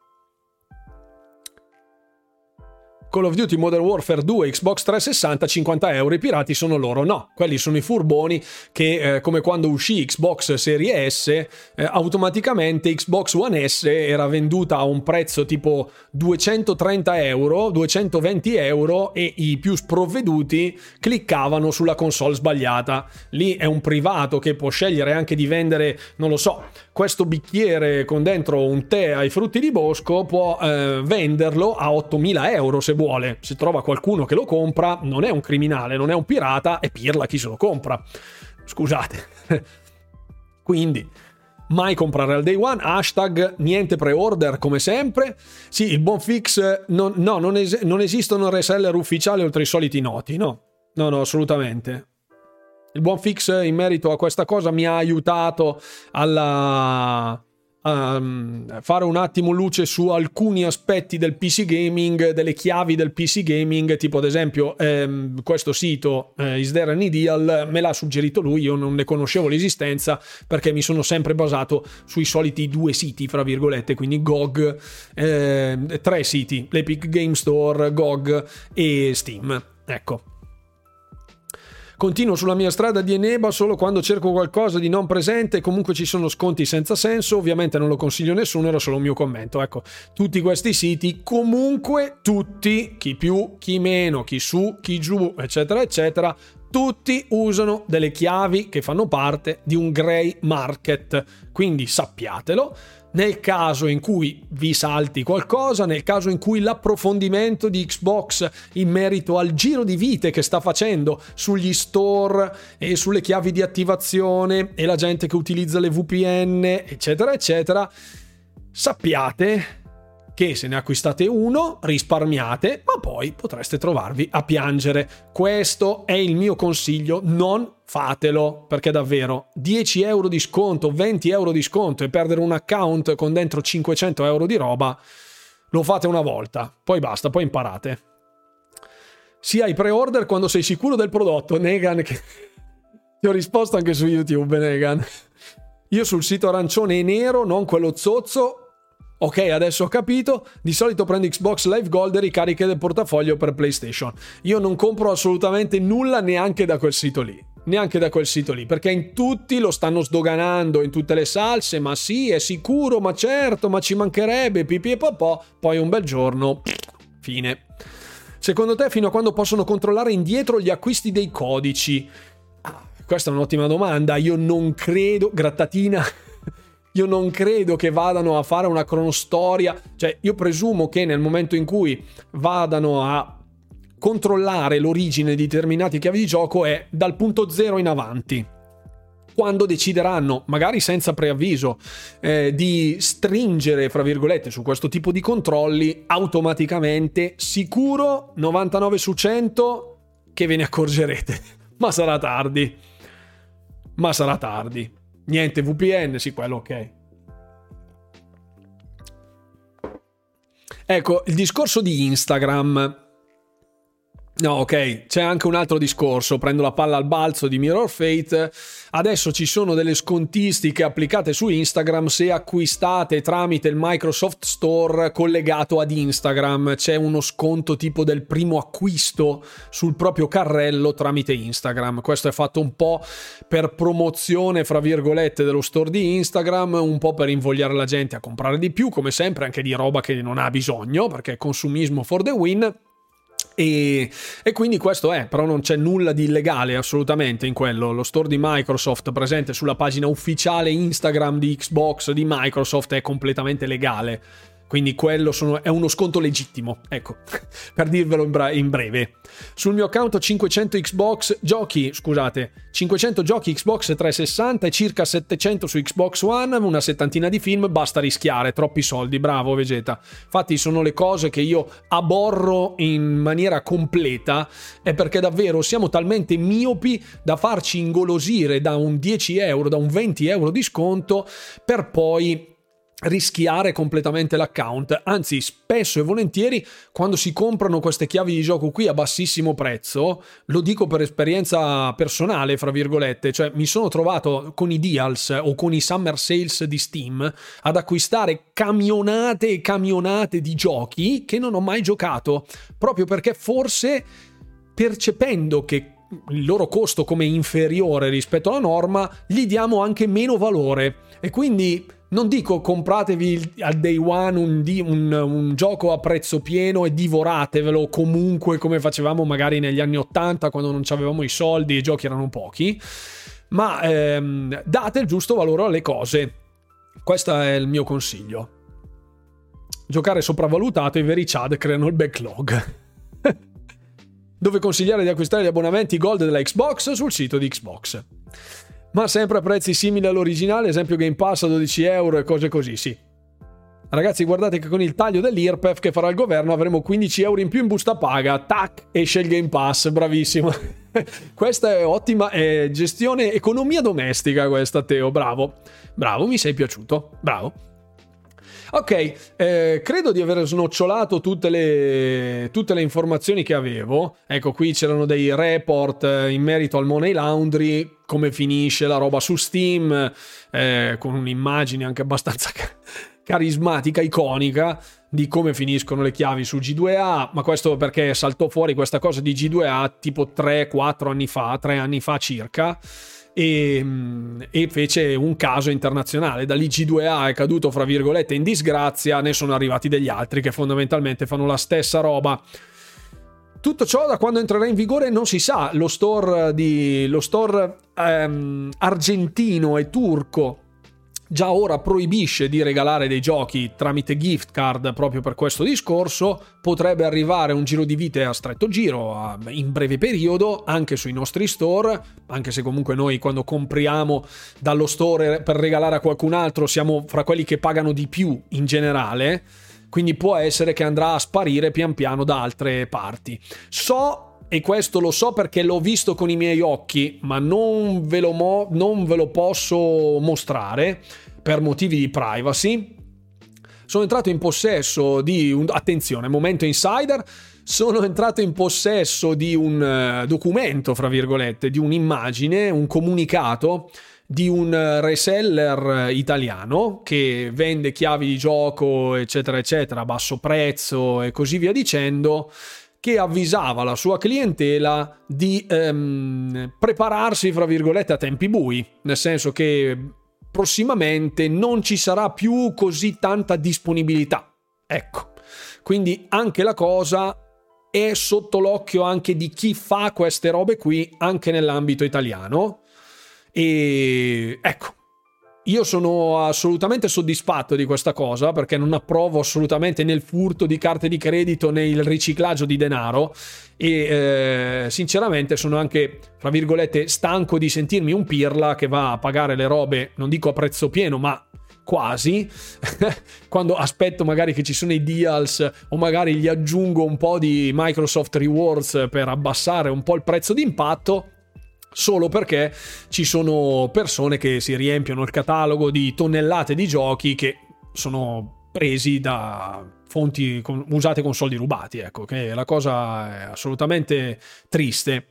Call of Duty Modern Warfare 2 Xbox 360 50 euro i pirati sono loro. No quelli sono i furboni che eh, come quando uscì Xbox Serie S eh, automaticamente Xbox One S era venduta a un prezzo tipo 230 euro 220 euro e i più sprovveduti cliccavano sulla console sbagliata. Lì è un privato che può scegliere anche di vendere non lo so questo bicchiere con dentro un tè ai frutti di bosco può eh, venderlo a 8.000 euro se vuole. Se trova qualcuno che lo compra, non è un criminale, non è un pirata, e pirla chi se lo compra. Scusate. Quindi, mai comprare al day one, hashtag niente pre-order come sempre. Sì, il buon fix, non, no, non, es- non esistono reseller ufficiali oltre i soliti noti, no. No, no, assolutamente. Il buon fix in merito a questa cosa mi ha aiutato alla, a mm, fare un attimo luce su alcuni aspetti del PC gaming, delle chiavi del PC gaming, tipo ad esempio ehm, questo sito eh, Is There an Ideal me l'ha suggerito lui, io non ne conoscevo l'esistenza perché mi sono sempre basato sui soliti due siti, fra virgolette, quindi GOG, eh, tre siti, l'Epic Game Store, GOG e Steam. Ecco. Continuo sulla mia strada di Eneba solo quando cerco qualcosa di non presente, comunque ci sono sconti senza senso, ovviamente non lo consiglio a nessuno, era solo un mio commento. Ecco, tutti questi siti, comunque tutti, chi più, chi meno, chi su, chi giù, eccetera, eccetera, tutti usano delle chiavi che fanno parte di un grey market. Quindi sappiatelo nel caso in cui vi salti qualcosa, nel caso in cui l'approfondimento di Xbox in merito al giro di vite che sta facendo sugli store e sulle chiavi di attivazione e la gente che utilizza le VPN, eccetera, eccetera, sappiate che se ne acquistate uno risparmiate, ma poi potreste trovarvi a piangere. Questo è il mio consiglio, non fatelo perché davvero 10 euro di sconto, 20 euro di sconto e perdere un account con dentro 500 euro di roba, lo fate una volta, poi basta, poi imparate. Sia i pre-order quando sei sicuro del prodotto, Negan, che ti ho risposto anche su YouTube, Negan. Io sul sito arancione e nero, non quello zozzo, Ok, adesso ho capito. Di solito prendo Xbox Live Gold e ricariche del portafoglio per PlayStation. Io non compro assolutamente nulla neanche da quel sito lì. Neanche da quel sito lì, perché in tutti lo stanno sdoganando, in tutte le salse. Ma sì, è sicuro, ma certo, ma ci mancherebbe, pipì e popò. Poi un bel giorno, fine. Secondo te, fino a quando possono controllare indietro gli acquisti dei codici? Ah, questa è un'ottima domanda. Io non credo. Grattatina io non credo che vadano a fare una cronostoria, cioè io presumo che nel momento in cui vadano a controllare l'origine di determinati chiavi di gioco è dal punto zero in avanti quando decideranno, magari senza preavviso, eh, di stringere, fra virgolette, su questo tipo di controlli, automaticamente, sicuro 99 su 100 che ve ne accorgerete. Ma sarà tardi. Ma sarà tardi. Niente VPN, sì, quello ok. Ecco, il discorso di Instagram. No, ok, c'è anche un altro discorso, prendo la palla al balzo di Mirror Fate, adesso ci sono delle scontistiche applicate su Instagram. Se acquistate tramite il Microsoft Store collegato ad Instagram, c'è uno sconto tipo del primo acquisto sul proprio carrello tramite Instagram, questo è fatto un po' per promozione, fra virgolette, dello store di Instagram, un po' per invogliare la gente a comprare di più, come sempre anche di roba che non ha bisogno, perché consumismo for the win. E, e, quindi questo è, però non c'è nulla di illegale assolutamente in quello. Lo store di Microsoft presente sulla pagina ufficiale Instagram di Xbox di Microsoft è completamente legale. Quindi quello sono, è uno sconto legittimo, ecco, per dirvelo in, bra- in, breve. Sul mio account ho 500 Xbox giochi, scusate, 500 giochi Xbox 360 e circa 700 su Xbox One, una settantina di film, basta rischiare, troppi soldi, bravo Vegeta. Infatti sono le cose che io aborro in maniera completa, è perché davvero siamo talmente miopi da farci ingolosire da un 10 euro, da un 20 euro di sconto, per poi rischiare completamente l'account, anzi spesso e volentieri quando si comprano queste chiavi di gioco qui a bassissimo prezzo, lo dico per esperienza personale, fra virgolette, cioè mi sono trovato con i deals o con i summer sales di Steam ad acquistare camionate e camionate di giochi che non ho mai giocato, proprio perché forse percependo che il loro costo come inferiore rispetto alla norma, gli diamo anche meno valore. E quindi non dico compratevi al day one un, un, un, gioco a prezzo pieno e divoratevelo comunque come facevamo magari negli anni 80 quando non avevamo i soldi e i giochi erano pochi, ma ehm, date il giusto valore alle cose. Questo è il mio consiglio. Giocare sopravvalutato, i veri Chad creano il backlog. Dove consigliare di acquistare gli abbonamenti gold della Xbox sul sito di Xbox ma sempre a prezzi simili all'originale, esempio Game Pass a 12 euro e cose così, sì. Ragazzi, guardate che con il taglio dell'IRPEF che farà il governo avremo 15 euro in più in busta paga. Tac, esce il Game Pass, bravissimo. questa è ottima è gestione, economia domestica questa, Teo, bravo. Bravo, mi sei piaciuto, bravo. Ok, eh, credo di aver snocciolato tutte le, tutte le, informazioni che avevo. Ecco, qui c'erano dei report eh, in merito al Money Laundry, come finisce la roba su Steam, eh, con un'immagine anche abbastanza carismatica, iconica di come finiscono le chiavi su G2A, ma questo perché saltò fuori questa cosa di G2A tipo 3-4 anni fa, 3 anni fa circa e, e, fece un caso internazionale. Da lì G2A è caduto, fra virgolette, in disgrazia, ne sono arrivati degli altri che fondamentalmente fanno la stessa roba. Tutto ciò da quando entrerà in vigore non si sa. Lo store, di, lo store ehm, argentino e turco già ora proibisce di regalare dei giochi tramite gift card proprio per questo discorso, potrebbe arrivare un giro di vite a stretto giro in breve periodo anche sui nostri store, anche se comunque noi quando compriamo dallo store per regalare a qualcun altro siamo fra quelli che pagano di più in generale, quindi può essere che andrà a sparire pian piano da altre parti. So e questo lo so perché l'ho visto con i miei occhi, ma non ve lo, mo- non ve lo posso mostrare per motivi di privacy. Sono entrato in possesso di un... attenzione, momento insider, sono entrato in possesso di un uh, documento, fra virgolette, di un'immagine, un comunicato di un reseller italiano che vende chiavi di gioco, eccetera, eccetera, a basso prezzo e così via dicendo che avvisava la sua clientela di ehm, prepararsi, fra virgolette, a tempi bui, nel senso che prossimamente non ci sarà più così tanta disponibilità. Ecco, quindi anche la cosa è sotto l'occhio anche di chi fa queste robe qui, anche nell'ambito italiano. E ecco, io sono assolutamente soddisfatto di questa cosa perché non approvo assolutamente né il furto di carte di credito né il riciclaggio di denaro e eh, sinceramente sono anche, fra virgolette, stanco di sentirmi un pirla che va a pagare le robe, non dico a prezzo pieno, ma quasi, quando aspetto magari che ci sono i deals o magari gli aggiungo un po' di Microsoft Rewards per abbassare un po' il prezzo d'impatto solo perché ci sono persone che si riempiono il catalogo di tonnellate di giochi che sono presi da fonti con, usate con soldi rubati, ecco, che la cosa è assolutamente triste.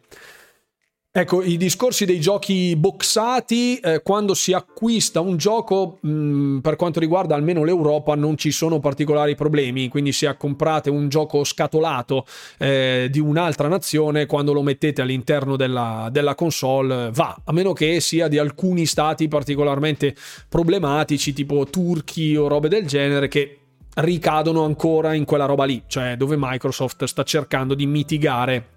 Ecco, i discorsi dei giochi boxati, eh, quando si acquista un gioco, mh, mm, per quanto riguarda almeno l'Europa, non ci sono particolari problemi, quindi se comprate un gioco scatolato eh, di un'altra nazione, quando lo mettete all'interno della, della console va, a meno che sia di alcuni stati particolarmente problematici, tipo turchi o robe del genere, che ricadono ancora in quella roba lì, cioè dove Microsoft sta cercando di mitigare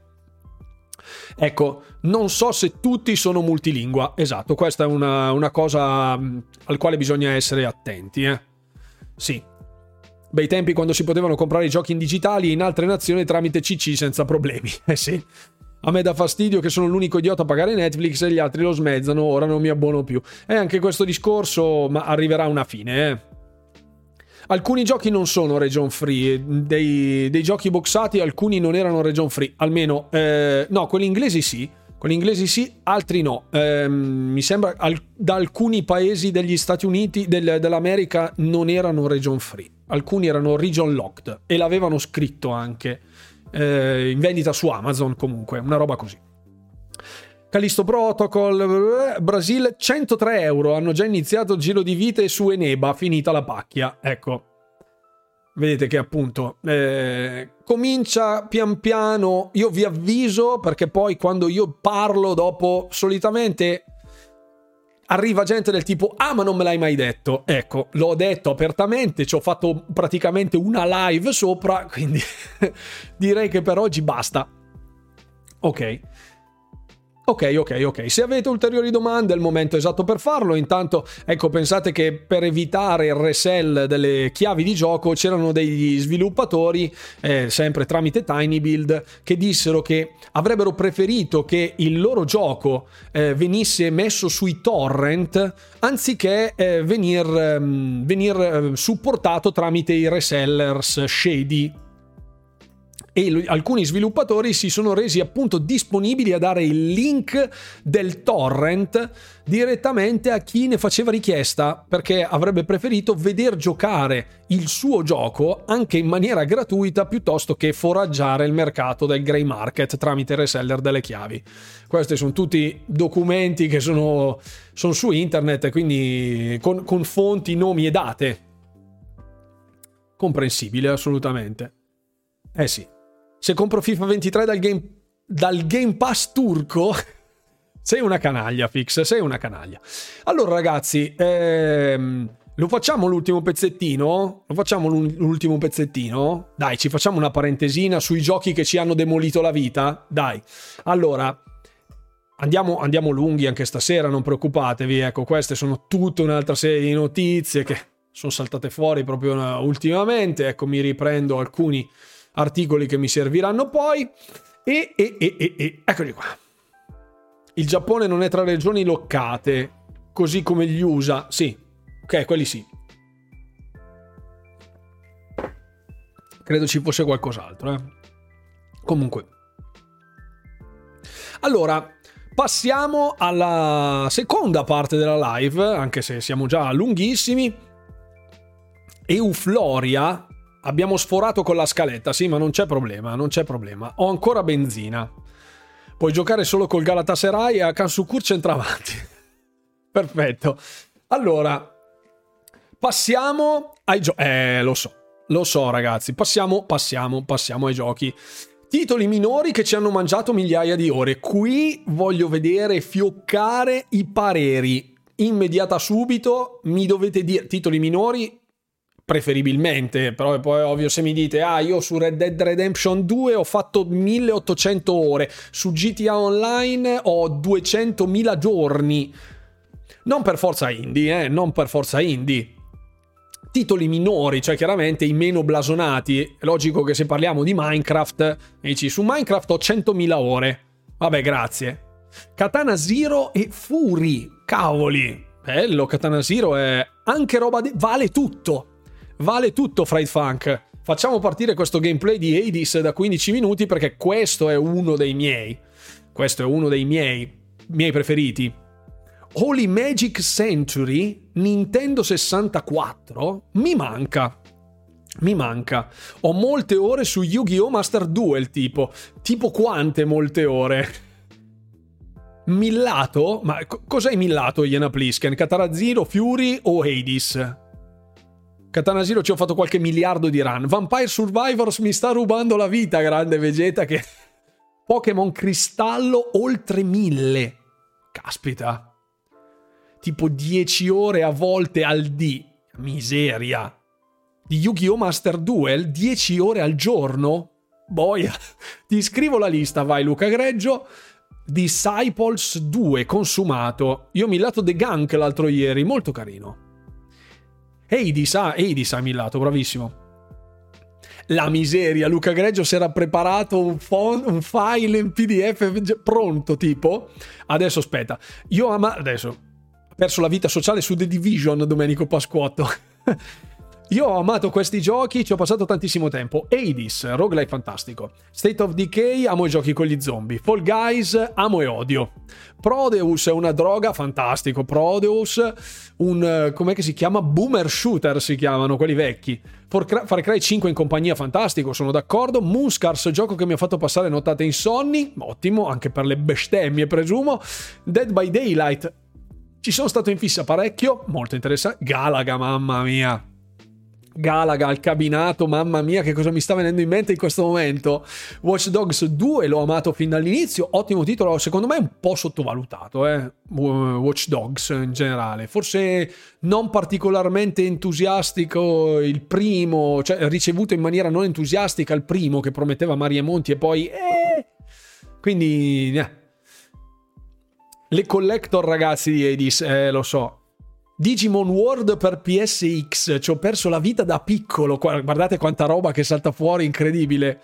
Ecco, non so se tutti sono multilingua, esatto, questa è una, una cosa mm, al quale bisogna essere attenti. Eh? Sì. Bei tempi quando si potevano comprare i giochi in digitali in altre nazioni tramite CC senza problemi. Eh sì. A me dà fastidio che sono l'unico idiota a pagare Netflix e gli altri lo smezzano, ora non mi abbono più. E anche questo discorso ma arriverà a una fine, eh. Alcuni giochi non sono region free, dei, dei giochi boxati alcuni non erano region free, almeno eh, no, quelli inglesi sì, quelli inglesi sì, altri no. Eh, mi sembra al, da alcuni paesi degli Stati Uniti, del, dell'America, non erano region free, alcuni erano region locked e l'avevano scritto anche eh, in vendita su Amazon comunque, una roba così. Callisto Protocol, eh, Brasile 103 euro, hanno già iniziato il giro di vite su Eneba, finita la pacchia, ecco. Vedete che appunto eh, comincia pian piano, io vi avviso perché poi quando io parlo dopo solitamente arriva gente del tipo ah ma non me l'hai mai detto. Ecco l'ho detto apertamente ci ho fatto praticamente una live sopra quindi direi che per oggi basta. Ok Ok, ok, ok. Se avete ulteriori domande è il momento esatto per farlo. Intanto, ecco, pensate che per evitare il resell delle chiavi di gioco c'erano degli sviluppatori, eh, sempre tramite TinyBuild, che dissero che avrebbero preferito che il loro gioco eh, venisse messo sui torrent anziché eh, venir, ehm, venir eh, supportato tramite i resellers shady e alcuni sviluppatori si sono resi appunto disponibili a dare il link del torrent direttamente a chi ne faceva richiesta perché avrebbe preferito veder giocare il suo gioco anche in maniera gratuita piuttosto che foraggiare il mercato del grey market tramite reseller delle chiavi. Questi sono tutti documenti che sono, sono su internet quindi con, con fonti, nomi e date. Comprensibile assolutamente. Eh sì. Se compro FIFA 23 dal Game, dal game Pass turco... sei una canaglia, Fix, sei una canaglia. Allora ragazzi, ehm, lo facciamo l'ultimo pezzettino? Lo facciamo l'ultimo pezzettino? Dai, ci facciamo una parentesina sui giochi che ci hanno demolito la vita? Dai. Allora, andiamo, andiamo lunghi anche stasera, non preoccupatevi. Ecco, queste sono tutta un'altra serie di notizie che sono saltate fuori proprio ultimamente. Ecco, mi riprendo alcuni articoli che mi serviranno poi. E, e, e, e, eccoli qua. Il Giappone non è tra regioni loccate, così come gli USA. Sì, ok, quelli sì. Credo ci fosse qualcos'altro, eh. Comunque. Allora, passiamo alla seconda parte della live, anche se siamo già lunghissimi. Eufloria Abbiamo sforato con la scaletta, sì, ma non c'è problema, non c'è problema. Ho ancora benzina. Puoi giocare solo col Galatasaray e a Kansukur centravanti. Perfetto. Allora, passiamo ai giochi. Eh, lo so, lo so ragazzi. Passiamo, passiamo, passiamo ai giochi. Titoli minori che ci hanno mangiato migliaia di ore. Qui voglio vedere fioccare i pareri. Immediata subito mi dovete dire titoli minori preferibilmente, però poi è ovvio se mi dite ah io su Red Dead Redemption 2 ho fatto 1800 ore, su GTA Online ho 200.000 giorni. Non per forza indie, eh, non per forza indie. Titoli minori, cioè chiaramente i meno blasonati. Logico che se parliamo di Minecraft, dici su Minecraft ho 100.000 ore. Vabbè, grazie. Katana Zero e Fury, cavoli. Bello, Katana Zero è anche roba di... vale tutto vale tutto Fried Funk. Facciamo partire questo gameplay di Hades da 15 minuti perché questo è uno dei miei. Questo è uno dei miei, miei preferiti. Holy Magic Century Nintendo 64 mi manca. Mi manca. Ho molte ore su Yu-Gi-Oh! Master Duel, tipo. Tipo quante molte ore? Millato? Ma co- cos'è Millato, Iena Plisken? Katana Zero, Fury o Hades? Katana Zero ci ho fatto qualche miliardo di run. Vampire Survivors mi sta rubando la vita, grande Vegeta, che... Pokémon Cristallo oltre mille. Caspita. Tipo 10 ore a volte al D. Miseria di Yu-Gi-Oh! Master Duel 10 ore al giorno? Boia, ti scrivo la lista, vai Luca Greggio. Disciples 2 consumato. Io ho millato The Gunk l'altro ieri, molto carino. Hades, ah, Hades ha millato, bravissimo. La miseria, Luca Greggio si era preparato un, font, un file in PDF pronto, tipo. Adesso aspetta, io ama... Adesso, ho perso la vita sociale su The Division, Domenico Pasquotto. Io ho amato questi giochi, ci ho passato tantissimo tempo. Hades, roguelike fantastico. State of Decay, amo i giochi con gli zombie. Fall Guys, amo e odio. Prodeus è una droga, fantastico. Prodeus, un, com'è che si chiama? Boomer shooter si chiamano, quelli vecchi. Far Cry 5 in compagnia, fantastico, sono d'accordo. Moonscars, gioco che mi ha fatto passare nottate insonni, ottimo, anche per le bestemmie presumo. Dead by Daylight, ci sono stato in fissa parecchio, molto interessante. Galaga, mamma mia Galaga al cabinato, mamma mia che cosa mi sta venendo in mente in questo momento. Watch Dogs 2 l'ho amato fin dall'inizio, ottimo titolo, secondo me un po' sottovalutato, eh? Watch Dogs in generale. Forse non particolarmente entusiastico il primo, cioè ricevuto in maniera non entusiastica il primo che prometteva Maria Monti e poi... Eh, quindi... Eh. Le collector ragazzi di Edis, eh, lo so, Digimon World per PSX, ci ho perso la vita da piccolo, guardate quanta roba che salta fuori, incredibile.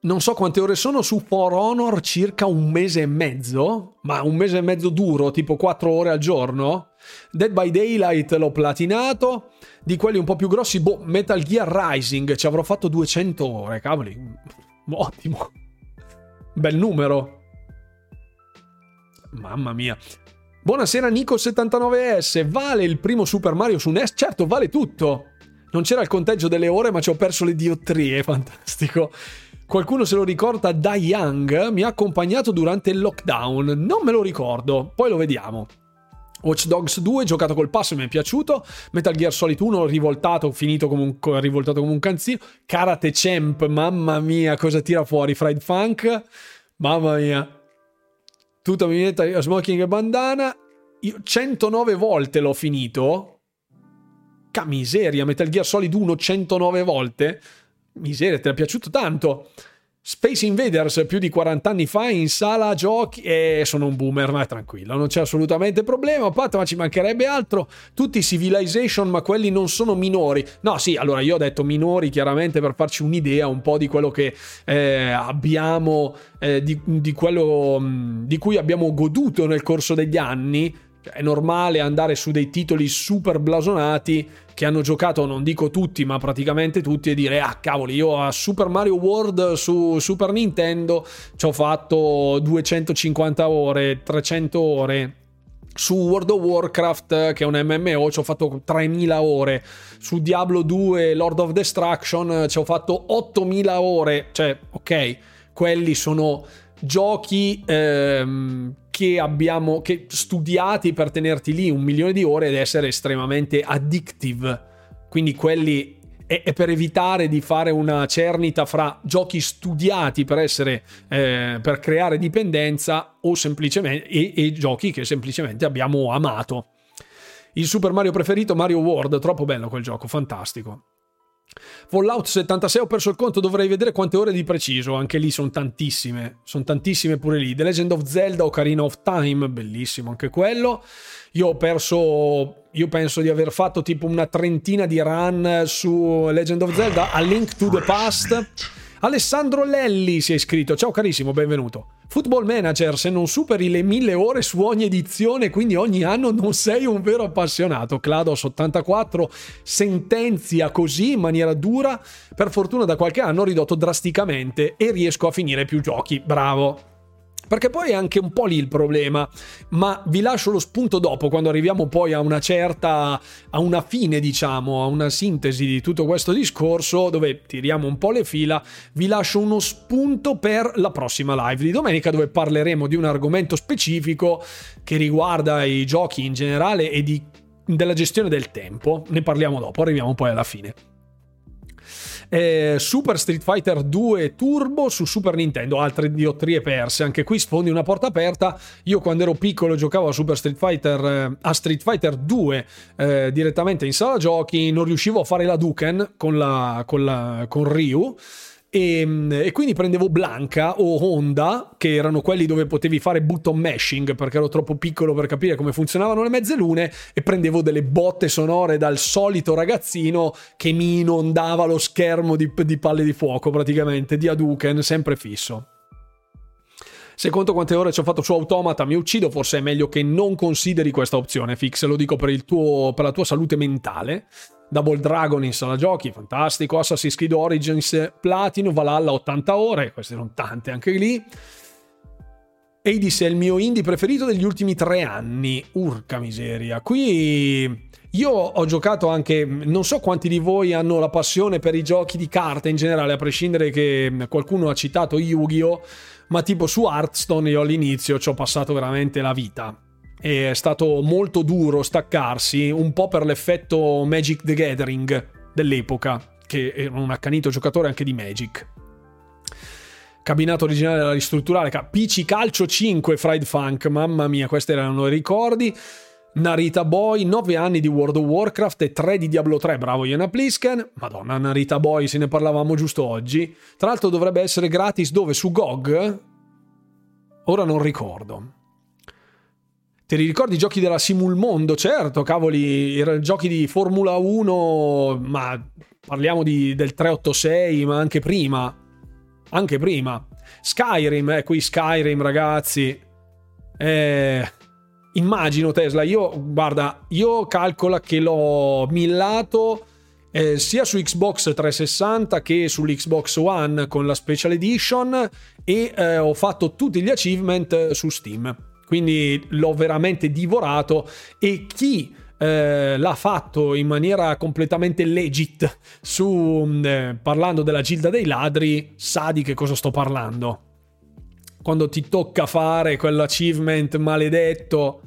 Non so quante ore sono su For Honor, circa un mese e mezzo, ma un mese e mezzo duro, tipo 4 ore al giorno. Dead by Daylight l'ho platinato, di quelli un po' più grossi, boh, Metal Gear Rising, ci avrò fatto 200 ore, cavoli, ottimo. Bel numero. Mamma mia. Buonasera Nico79S, vale il primo Super Mario su NES? Certo, vale tutto. Non c'era il conteggio delle ore, ma ci ho perso le diottrie, fantastico. Qualcuno se lo ricorda da Young, mi ha accompagnato durante il lockdown, non me lo ricordo, poi lo vediamo. Watch Dogs 2, giocato col passo, mi è piaciuto. Metal Gear Solid 1, rivoltato, finito come un, rivoltato come un canzino. Karate Champ, mamma mia, cosa tira fuori Fried Funk. Mamma mia tutta mi viene smoking e bandana. Io 109 volte l'ho finito. Ca miseria, Metal Gear Solid 1 109 volte. Miseria, ti è piaciuto tanto. Space Invaders più di 40 anni fa in sala giochi e sono un boomer, ma è tranquillo, non c'è assolutamente problema. Pat, ma ci mancherebbe altro. Tutti Civilization, ma quelli non sono minori. No, sì, allora io ho detto minori chiaramente per farci un'idea un po' di quello che eh, abbiamo, eh, di, di quello di cui abbiamo goduto nel corso degli anni cioè, è normale andare su dei titoli super blasonati che hanno giocato, non dico tutti, ma praticamente tutti, e dire: Ah, cavoli, io a Super Mario World su Super Nintendo ci ho fatto 250 ore, 300 ore. Su World of Warcraft, che è un MMO, ci ho fatto 3000 ore. Su Diablo 2, Lord of Destruction, ci ho fatto 8000 ore. Cioè, ok, quelli sono giochi ehm, che abbiamo che studiati per tenerti lì un milione di ore ed essere estremamente addictive. Quindi quelli è, per evitare di fare una cernita fra giochi studiati per essere eh, per creare dipendenza o semplicemente e, e giochi che semplicemente abbiamo amato. Il Super Mario preferito Mario World, troppo bello quel gioco, fantastico. Fallout 76 ho perso il conto, dovrei vedere quante ore di preciso, anche lì sono tantissime, sono tantissime pure lì. The Legend of Zelda Ocarina of Time, bellissimo anche quello. Io ho perso, io penso di aver fatto tipo una trentina di run su Legend of Zelda, A Link to the Past. Alessandro Lelli si è iscritto, ciao carissimo, benvenuto. Football Manager, se non superi le mille ore su ogni edizione, quindi ogni anno non sei un vero appassionato. Clados 84 sentenzia così in maniera dura. Per fortuna da qualche anno ho ridotto drasticamente e riesco a finire più giochi. Bravo. Perché poi è anche un po' lì il problema, ma vi lascio lo spunto dopo, quando arriviamo poi a una certa, a una fine diciamo, a una sintesi di tutto questo discorso, dove tiriamo un po' le fila, vi lascio uno spunto per la prossima live di domenica, dove parleremo di un argomento specifico che riguarda i giochi in generale e di, della gestione del tempo. Ne parliamo dopo, arriviamo poi alla fine eh, Super Street Fighter 2 Turbo su Super Nintendo, altre diottrie perse, anche qui sfondi una porta aperta. Io quando ero piccolo giocavo a Super Street Fighter, eh, a Street Fighter 2 eh, direttamente in sala giochi, non riuscivo a fare la Duken con, la, con, la, con Ryu e, ehm, e, quindi prendevo Blanca o Honda, che erano quelli dove potevi fare button mashing perché ero troppo piccolo per capire come funzionavano le mezze lune, e prendevo delle botte sonore dal solito ragazzino che mi inondava lo schermo di, di palle di fuoco praticamente, di Hadouken, sempre fisso. Se conto quante ore ci ho fatto su Automata mi uccido, forse è meglio che non consideri questa opzione, Fix, lo dico per, tuo, per la tua salute mentale. Double Dragon in sala giochi, fantastico. Assassin's Creed Origins Platino, Valhalla 80 ore, queste sono tante anche lì. Hades è il mio indie preferito degli ultimi tre anni. Urca miseria. Qui io ho giocato anche, non so quanti di voi hanno la passione per i giochi di carte in generale, a prescindere che qualcuno ha citato Yu-Gi-Oh! Ma tipo su Hearthstone io all'inizio ci ho passato veramente la vita è stato molto duro staccarsi, un po' per l'effetto Magic the Gathering dell'epoca, che era un accanito giocatore anche di Magic. Cabinato originale da ristrutturare, PC Calcio 5 Fried Funk, mamma mia, questi erano i ricordi. Narita Boy, 9 anni di World of Warcraft e 3 di Diablo 3, bravo Iena Plisken. Madonna, Narita Boy, se ne parlavamo giusto oggi. Tra l'altro dovrebbe essere gratis dove? Su GOG? Ora non ricordo. Te li ricordi i giochi della Simulmondo? Certo, cavoli, erano giochi di Formula 1, ma parliamo di, del 386, ma anche prima. Anche prima. Skyrim, eh, qui Skyrim, ragazzi. Eh, immagino Tesla, io, guarda, io calcola che l'ho millato eh, sia su Xbox 360 che sull'Xbox One con la Special Edition e eh, ho fatto tutti gli achievement su Steam quindi l'ho veramente divorato e chi eh, l'ha fatto in maniera completamente legit su mm, eh, parlando della gilda dei ladri sa di che cosa sto parlando. Quando ti tocca fare quell'achievement maledetto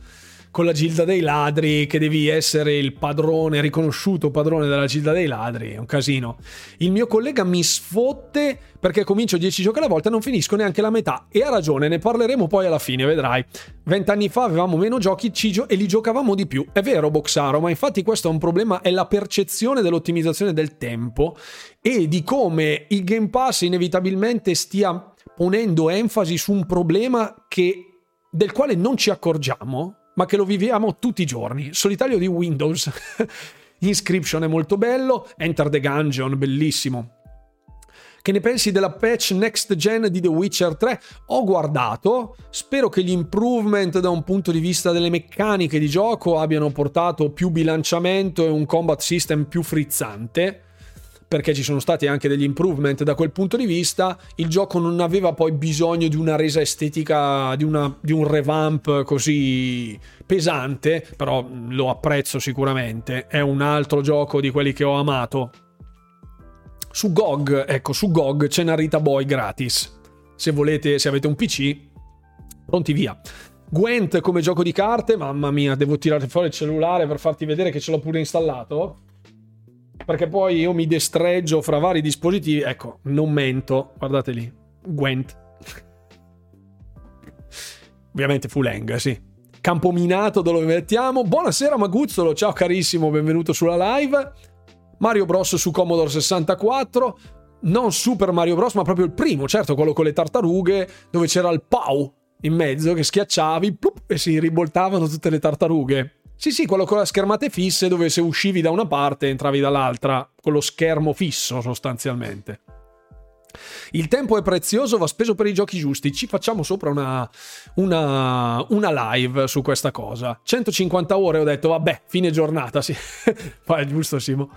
con la Gilda dei Ladri, che devi essere il padrone, riconosciuto padrone della Gilda dei Ladri, è un casino. Il mio collega mi sfotte perché comincio 10 giochi alla volta e non finisco neanche la metà. E ha ragione, ne parleremo poi alla fine, vedrai. Vent'anni fa avevamo meno giochi gio- e li giocavamo di più. È vero, Boxaro, ma infatti questo è un problema, è la percezione dell'ottimizzazione del tempo e di come il Game Pass inevitabilmente stia ponendo enfasi su un problema che, del quale non ci accorgiamo ma che lo viviamo tutti i giorni. Solitario di Windows. Inscription è molto bello, Enter the Gungeon, bellissimo. Che ne pensi della patch next gen di The Witcher 3? Ho guardato, spero che gli improvement da un punto di vista delle meccaniche di gioco abbiano portato più bilanciamento e un combat system più frizzante perché ci sono stati anche degli improvement da quel punto di vista, il gioco non aveva poi bisogno di una resa estetica, di, una, di un revamp così pesante, però lo apprezzo sicuramente, è un altro gioco di quelli che ho amato. Su GOG, ecco, su GOG c'è Narita Boy gratis. Se volete, se avete un PC, pronti via. Gwent come gioco di carte, mamma mia, devo tirare fuori il cellulare per farti vedere che ce l'ho pure installato perché poi io mi destreggio fra vari dispositivi. Ecco, non mento, guardate lì, Gwent. Ovviamente full hang, sì. Campo minato dove mettiamo. Buonasera Maguzzolo, ciao carissimo, benvenuto sulla live. Mario Bros su Commodore 64. Non Super Mario Bros, ma proprio il primo, certo, quello con le tartarughe, dove c'era il Pau in mezzo che schiacciavi plup, e si riboltavano tutte le tartarughe. Sì, sì, quello con le schermate fisse dove se uscivi da una parte entravi dall'altra, con lo schermo fisso sostanzialmente. Il tempo è prezioso, va speso per i giochi giusti. Ci facciamo sopra una, una, una live su questa cosa. 150 ore ho detto, vabbè, fine giornata, sì. Poi è giusto, Simo.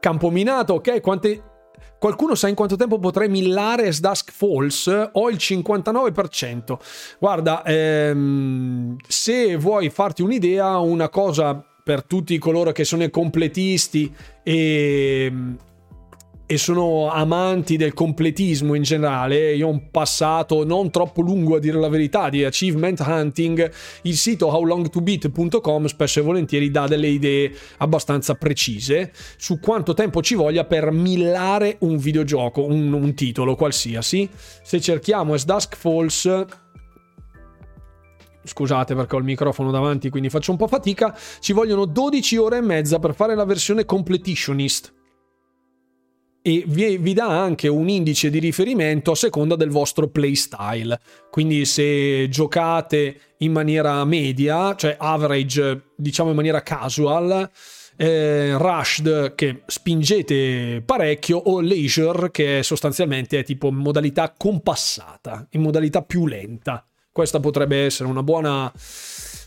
Campo minato, ok? Quante, Qualcuno sa in quanto tempo potrei millare As Dusk Falls? Ho il 59%. Guarda, ehm, se vuoi farti un'idea, una cosa per tutti coloro che sono completisti e e sono amanti del completismo in generale, io ho un passato non troppo lungo a dire la verità di achievement hunting, il sito howlongtobeat.com spesso e volentieri dà delle idee abbastanza precise su quanto tempo ci voglia per millare un videogioco, un, un titolo qualsiasi. Se cerchiamo As Dusk Falls scusate perché ho il microfono davanti quindi faccio un po' fatica, ci vogliono 12 ore e mezza per fare la versione completionist e vi, vi, dà anche un indice di riferimento a seconda del vostro playstyle. Quindi se giocate in maniera media, cioè average, diciamo in maniera casual, eh, rushed che spingete parecchio o leisure che sostanzialmente è tipo modalità compassata, in modalità più lenta. Questa potrebbe essere una buona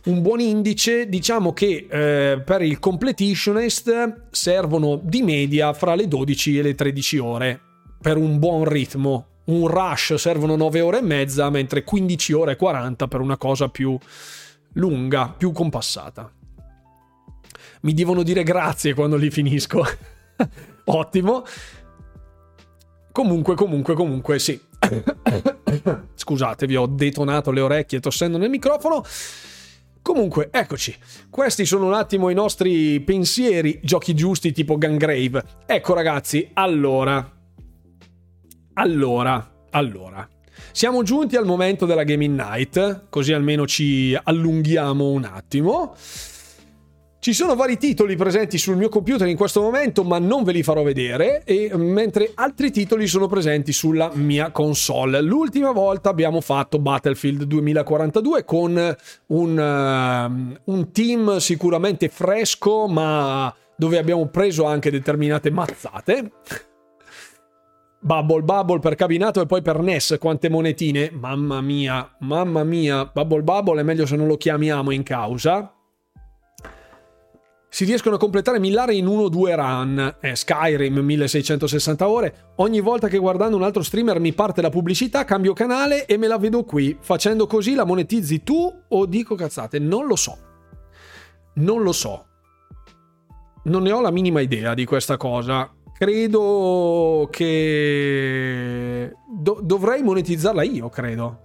un buon indice, diciamo che eh, per il completionist servono di media fra le 12 e le 13 ore per un buon ritmo. Un rush servono 9 ore e mezza, mentre 15 ore e 40 per una cosa più lunga, più compassata. Mi devono dire grazie quando li finisco. Ottimo. Comunque, comunque, comunque, sì. Scusate, vi ho detonato le orecchie tossendo nel microfono. Comunque, eccoci. Questi sono un attimo i nostri pensieri, giochi giusti tipo Gungrave. Ecco ragazzi, allora. Allora, allora. Siamo giunti al momento della Gaming Night, così almeno ci allunghiamo un attimo. Ci sono vari titoli presenti sul mio computer in questo momento, ma non ve li farò vedere, e, mentre altri titoli sono presenti sulla mia console. L'ultima volta abbiamo fatto Battlefield 2042 con un, uh, un team sicuramente fresco, ma dove abbiamo preso anche determinate mazzate. Bubble Bubble per cabinato e poi per NES quante monetine mamma mia mamma mia Bubble Bubble è meglio se non lo chiamiamo in causa si riescono a completare millare in 1-2 run. Eh, Skyrim 1660 ore. Ogni volta che guardando un altro streamer mi parte la pubblicità, cambio canale e me la vedo qui. Facendo così la monetizzi tu o dico cazzate? Non lo so. Non lo so. Non ne ho la minima idea di questa cosa. Credo che Do- dovrei monetizzarla io, credo.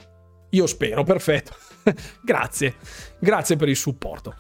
Io spero, perfetto. Grazie. Grazie per il supporto.